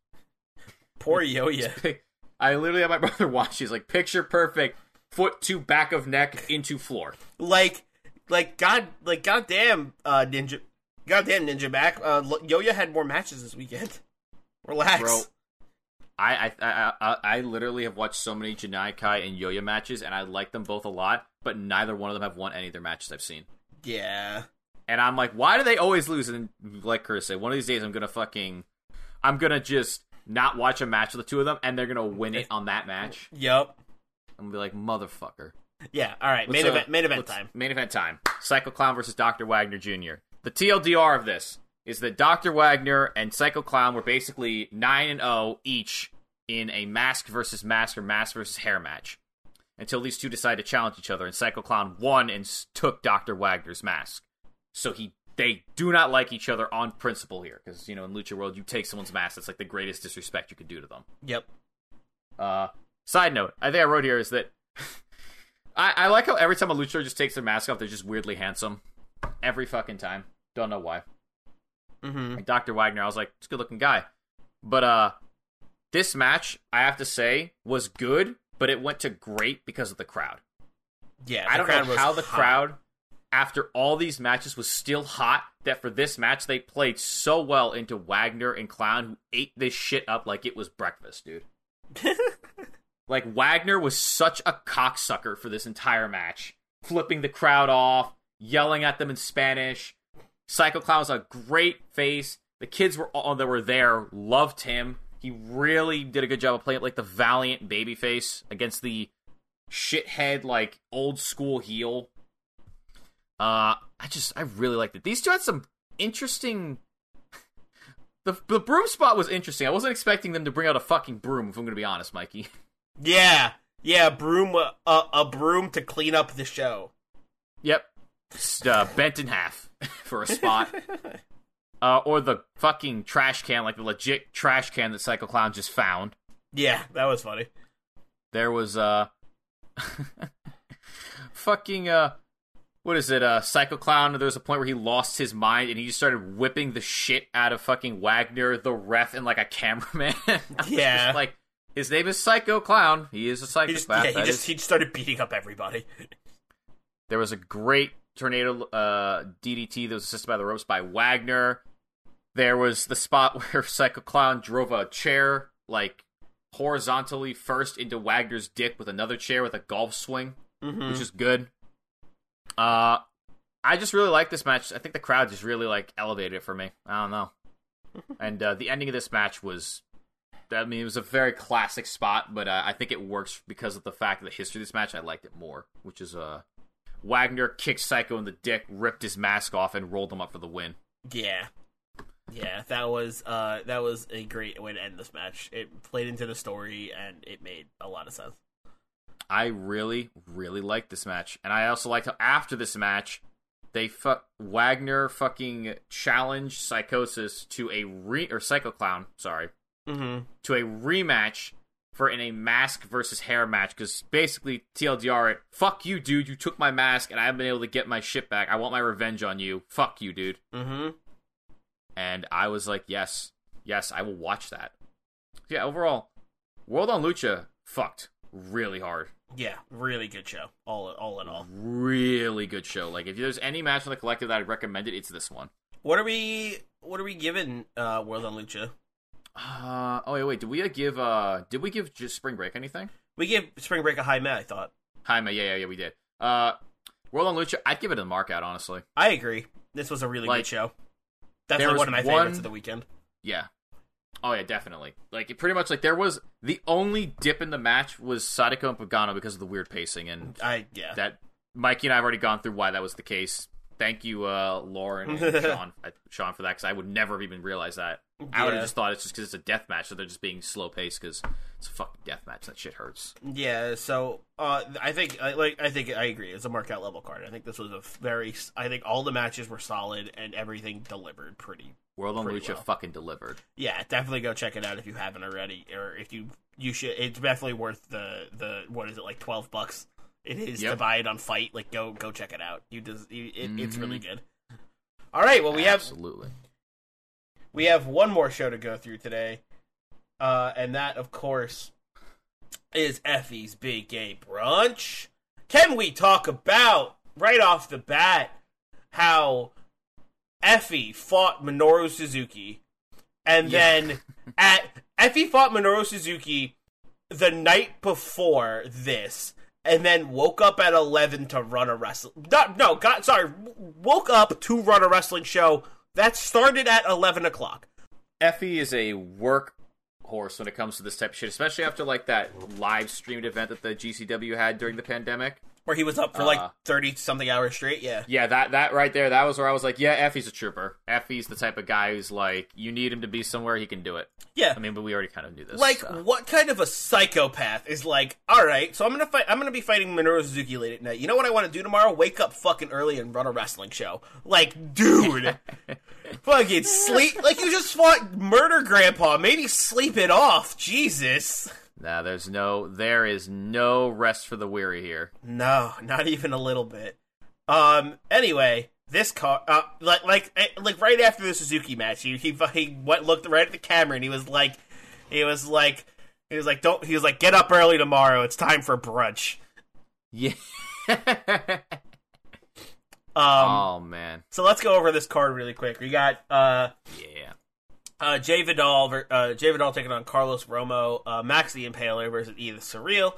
Poor Yoya. I literally had my brother watch. He's like, picture perfect, foot to back of neck into floor. like, like God, like goddamn, uh, Ninja, goddamn Ninja Mac. Uh, Yoya had more matches this weekend. Relax, Bro, I, I I I literally have watched so many Janai Kai and Yoya matches, and I like them both a lot, but neither one of them have won any of their matches I've seen. Yeah, And I'm like, why do they always lose? And like Chris said, one of these days I'm gonna fucking, I'm gonna just not watch a match of the two of them, and they're gonna win it on that match. yep, I'm gonna be like, motherfucker. yeah. All right, main Let's, uh, event, main event time. Main event time. Psycho Clown versus Dr. Wagner Jr. The TLDR of this is that Dr. Wagner and Psycho Clown were basically 9 and 0 each in a mask versus mask or mask versus hair match until these two decided to challenge each other and Psycho Clown won and took Dr. Wagner's mask. So he they do not like each other on principle here because you know in Lucha World you take someone's mask that's like the greatest disrespect you could do to them. Yep. Uh, side note, I think I wrote here is that I, I like how every time a luchador just takes their mask off, they're just weirdly handsome. Every fucking time. Don't know why. Mm-hmm. Like Dr. Wagner, I was like, it's a good looking guy. But uh this match, I have to say, was good, but it went to great because of the crowd. Yeah, I don't crowd know was how the hot. crowd, after all these matches, was still hot. That for this match, they played so well into Wagner and Clown, who ate this shit up like it was breakfast, dude. like Wagner was such a cocksucker for this entire match, flipping the crowd off, yelling at them in Spanish. Psycho Clown was a great face. The kids were all that were there loved him. He really did a good job of playing like the valiant babyface against the shithead like old school heel. Uh, I just I really liked it. These two had some interesting. The the broom spot was interesting. I wasn't expecting them to bring out a fucking broom. If I'm going to be honest, Mikey. Yeah, yeah, broom, uh, a broom to clean up the show. Yep, uh, bent in half for a spot. uh, or the fucking trash can, like the legit trash can that Psycho Clown just found. Yeah, that was funny. There was uh fucking uh what is it, uh Psycho Clown, there was a point where he lost his mind and he just started whipping the shit out of fucking Wagner, the ref, and like a cameraman. Yeah. like his name is Psycho Clown. He is a He just, yeah, he just is- he started beating up everybody. There was a great tornado uh, DDT that was assisted by the ropes by Wagner. There was the spot where Psycho Clown drove a chair like horizontally first into Wagner's dick with another chair with a golf swing, Mm-hmm. which is good. Uh, I just really like this match. I think the crowd just really like elevated it for me. I don't know. and uh, the ending of this match was. I mean, it was a very classic spot, but uh, I think it works because of the fact of the history of this match. I liked it more, which is uh, Wagner kicked Psycho in the dick, ripped his mask off, and rolled him up for the win. Yeah. Yeah, that was uh that was a great way to end this match. It played into the story and it made a lot of sense. I really, really liked this match, and I also liked how after this match, they fu- Wagner fucking challenged Psychosis to a re or Psycho Clown, sorry, Mm-hmm. to a rematch for in a mask versus hair match because basically TLDR it, fuck you, dude, you took my mask and I haven't been able to get my shit back. I want my revenge on you. Fuck you, dude. Mm-hmm. And I was like, yes, yes, I will watch that. Yeah, overall, World on Lucha fucked really hard. Yeah, really good show. All all in all. Really good show. Like if there's any match on the collective that I'd recommend it, it's this one. What are we what are we giving uh World on Lucha? Uh oh wait wait did we give uh did we give just Spring Break anything? We give Spring Break a high met, I thought. high Jaime yeah yeah yeah we did. Uh, World on Lucha I'd give it a mark out honestly. I agree. This was a really Like, good show. Definitely one of my one- favorites of the weekend. Yeah. Oh yeah, definitely. Like it pretty much like there was the only dip in the match was Sadika and Pagano because of the weird pacing and I yeah. that Mikey and I have already gone through why that was the case. Thank you, uh, Lauren and Sean, uh, Sean for that because I would never have even realized that. I would have just thought it's just because it's a death match, so they're just being slow paced because it's a fucking death match. That shit hurts. Yeah, so uh, I think I like I think I agree. It's a markout level card. I think this was a very. I think all the matches were solid and everything delivered pretty. World on Lucha well. fucking delivered. Yeah, definitely go check it out if you haven't already, or if you you should. It's definitely worth the the what is it like twelve bucks. It is to buy it on FITE. Like go go check it out. You does you, it, it's really Mhm. good. All right, well we have absolutely. we have one more show to go through today, uh, and that, of course, is Effy's Big Gay Brunch. Can we talk about right off the bat how Effy fought Minoru Suzuki, and Yeah. then at Effy fought Minoru Suzuki the night before this, and then woke up at eleven to run a wrestle. No, no, got sorry, woke up to run a wrestling show that started at eleven o'clock. Effy is a work horse when it comes to this type of shit, especially after like that live streamed event that the GCW had during the pandemic. Where he was up for like Uh, thirty something hours straight. Yeah, Yeah, that that right there, that was where I was like, yeah, Effy's a trooper. Effy's the type of guy who's like, you need him to be somewhere, he can do it. yeah. I mean, but we already kind of knew this. like so. what kind of a psychopath is like all right so i'm gonna fight i'm gonna be fighting minoru suzuki late at night you know what i want to do tomorrow wake up fucking early and run a wrestling show like dude fucking sleep like you just fought murder grandpa maybe sleep it off jesus Nah, there's no, there is no rest for the weary here. no not even a little bit um anyway this car uh, like like eh, like right after the suzuki match he he, he went looked right at the camera and he was like he was like he was like don't he was like get up early tomorrow it's time for brunch Yeah. um oh man, So let's go over this card really quick. We got uh, yeah. Uh, Jay Vidal, uh, Jay Vidal taking on Carlos Romo, uh, Max the Impaler versus Edith Surreal,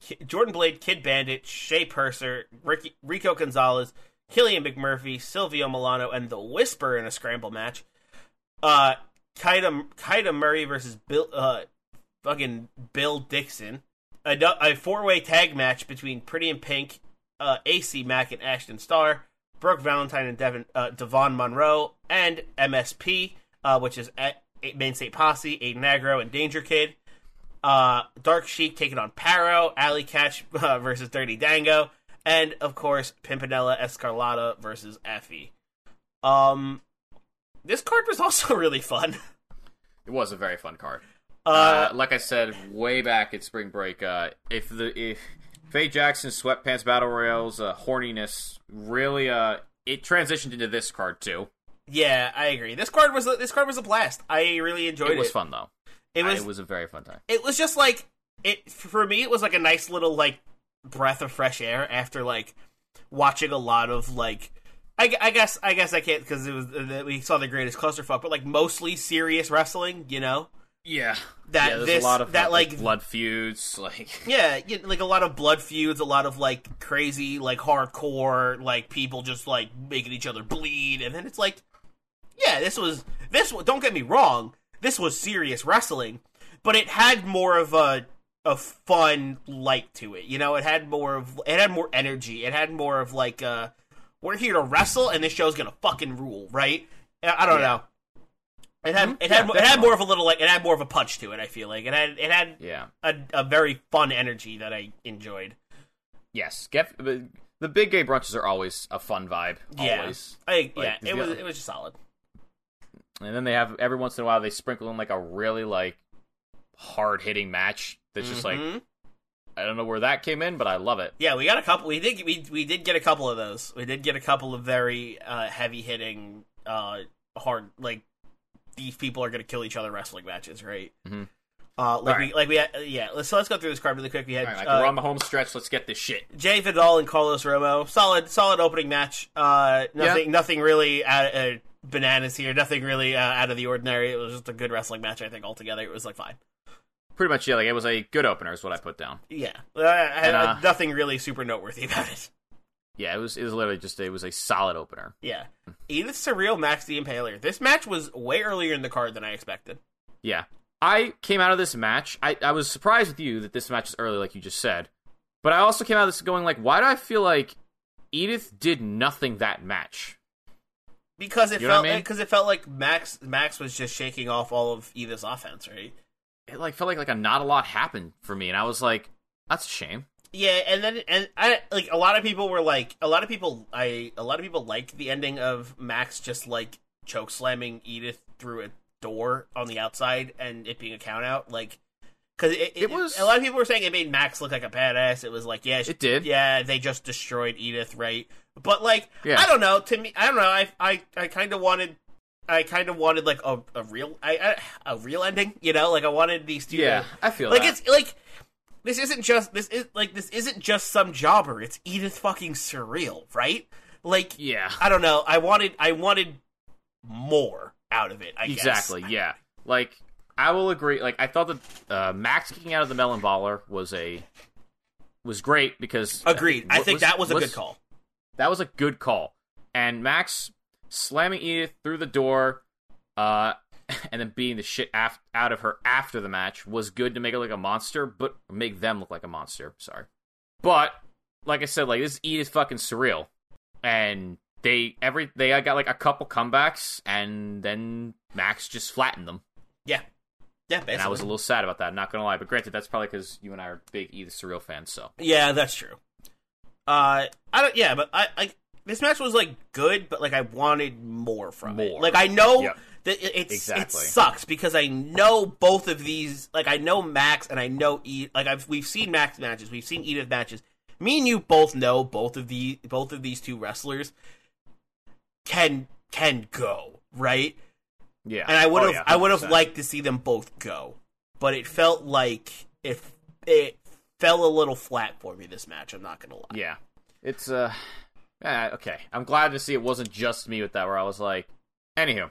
Ki- Jordan Blade, Kid Bandit, Shea Purser, Ricky, Rico Gonzalez, Killian McMurphy, Silvio Milano, and the Whisper in a scramble match. Uh, Kaida, Kaida Murray versus Bill, uh, fucking Bill Dixon. A, a four way tag match between Pretty in Pink, uh, AC Mack and Ashton Starr, Brooke Valentine and Devin, uh, Devon Monroe, and MSP, uh, which is at Main State Posse, Aiden Aggro, and Danger Kid. Uh, Dark Sheik taking on Parrow, Allie Katch uh, versus Dirty Dango, and of course Pimpinella Escarlata versus Effy. Um, this card was also really fun. It was a very fun card. Uh, Uh, like I said way back at Spring Break, uh, if the if Faye Jackson's Sweatpants Battle Royale's uh, horniness really uh, it transitioned into this card too. Yeah, I agree. This card was a, this card was a blast. I really enjoyed it. It was fun though. It I- was it was a very fun time. it was just like it for me. It was like a nice little like breath of fresh air after like watching a lot of like. I, I guess I guess I can't because it was uh, we saw the greatest clusterfuck, but like mostly serious wrestling, you know. Yeah, That yeah, there's this- a lot of that, like, like- blood feuds, like Yeah, you like a lot of blood feuds, a lot of like crazy, like hardcore, like people just like making each other bleed, and then it's like, yeah, this was this. Don't get me wrong, this was serious wrestling, but it had more of a a fun light to it. You know, it had more of it had more energy. It had more of like, uh, we're here to wrestle, and this show's gonna fucking rule, right? I don't Yeah. know. It had Mhm. it Yeah, had it had more of a little like it had more of a punch to it. I feel like it had it had yeah, a, a very fun energy that I enjoyed. yes. Get, the big gay brunches are always a fun vibe. Yeah. I, Like, yeah, it was it was just solid. And then they have every once in a while they sprinkle in like a really like hard hitting match that's just like Mhm. I don't know where that came in, but I love it. yeah, we got a couple. We did we we did get a couple of those. We did get a couple of very uh, heavy hitting, uh, hard like these people are gonna kill each other wrestling matches, right? Mhm. Uh, like Alright. we like we had, yeah. Let's so let's go through this card really quick. We had All right, uh, we're on the home stretch. Let's get this shit. Jay Vidal and Carlos Romo. Solid, solid opening match. Uh, nothing, nothing really out, uh, bananas here. Nothing really uh, out of the ordinary. It was just a good wrestling match. I think altogether it was like fine. Pretty much, yeah. Like it was a good opener, is what I put down. Yeah, I And, uh, nothing really super noteworthy about it. Yeah, it was. It was literally just. It was a solid opener. Yeah, Edith Surreal, Max the Impaler. This match was way earlier in the card than I expected. Yeah, I came out of this match. I I was surprised with you that this match is early, like you just said. But I also came out of this going like, why do I feel like Edith did nothing that match? Because it You felt what I mean? because it felt like Max Max was just shaking off all of Edith's offense, right? It like felt like like a not a lot happened for me, and I was like, that's a shame. Yeah, and then and I like a lot of people were like a lot of people I a lot of people liked the ending of Max just like choke slamming Edith through a door on the outside and it being a count out like because it, It was- a lot of people were saying it made Max look like a badass. It was like yeah, she- It did. yeah they just destroyed Edith right, but like Yeah. I don't know to me I don't know I I I kind of wanted. I kind of wanted like a, a real I, I, a real ending, you know, like I wanted these two. Yeah, I feel like that. it's like this isn't just this is like this isn't just some jobber. It's Edith fucking surreal, right? Like yeah, I don't know. I wanted I wanted more out of it. I exactly. guess. Yeah, like I will agree. Like I thought that uh, Max kicking out of the melon baller was a was great because Agreed. I think that was a was- good call. That was a good call. And Max slamming Edith through the door, uh, and then beating the shit af- out of her after the match was good to make it look like a monster, but make them look like a monster. Sorry, but like I said, like this is Edith fucking surreal, and they every they got like a couple comebacks, and then Max just flattened them, Yeah. Yeah, basically. and I was a little sad about that. Not gonna lie, but granted, that's probably because you and I are big Edith surreal fans. So Yeah, that's true. Uh, I don't. Yeah, but I, I this match was like good, but like I wanted more from it. Like I know Yep. that it, it's it sucks because I know both of these. Like I know Max and I know E. Like I've we've seen Max matches, we've seen Edith matches. Me and you both know both of the both of these two wrestlers can can go right, yeah, and I would Oh, have yeah, I would have liked to see them both go, but it felt like if it fell a little flat for me this match. I'm not gonna lie. Yeah, it's uh, eh, okay. I'm glad to see it wasn't just me with that. Where I was like, anywho,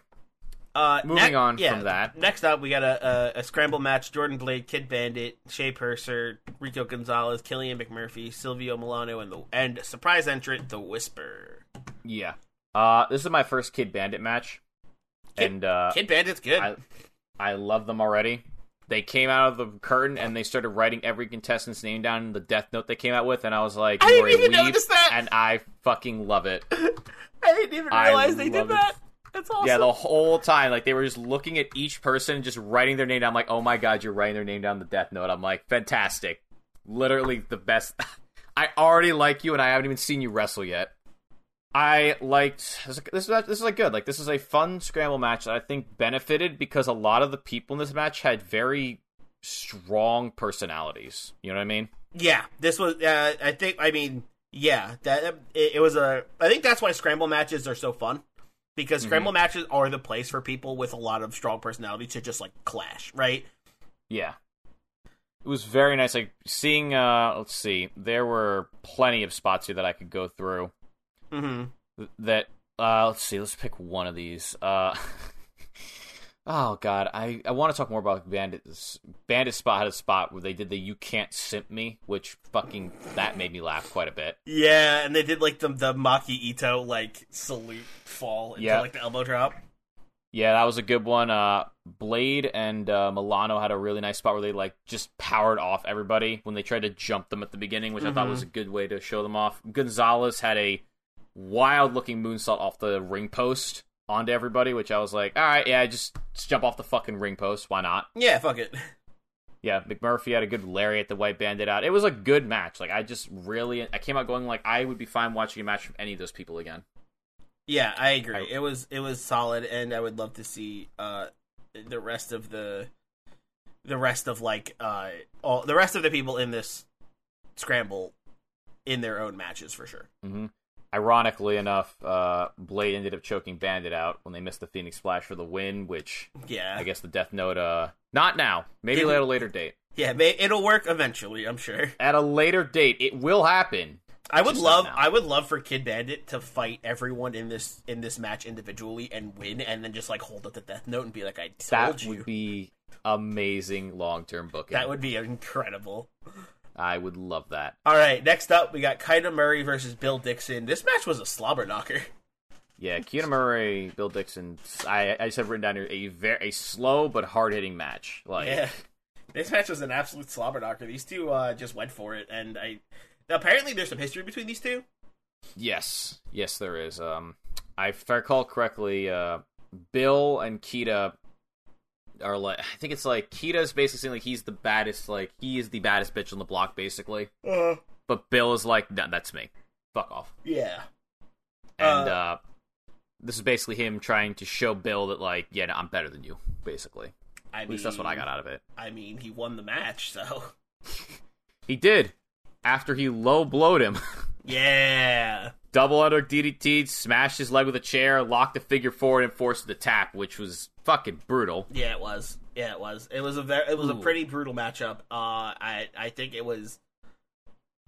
Uh, Moving on yeah, from that. Next up, we got a, a, a scramble match: Jordan Blade, Kid Bandit, Shea Purser, Rico Gonzalez, Killian McMurphy, Silvio Milano, and the and surprise entrant, The Whisper. yeah. Uh, this is my first Kid Bandit match, and uh, Kid Bandit's good. I I love them already. They came out of the curtain and they started writing every contestant's name down in the death note they came out with, and I was like, I didn't even leave," notice that. and I fucking love it. I didn't even I realize they did it. that. That's awesome. Yeah, the whole time, like they were just looking at each person just writing their name down. I'm like, oh my god, you're writing their name down the death note. I'm like, fantastic, literally the best. I already like you, and I haven't even seen you wrestle yet. I liked this. This is this is like good. Like this is a fun scramble match that I think benefited because a lot of the people in this match had very strong personalities. You know what I mean? Yeah, this was. Uh, I think. I mean, yeah, that it, it was a. I think that's why scramble matches are so fun because scramble matches are the place for people with a lot of strong personality to just like clash, right? Yeah. It was very nice. Like seeing. uh Let's see. There were plenty of spots here that I could go through. Mm-hmm. that uh let's see let's pick one of these uh oh god i i want to talk more about bandit's bandit spot had a spot where they did the you can't simp me which fucking that made me laugh quite a bit Yeah, and they did like the the Maki Ito like salute fall into Yeah. like the elbow drop. yeah that was a good one uh blade and uh milano had a really nice spot where they like just powered off everybody when they tried to jump them at the beginning which i thought was a good way to show them off gonzalez had a wild looking moonsault off the ring post onto everybody which i was like all right yeah just, just jump off the fucking ring post why not Yeah, fuck it. Yeah, McMurphy had a good lariat the White Bandit out. It was a good match. Like I just really, I came out going like I would be fine watching a match from any of those people again. Yeah, I agree. I- it was it was solid, and I would love to see uh the rest of the the rest of like uh all the rest of the people in this scramble in their own matches for sure. hmm Ironically enough, uh, Blade ended up choking Bandit out when they missed the Phoenix Splash for the win, which Yeah, I guess the Death Note, uh, not now, maybe Didn't- at a later date. yeah, may, it'll work eventually. I'm sure. At a later date, it will happen. I would love. I would love for Kid Bandit to fight everyone in this in this match individually and win, and then just like hold up the death note and be like, "I told That you." would be amazing long term booking. that would be incredible. I would love that. All right, next up we got Kaida Murray versus Bill Dixon. This match was a slobber knocker. Yeah, Keanu Murray, Bill Dixon. I I just have written down here a very a slow but hard hitting match. Like Yeah, this match was an absolute slobber knocker. These two uh, just went for it, and I apparently there's some history between these two. Yes, yes, there is. Um, I, if I recall correctly, uh, Bill and Kita are like. I think it's like Kita's basically saying like he's the baddest. Like he is the baddest bitch on the block, basically. Uh, But Bill is like, no, that's me. Fuck off. yeah, And Uh, uh, this is basically him trying to show Bill that like, yeah, no, I'm better than you. Basically, I at least that's what I got out of it. I mean, he won the match, so He did after he low blowed him. yeah. Double under DDT, smashed his leg with a chair, locked the figure forward, and forced the tap, which was fucking brutal. Yeah, it was. Yeah, it was. It was a very, it was a pretty brutal matchup. Uh, I I think it was.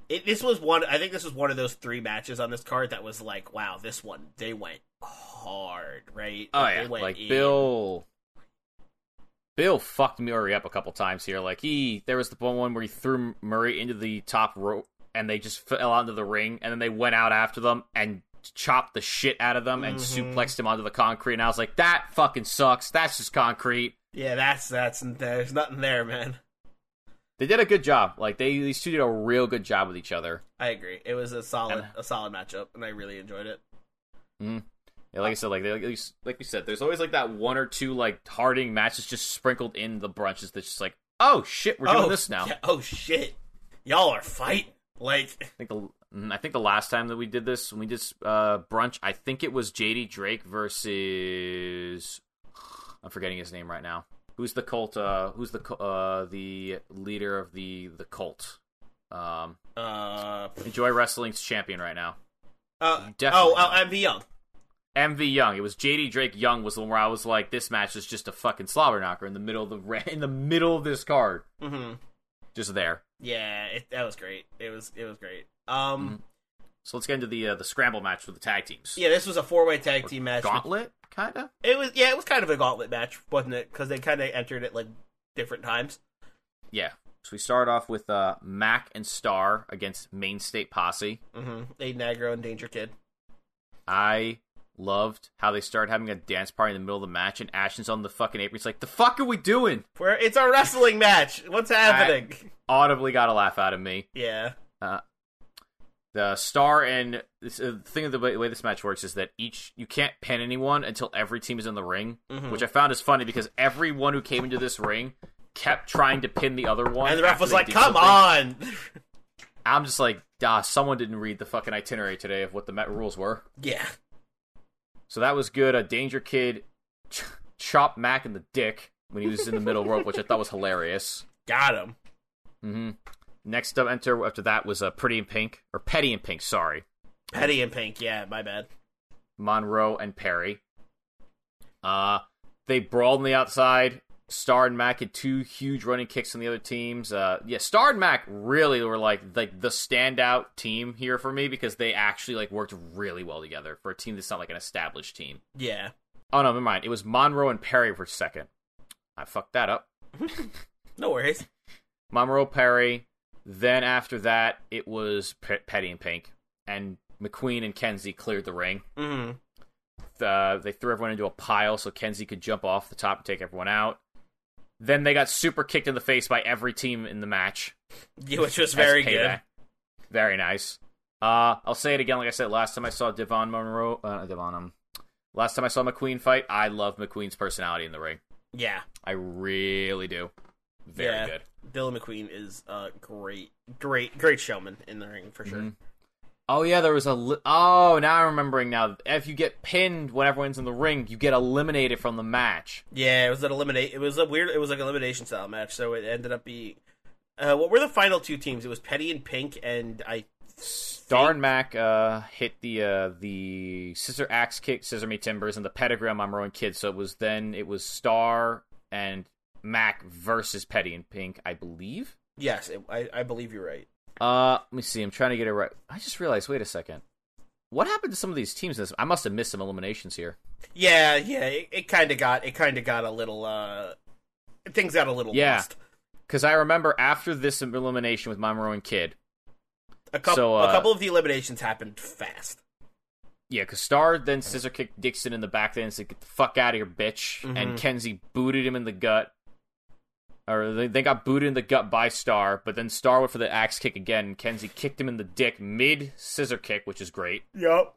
It, this was one. I think this was one of those three matches on this card that was like, wow, this one they went hard, right? Oh Like, yeah, like in. Bill. Bill fucked Murray up a couple times here. Like he, there was the one where he threw Murray into the top rope, and they just fell onto the ring, and then they went out after them and chopped the shit out of them and Mhm. suplexed him onto the concrete. And I was like, that fucking sucks. That's just concrete. Yeah, that's that's there's nothing there, man. They did a good job. Like they, these two did a real good job with each other. I agree. It was a solid And- a solid matchup, and I really enjoyed it. Yeah, like I said, like they, like, like we said, there's always like that one or two like harding matches just sprinkled in the brunches that's just like, oh shit, we're doing oh, this now. yeah, oh shit, y'all are fighting like I think the mm, I think the last time that we did this, when we did uh, brunch, I think it was JD Drake versus I'm forgetting his name right now. Who's the cult? Uh, who's the uh, the leader of the the cult? Um, uh, Enjoy Wrestling's champion right now. uh Definitely oh, oh not. MV Young. MV Young. It was JD Drake Young was the one where I was like, this match is just a fucking slobber knocker in the middle of the ra- in the middle of this card, Mm-hmm. Just there. Yeah, it, that was great. It was it was great. Um, Mhm. So let's get into the uh, the scramble match with the tag teams. yeah, this was a four way tag team match. Gauntlet, kind of. It was yeah, it was kind of a gauntlet match, wasn't it? Because they kind of entered at like different times. Yeah. So we start off with uh, Mac and Star against Maine State Posse. Mm-hmm. Aiden Aggro and Danger Kid. I loved how they started having a dance party in the middle of the match, and Ashton's on the fucking apron. He's like, "The fuck are we doing?" Where it's a wrestling match. What's happening? Audibly got a laugh out of me. yeah. The star and this, uh, the thing of the way, way this match works is that each you can't pin anyone until every team is in the ring, Mhm. which I found is funny because everyone who came into this ring kept trying to pin the other one. And the ref was like, "Come something. on." I'm just like, ah, someone didn't read the fucking itinerary today of what the Met rules were. yeah. So that was good. A Danger Kid ch- chopped Mac in the dick when he was in the middle rope, which I thought was hilarious. Got him. Mm-hmm. Next up, enter after that was uh, Pretty in Pink or Petty in Pink. Sorry, Petty in Pink. Yeah, my bad. Monroe and Perry. Uh, they brawled on the outside. Star and Mac had two huge running kicks on the other teams. Uh, yeah, Star and Mac really were like like the standout team here for me because they actually like worked really well together for a team that's not like an established team. Yeah. Oh no, never mind. It was Monroe and Perry for second. I fucked that up. No worries. Monroe Perry. Then after that, it was P- Petty and Pink, and McQueen and Kenzie cleared the ring. hmm uh, they threw everyone into a pile so Kenzie could jump off the top and take everyone out. Then they got super kicked in the face by every team in the match. Yeah, which was very good. Very nice. Uh, I'll say it again, like I said last time I saw Devon Monroe. Uh, Devon, um, last time I saw McQueen fight, I love McQueen's personality in the ring. Yeah. I really do. Very Yeah. good. Dylan McQueen is a great, great, great showman in the ring for sure. Mhm. Oh yeah, there was a. Li- oh, now I'm remembering. Now, if you get pinned when everyone's in the ring, you get eliminated from the match. Yeah, it was an eliminate. It was a weird. It was like an elimination style match. So it ended up being. Uh, what were the final two teams? It was Petty and Pink, and I. Star and Mac uh, hit the uh, the scissor axe kick, scissor me timbers, and the pedigree on Monroe and Kid. So it was then it was Star and Mac versus Petty and Pink, I believe. Yes, it, I, I believe you're right. Uh, let me see. I'm trying to get it right. I just realized. Wait a second. What happened to some of these teams? This I must have missed some eliminations here. Yeah, yeah. It, it kind of got. It kind of got a little. uh Things got a little Yeah. lost. Because I remember after this elimination with Monroe and Kid, A couple. So, a uh, couple of the eliminations happened fast. Yeah, because Star then scissor kicked Dixon in the back then and said, Get the fuck out of here, bitch. Mhm. And Kenzie booted him in the gut. Or they, they got booted in the gut by Star, but then Star went for the axe kick again, and Kenzie kicked him in the dick mid scissor kick, which is great, Yep.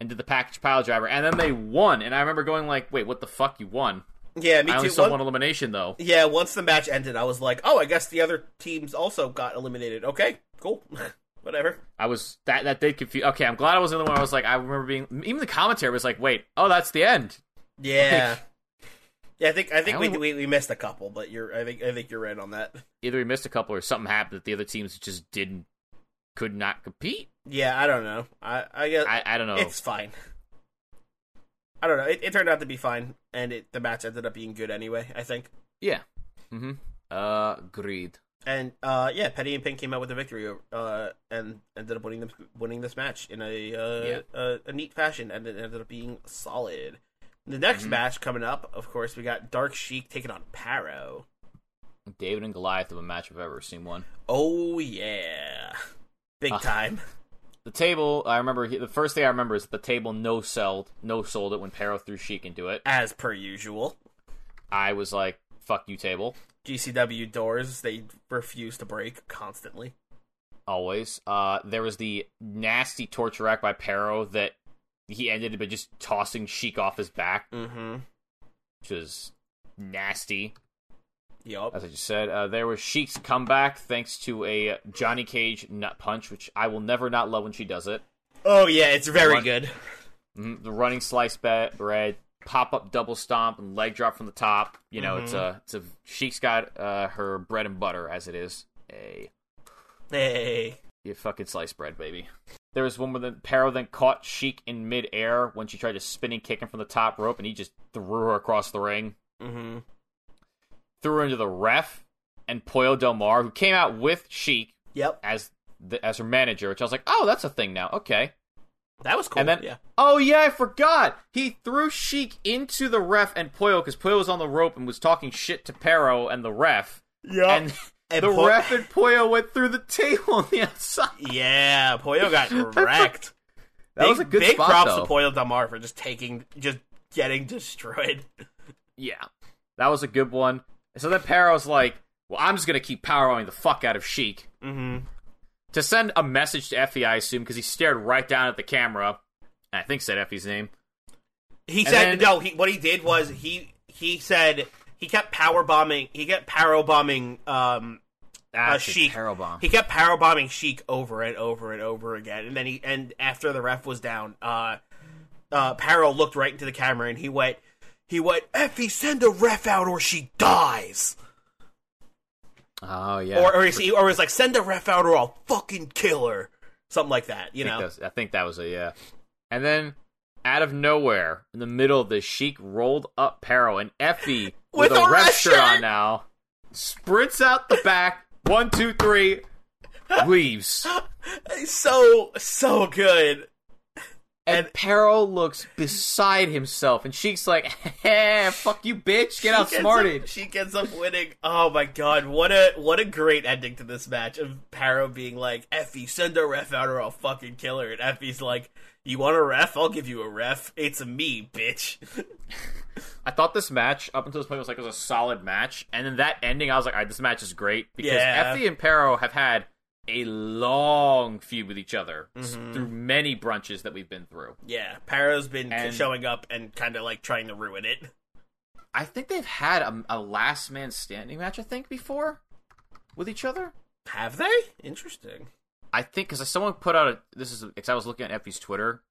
and did the package pile driver, and then they won. And I remember going like, "Wait, what the fuck? You won? Yeah, me I only too. saw One- one elimination though." Yeah, once the match ended, I was like, "Oh, I guess the other teams also got eliminated." Okay, cool, whatever. I was that that did confuse. Okay, I'm glad I was in the one. I was like, I remember being even the commentary was like, "Wait, oh, that's the end." Yeah, yeah. I think I think I we, we we missed a couple, but you're I think I think you're right on that. Either we missed a couple or something happened that the other teams just didn't could not compete. Yeah, I don't know. I I guess I, I don't know. it's fine. I don't know. It, it turned out to be fine, and it the match ended up being good anyway. I think. Yeah. Mm-hmm. Uh, agreed. And uh, yeah, Petty and Pink came out with a victory, uh, and ended up winning them winning this match in a uh, Yeah. a, a neat fashion, and it ended up being solid. The next Mhm. match coming up, of course, we got Dark Sheik taking on Parrow. David and Goliath of a match I've ever seen one. Oh yeah, big Ah. time. The table, I remember the first thing I remember is that the table no sold, no sold it when Parrow threw Sheik into it. As per usual, I was like, "Fuck you, table." GCW doors they refuse to break constantly. Always. Uh, there was the nasty torture rack by Parrow that he ended by just tossing Sheik off his back, Mm-hmm. which was nasty. Yup. As I just said, uh, there was Sheik's comeback thanks to a Johnny Cage nut punch, which I will never not love when she does it. Oh yeah, it's very What? good. Mhm, The running slice bread, pop up double stomp, and leg drop from the top. You know, it's a it's a Sheik's got uh, her bread and butter as it is. A Hey. you fucking slice bread, baby. There was one where the Parrow then caught Sheik in midair when she tried to spinning kick him from the top rope, and he just threw her across the ring. Mm-hmm. Threw her into the ref and Pollo Del Mar, who came out with Sheik Yep. as the, as her manager, which I was like, oh, that's a thing now. Okay. That was cool. And then, yeah. oh yeah, I forgot. He threw Sheik into the ref and Pollo because Pollo was on the rope and was talking shit to Parrow and the ref, Yeah. and, And the Po- ref and Pollo went through the table on the outside. Yeah, Pollo got wrecked. That big, was a good big spot, props though. to Pollo Del Mar for just taking, just getting destroyed. Yeah, that was a good one. So then Parrow's like, "Well, I'm just gonna keep powering the fuck out of Sheik Mm-hmm. to send a message to Effy, I assume, because he stared right down at the camera. I think said Effy's name. He And said then- no. He what he did was he he said he kept power bombing. He kept power bombing. Um, uh, Sheik. Bomb. He kept power bombing Sheik over and over and over again, and then he and after the ref was down, uh, uh, Parrow looked right into the camera and he went, he went, Effy, send a ref out or she dies, Oh yeah. or or he or was like, send a ref out or I'll fucking kill her, something like that, you I think, know. that's- I think that was a yeah. And then out of nowhere, in the middle of the Sheik rolled up Parrow and Effy with, With a a red shirt on now, sprints out the back. One, two, three, leaves. So so good. And Parrow looks beside himself, and Sheik's like, "Hey, fuck you, bitch! Get outsmarted." She gets up winning. Oh my god, what a what a great ending to this match of Parrow being like, Effy, send a ref out or I'll fucking kill her. And Effy's like, You want a ref? I'll give you a ref. It's a me, bitch. I thought this match up until this point was like it was a solid match, and then that ending, I was like, "All right, this match is great because Yeah. Effy and Parrow have had a long feud with each other Mm-hmm. through many brunches that we've been through. yeah, Paro's been And- showing up and kind of like trying to ruin it. I think they've had a, a last man standing match. I think before with each other. Have they? Interesting. I think because someone put out a this is because I was looking at Effy's Twitter,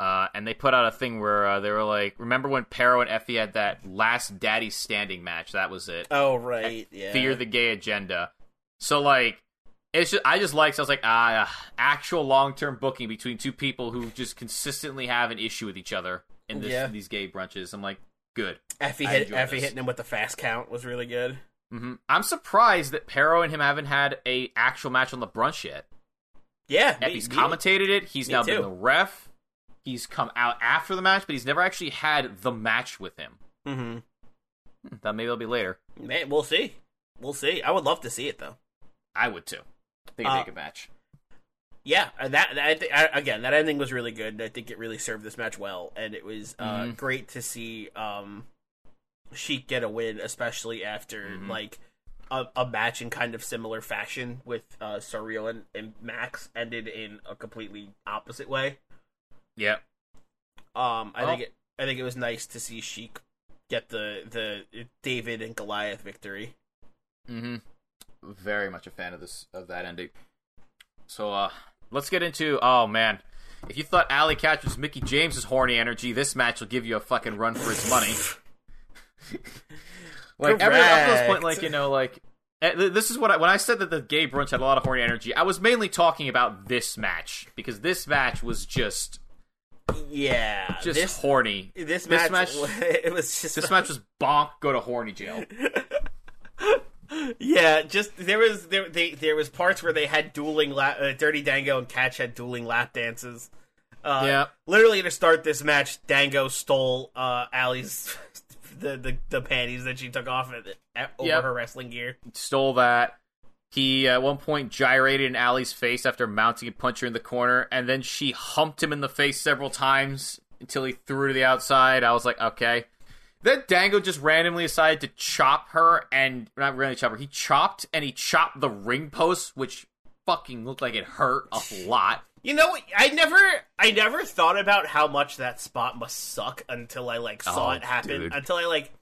uh, and they put out a thing where uh, they were like, "Remember when Parrow and Effy had that last Daddy standing match? That was it. Oh right, yeah. Fear the gay agenda." So like, it's just I just like so I was like, ah, actual long term booking between two people who just consistently have an issue with each other in this Yeah. these gay brunches. I'm like, good. Effy I hit enjoy Effy this. hitting him with the fast count was really good. hmm I'm surprised that Parrow and him haven't had a actual match on the brunch yet. Yeah, me- Effy's me- commentated it. He's now too. been the ref. He's come out after the match, but he's never actually had the match with him. Mhm. Hmm, That maybe it'll be later. Man, we'll see. We'll see. I would love to see it though. I would too. It'd Uh, be a match. Yeah, that, that I again, that ending was really good. I think it really served this match well, and it was uh, Mhm. great to see um, Sheik get a win, especially after Mhm. like a, a match in kind of similar fashion with uh, Surreal and, and Max ended in a completely opposite way. Yeah. Um, I Oh. think it, I think it was nice to see Sheik get the the David and Goliath victory. Mm-hmm. Very much a fan of this of that ending. So uh let's get into oh man. If you thought Allie Katch was Mickie James's horny energy, this match will give you a fucking run for its money. like every up to this point, like you know, like eh, this is what I, when I said that the gay brunch had a lot of horny energy. I was mainly talking about this match because this match was just Yeah, just this horny. this this match, match- it was just This match was bonk. Go to horny jail. Yeah, just there was there they, there was parts where they had dueling lap, uh, Dirty Dango and Katch had dueling lap dances. Uh, Yeah. literally to start this match, Dango stole uh, Allie's the, the the panties that she took off at, at, over Yep. her wrestling gear. stole that. He at one point gyrated in Allie's face after mounting a puncher in the corner, and then she humped him in the face several times until he threw her to the outside. I was like, okay. Then Dango just randomly decided to chop her, and not really chop her. He chopped and he chopped the ring post, which fucking looked like it hurt a lot. You know. I never I never thought about how much that spot must suck until I like saw Oh, it happen. dude. Until I like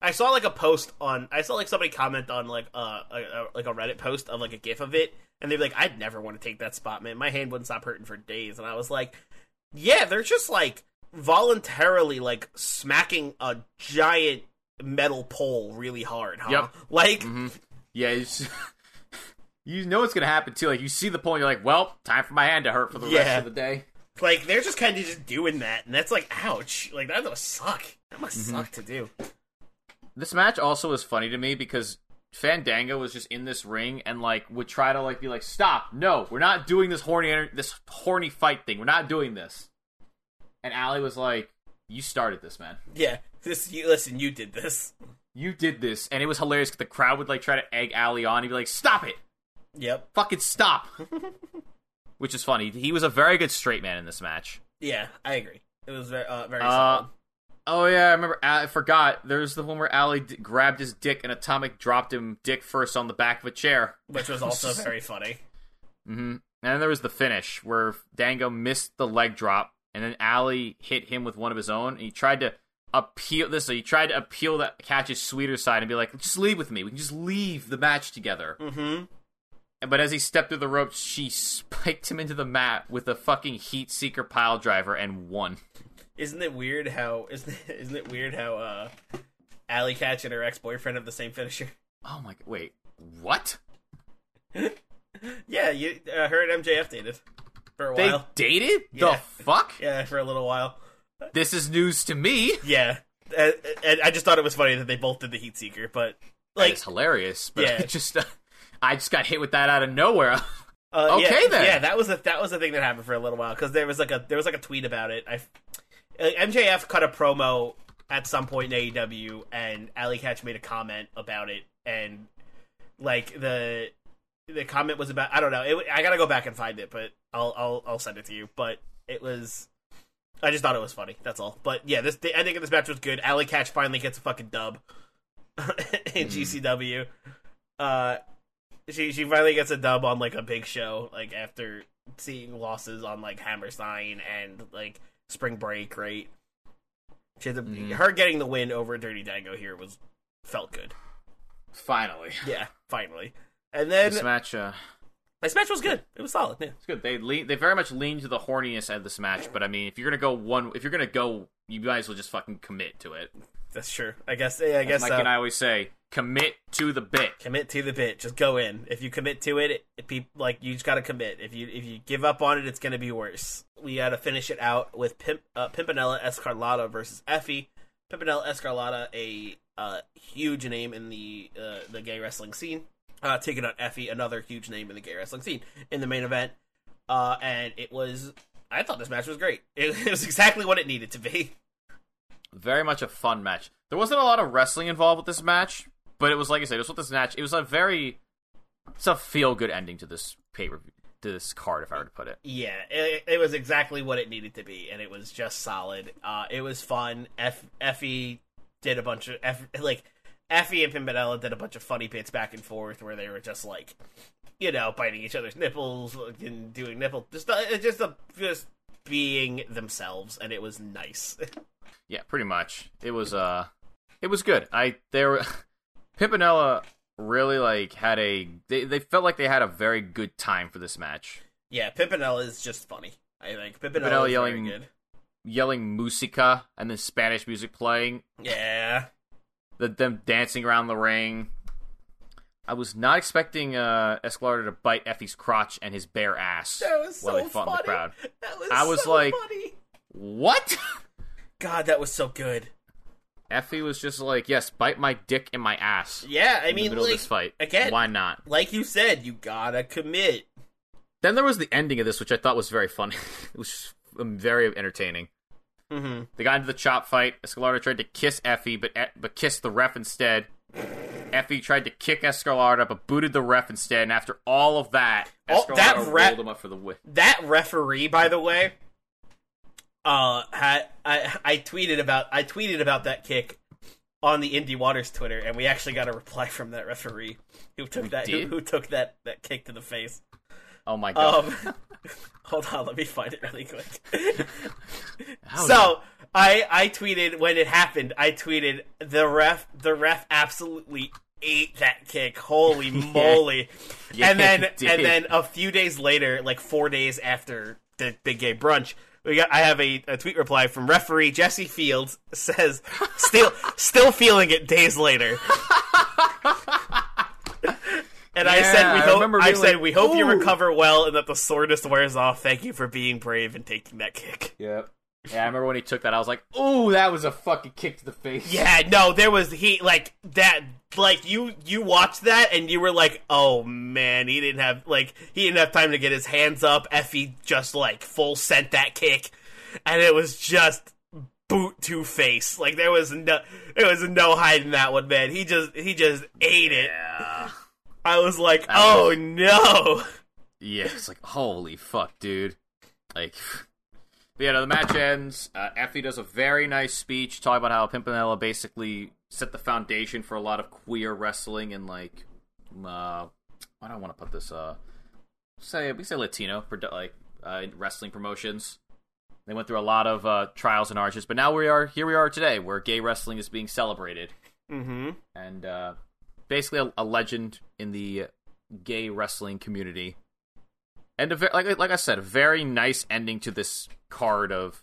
I saw like a post on I saw like somebody comment on like uh, a, a like a Reddit post of like a gif of it and they're like I'd never want to take that spot, man. My hand wouldn't stop hurting for days and I was like yeah, they're just like voluntarily like smacking a giant metal pole really hard, huh? Yep. Like hmm Yeah, you know what's gonna happen too. Like you see the point, you're like, well, time for my hand to hurt for the rest of the day. like they're just kind of just doing that and that's like ouch. Like that must suck. That must Mm-hmm. suck to do. This match also was funny to me because Fandango was just in this ring and like would try to like be like, "Stop! No, we're not doing this horny this horny fight thing. We're not doing this." And Allie was like, "You started this, man. Yeah, this. You, listen, you did this. You did this." And it was hilarious. 'cause the crowd would like try to egg Allie on. He'd be like, "Stop it! Yep. Fucking stop!" Which is funny. He was a very good straight man in this match. Yeah, I agree. It was very, uh, very Uh, solid. Oh yeah, I remember. I forgot. There's the one where Allie d- grabbed his dick and Atomic dropped him dick first on the back of a chair. Which was also very funny. hmm And then there was the finish where Dango missed the leg drop, and then Allie hit him with one of his own. And he tried to appeal this. So he tried to appeal that Katch's sweeter side and be like, "Just leave with me. We can just leave the match together." Mm-hmm. But as he stepped through the ropes, she spiked him into the mat with a fucking heat seeker pile driver and won. Isn't it weird how isn't it, isn't it weird how uh Allie Katch and her ex boyfriend have the same finisher? Oh my! Wait, what? Yeah, you uh, her and MJF dated for a They dated? Yeah. The fuck? Yeah, for a little while. This is news to me. Yeah, and, and I just thought it was funny that they both did the Heat Seeker, but Like, it's hilarious, but Yeah. I just uh, I just got hit with that out of nowhere. uh, okay yeah, then. yeah, that was a that was the thing that happened for a little while because there was like a there was like a tweet about it. I uh, MJF cut a promo at some point in AEW, and Allie Katch made a comment about it, and like the the comment was about I don't know. It, I gotta go back and find it, but I'll I'll I'll send it to you. But it was. I just thought it was funny. That's all. But yeah, this the ending of this match was good. Allie Katch finally gets a fucking dub in GCW. Uh, she she finally gets a dub on like a big show, like after seeing losses on like Hammerstein and like Spring Break. Right, she had the, Mhm. her getting the win over Dirty Dango here was felt good. Finally, Yeah, finally. And then this match. Uh, this match was good. It was solid. Yeah. it's good. They lean. They very much lean to the horniness of this match. But I mean, if you're gonna go one, if you're gonna go, you might as well just fucking commit to it. That's true. I guess. Yeah, I guess. Mike uh, and I always say, commit to the bit. commit to the bit. Just go in. If you commit to it, it, it pe- like you just got to commit. If you if you give up on it, it's gonna be worse. We got to finish it out with Pimp, uh, Pimpinella Escarlata versus Effy. Pimpinella Escarlata, a uh, huge name in the uh, the gay wrestling scene, uh, taking on Effy, another huge name in the gay wrestling scene, in the main event. Uh, and it was. I thought this match was great. It, it was exactly what it needed to be. Very much a fun match. There wasn't a lot of wrestling involved with this match, but it was like I said, it was with this match. It was a very, it's a feel good ending to this pay per to this card, if I were to put it. Yeah, it, it was exactly what it needed to be, and it was just solid. Uh, it was fun. F- Effy did a bunch of F- like Effy and Pimpinella did a bunch of funny bits back and forth where they were just like, you know, biting each other's nipples and doing nipple just uh, just a, just being themselves, and it was nice. Yeah, pretty much. It was uh, it was good. I they were Pimpinella really like had a they they felt like they had a very good time for this match. yeah, Pimpinella is just funny. I think Pimpinella, Pimpinella yelling-. Yelling musica and then Spanish music playing, Yeah, the, them dancing around the ring. I was not expecting uh, Escalada to bite Effy's crotch and his bare ass that was so while they fought funny. in the crowd. That was I was so like- funny. What? God, that was so good. Effy was just like, "Yes, bite my dick and my ass." Yeah, I in mean, the middle like, of this fight. again- why not? like you said, you gotta commit. Then there was the ending of this, which I thought was very funny. it was um, very entertaining. Mm-hmm. They got into the chop fight. Escalarda tried to kiss Effy, but but kissed the ref instead. Effy tried to kick Escalarda, but booted the ref instead. And after all of that, Oh, that ref- rolled him up for the win. That referee, by the way, uh, had I I tweeted about I tweeted about that kick on the Indie Waters Twitter, and we actually got a reply from that referee who took We that who, who took that that kick to the face. Oh my god! Um, hold on, let me find it really quick. So I I tweeted when it happened. I tweeted the ref the ref absolutely ate that kick. Holy moly! Yeah, and then and then a few days later, like four days after the big gay brunch, we got I have a, a tweet reply from referee Jesse Fields says still still feeling it days later. And I said, Yeah, we I hope. remember I said, like, we hope you recover well and that the soreness wears off. Thank you for being brave and taking that kick. Yep. Yeah, I remember when he took that. I was like, "Ooh, that was a fucking kick to the face." Yeah, no, there was he like that. Like you, you watched that and you were like, "Oh man, he didn't have like he didn't have time to get his hands up." Effy just like full sent that kick, and it was just boot to face. Like there was no, there was no hiding that one, man. He just he just ate it. Yeah. I was like, That "Oh was- no." Yeah, it's like holy fuck, dude. Like But yeah, no, the match ends. Uh, Effy does a very nice speech talking about how Pimpinella basically set the foundation for a lot of queer wrestling and like, uh, I don't want to put this. Uh, say we say Latino for like uh, wrestling promotions. They went through a lot of uh, trials and arches, but now we are here. We are today, where gay wrestling is being celebrated, Mm-hmm. and uh, basically a, a legend in the gay wrestling community. And a like like I said, a very nice ending to this card. Of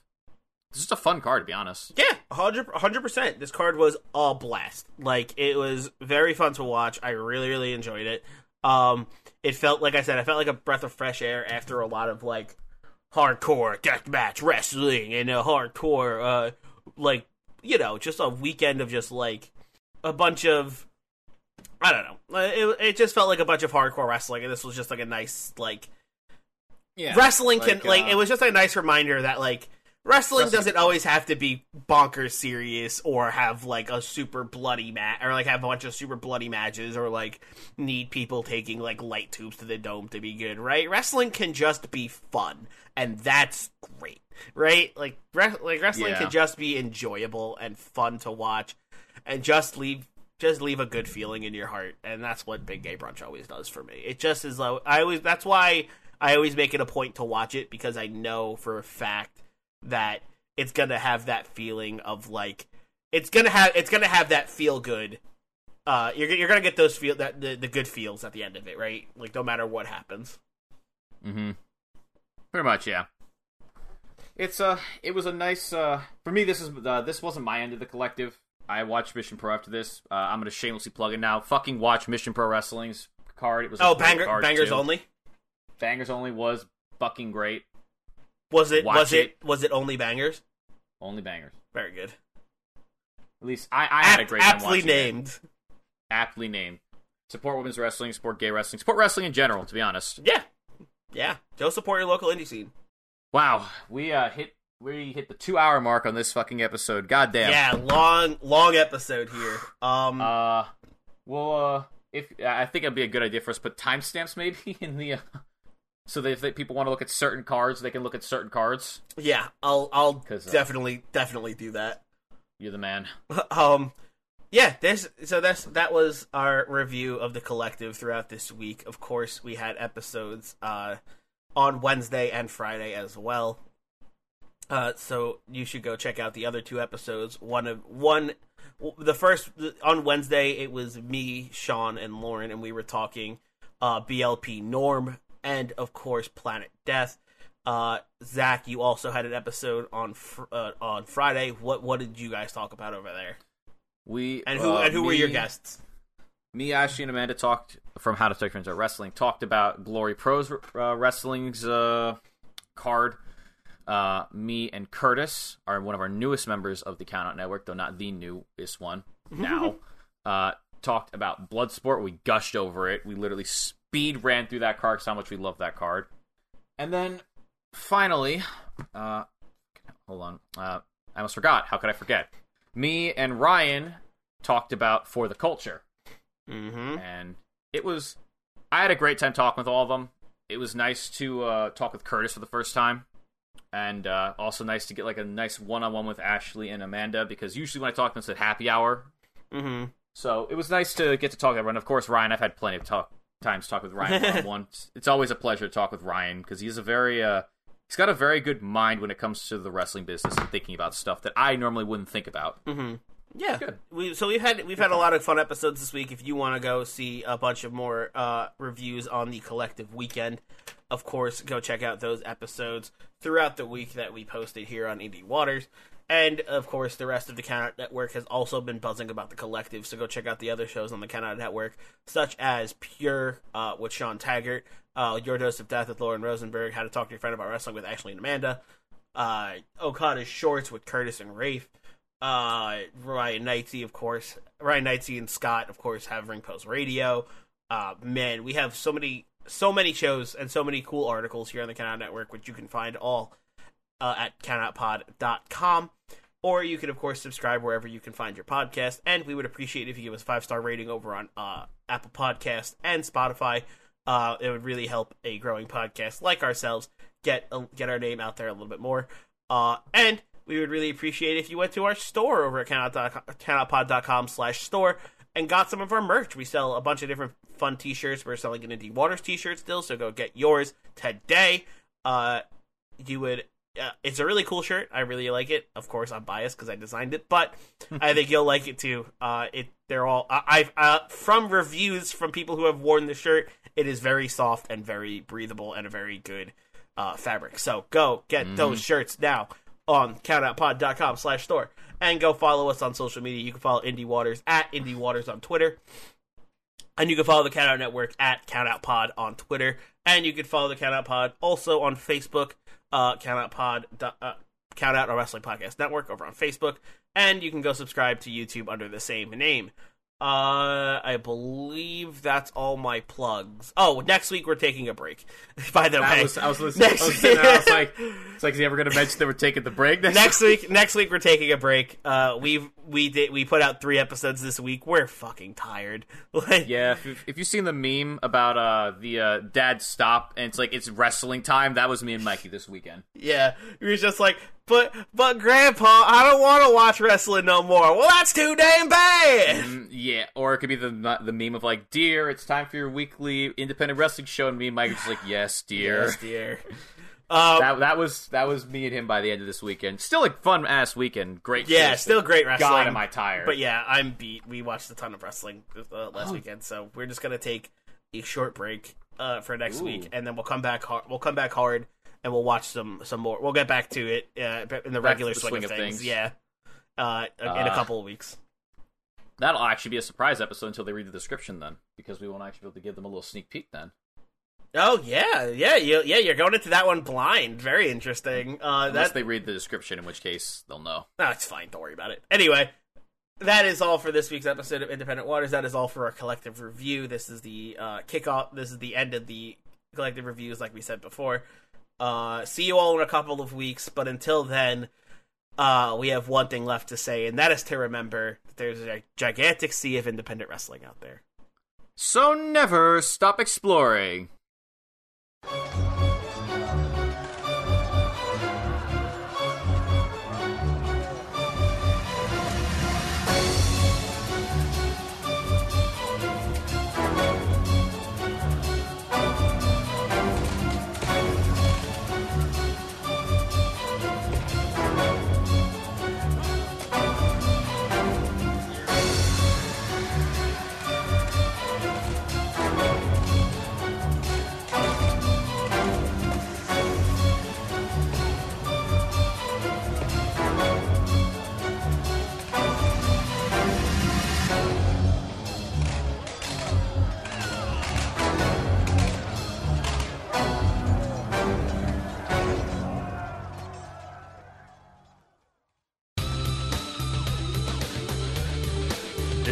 this is a fun card, to be honest. Yeah, 100 percent. This card was a blast. Like it was very fun to watch. I really, really enjoyed it. Um, it felt like I said, I felt like a breath of fresh air after a lot of like hardcore deathmatch wrestling and a hardcore, uh, like you know, just a weekend of just like a bunch of. I don't know. Uh, It, it just felt like a bunch of hardcore wrestling, and this was just like a nice like Yeah, wrestling can like, like uh, it was just a nice reminder that like wrestling, Wrestling- doesn't always have to be bonkers serious or have like a super bloody match or like have a bunch of super bloody matches or like need people taking like light tubes to the dome to be good right wrestling can just be fun and that's great right like re- like wrestling Yeah. can just be enjoyable and fun to watch and just leave just leave a good feeling in your heart and that's what big gay brunch always does for me it just is like i always that's why i always make it a point to watch it because i know for a fact that it's gonna have that feeling of like it's gonna have it's gonna have that feel good uh you're, you're gonna get those feel that the, the good feels at the end of it right like no matter what happens Mm-hmm. Pretty much, yeah. It's uh it was a nice uh for me this is uh, this wasn't my end of the collective. I watched Mission Pro after this. Uh, I'm gonna shamelessly plug it now. Fucking watch Mission Pro Wrestling's card. It was oh banger, bangers too. only Bangers only was fucking great. was it Watch was it. it. was it only bangers Only bangers. very good At least I, I had a great time aptly watching it. named Aptly named. Support women's wrestling. Support gay wrestling. Support wrestling in general. To be honest. yeah yeah go support your local indie scene Wow, we uh hit we hit the two hour mark on this fucking episode. God damn. yeah long long episode here um Uh, well, uh, if I think it'd be a good idea for us to put timestamps maybe in the, uh, so that if they, people want to look at certain cards, they can look at certain cards. yeah i'll i'll uh, definitely definitely do that You're the man. um yeah this so that's that was our review of the collective throughout this week of course we had episodes uh on wednesday and friday as well uh so you should go check out the other two episodes one of one the first on wednesday it was me sean and lauren and we were talking uh blp norm and of course planet death uh zach you also had an episode on fr- uh, on friday what what did you guys talk about over there We and who uh, and who were your guests? Me, Ashley, and Amanda talked from How to Take Turns at Wrestling. Talked about Glory Pros uh, Wrestling's uh, card. Uh, me and Curtis are one of our newest members of the Countout Network, though not the newest one now. uh, talked about Bloodsport. We gushed over it. We literally speed ran through that card 'cause how much we love that card. And then finally, uh, hold on, uh, I almost forgot. How could I forget? Me and Ryan talked about For the Culture Mm-hmm. and it was I had a great time talking with all of them. It was nice to uh, talk with Curtis for the first time, and uh, also nice to get like a nice one-on-one with Ashley and Amanda because usually when I talk to them, it's at happy hour. Mm-hmm. So it was nice to get to talk to everyone. Of course, Ryan, I've had plenty of talk times to talk with Ryan one-on-one. It's always a pleasure to talk with Ryan because he's a very uh, he's got a very good mind when it comes to the wrestling business and thinking about stuff that I normally wouldn't think about. Mm-hmm. Yeah. Good. We so we've had we've had a lot of fun episodes this week. If you want to go see a bunch of more uh, reviews on the collective weekend, of course, go check out those episodes throughout the week that we posted here on Indie Waters. And of course, the rest of the Countout Network has also been buzzing about the collective. So go check out the other shows on the Countout Network, such as Pure uh, with Sean Taggart, uh, Your Dose of Death with Lauren Rosenberg, How to Talk to Your Friend About Wrestling with Ashley and Amanda, uh, Okada's Shorts with Curtis and Rafe, uh, Ryan Knightsey, of course. Ryan Knightsey and Scott, of course, have Ring Post Radio. Uh, man, we have so many, so many shows and so many cool articles here on the Count Out Network, which you can find all uh, at countoutpod.com. Or you can, of course, subscribe wherever you can find your podcast. And we would appreciate if you give us a five star rating over on uh, Apple Podcast and Spotify. Uh, it would really help a growing podcast like ourselves get uh, get our name out there a little bit more. Uh, and we would really appreciate if you went to our store over at countout- countoutpod.com slash store and got some of our merch. We sell a bunch of different fun t-shirts. We're selling an Indie Waters t-shirt still, so go get yours today. Uh, you would uh, it's a really cool shirt. I really like it. Of course, I'm biased because I designed it, but I think you'll like it too. Uh, it they're all I, I've uh, from reviews from people who have worn the shirt. It is very soft and very breathable and a very good uh, fabric. So go get those shirts now on countoutpod.com slash store and go follow us on social media. You can follow Indie Waters at Indie Waters on Twitter. And you can follow the Countout Network at Countout Pod on Twitter. And you can follow the Countout Pod also on Facebook, uh, Countout Pod, uh, Countout our Wrestling Podcast Network over on Facebook. And you can go subscribe to YouTube under the same name. Uh, I believe that's all my plugs. Oh, next week we're taking a break. By the I way, was, I was listening. I was there, I was like, it's like, is he ever going to mention that we're taking the break next, next week next week we're taking a break uh we've we did we put out three episodes this week we're fucking tired Like, Yeah, if, you've- if you've seen the meme about uh the uh, dad stop and it's like it's wrestling time, that was me and Mikey this weekend. yeah we was just like but but grandpa i don't want to watch wrestling no more well that's too damn bad Mm, yeah, or it could be the the meme of like, dear, it's time for your weekly independent wrestling show, and me and Mikey just like, yes, dear. yes dear um That that was that was me and him by the end of this weekend. Still a fun ass weekend. Great. yeah still great wrestling God, am I tired? but yeah i'm beat we watched a ton of wrestling uh, last Oh. weekend so we're just gonna take a short break uh for next Ooh. week and then we'll come back hard we'll come back hard and we'll watch some some more we'll get back to it uh in the Back regular the swing, swing of things, things. yeah uh in a Uh, couple of weeks That'll actually be a surprise episode until they read the description then, because we won't actually be able to give them a little sneak peek then. Oh yeah, yeah, you, yeah. You're going into that one blind. Very interesting. Uh, Unless that they read the description, in which case they'll know. no, it's fine. Don't worry about it. Anyway, that is all for this week's episode of Independent Waters. That is all for our collective review. This is the uh, kickoff. This is the end of the collective reviews, like we said before. Uh, see you all in a couple of weeks, but until then, uh, we have one thing left to say, and that is to remember that there's a gigantic sea of independent wrestling out there. So never stop exploring.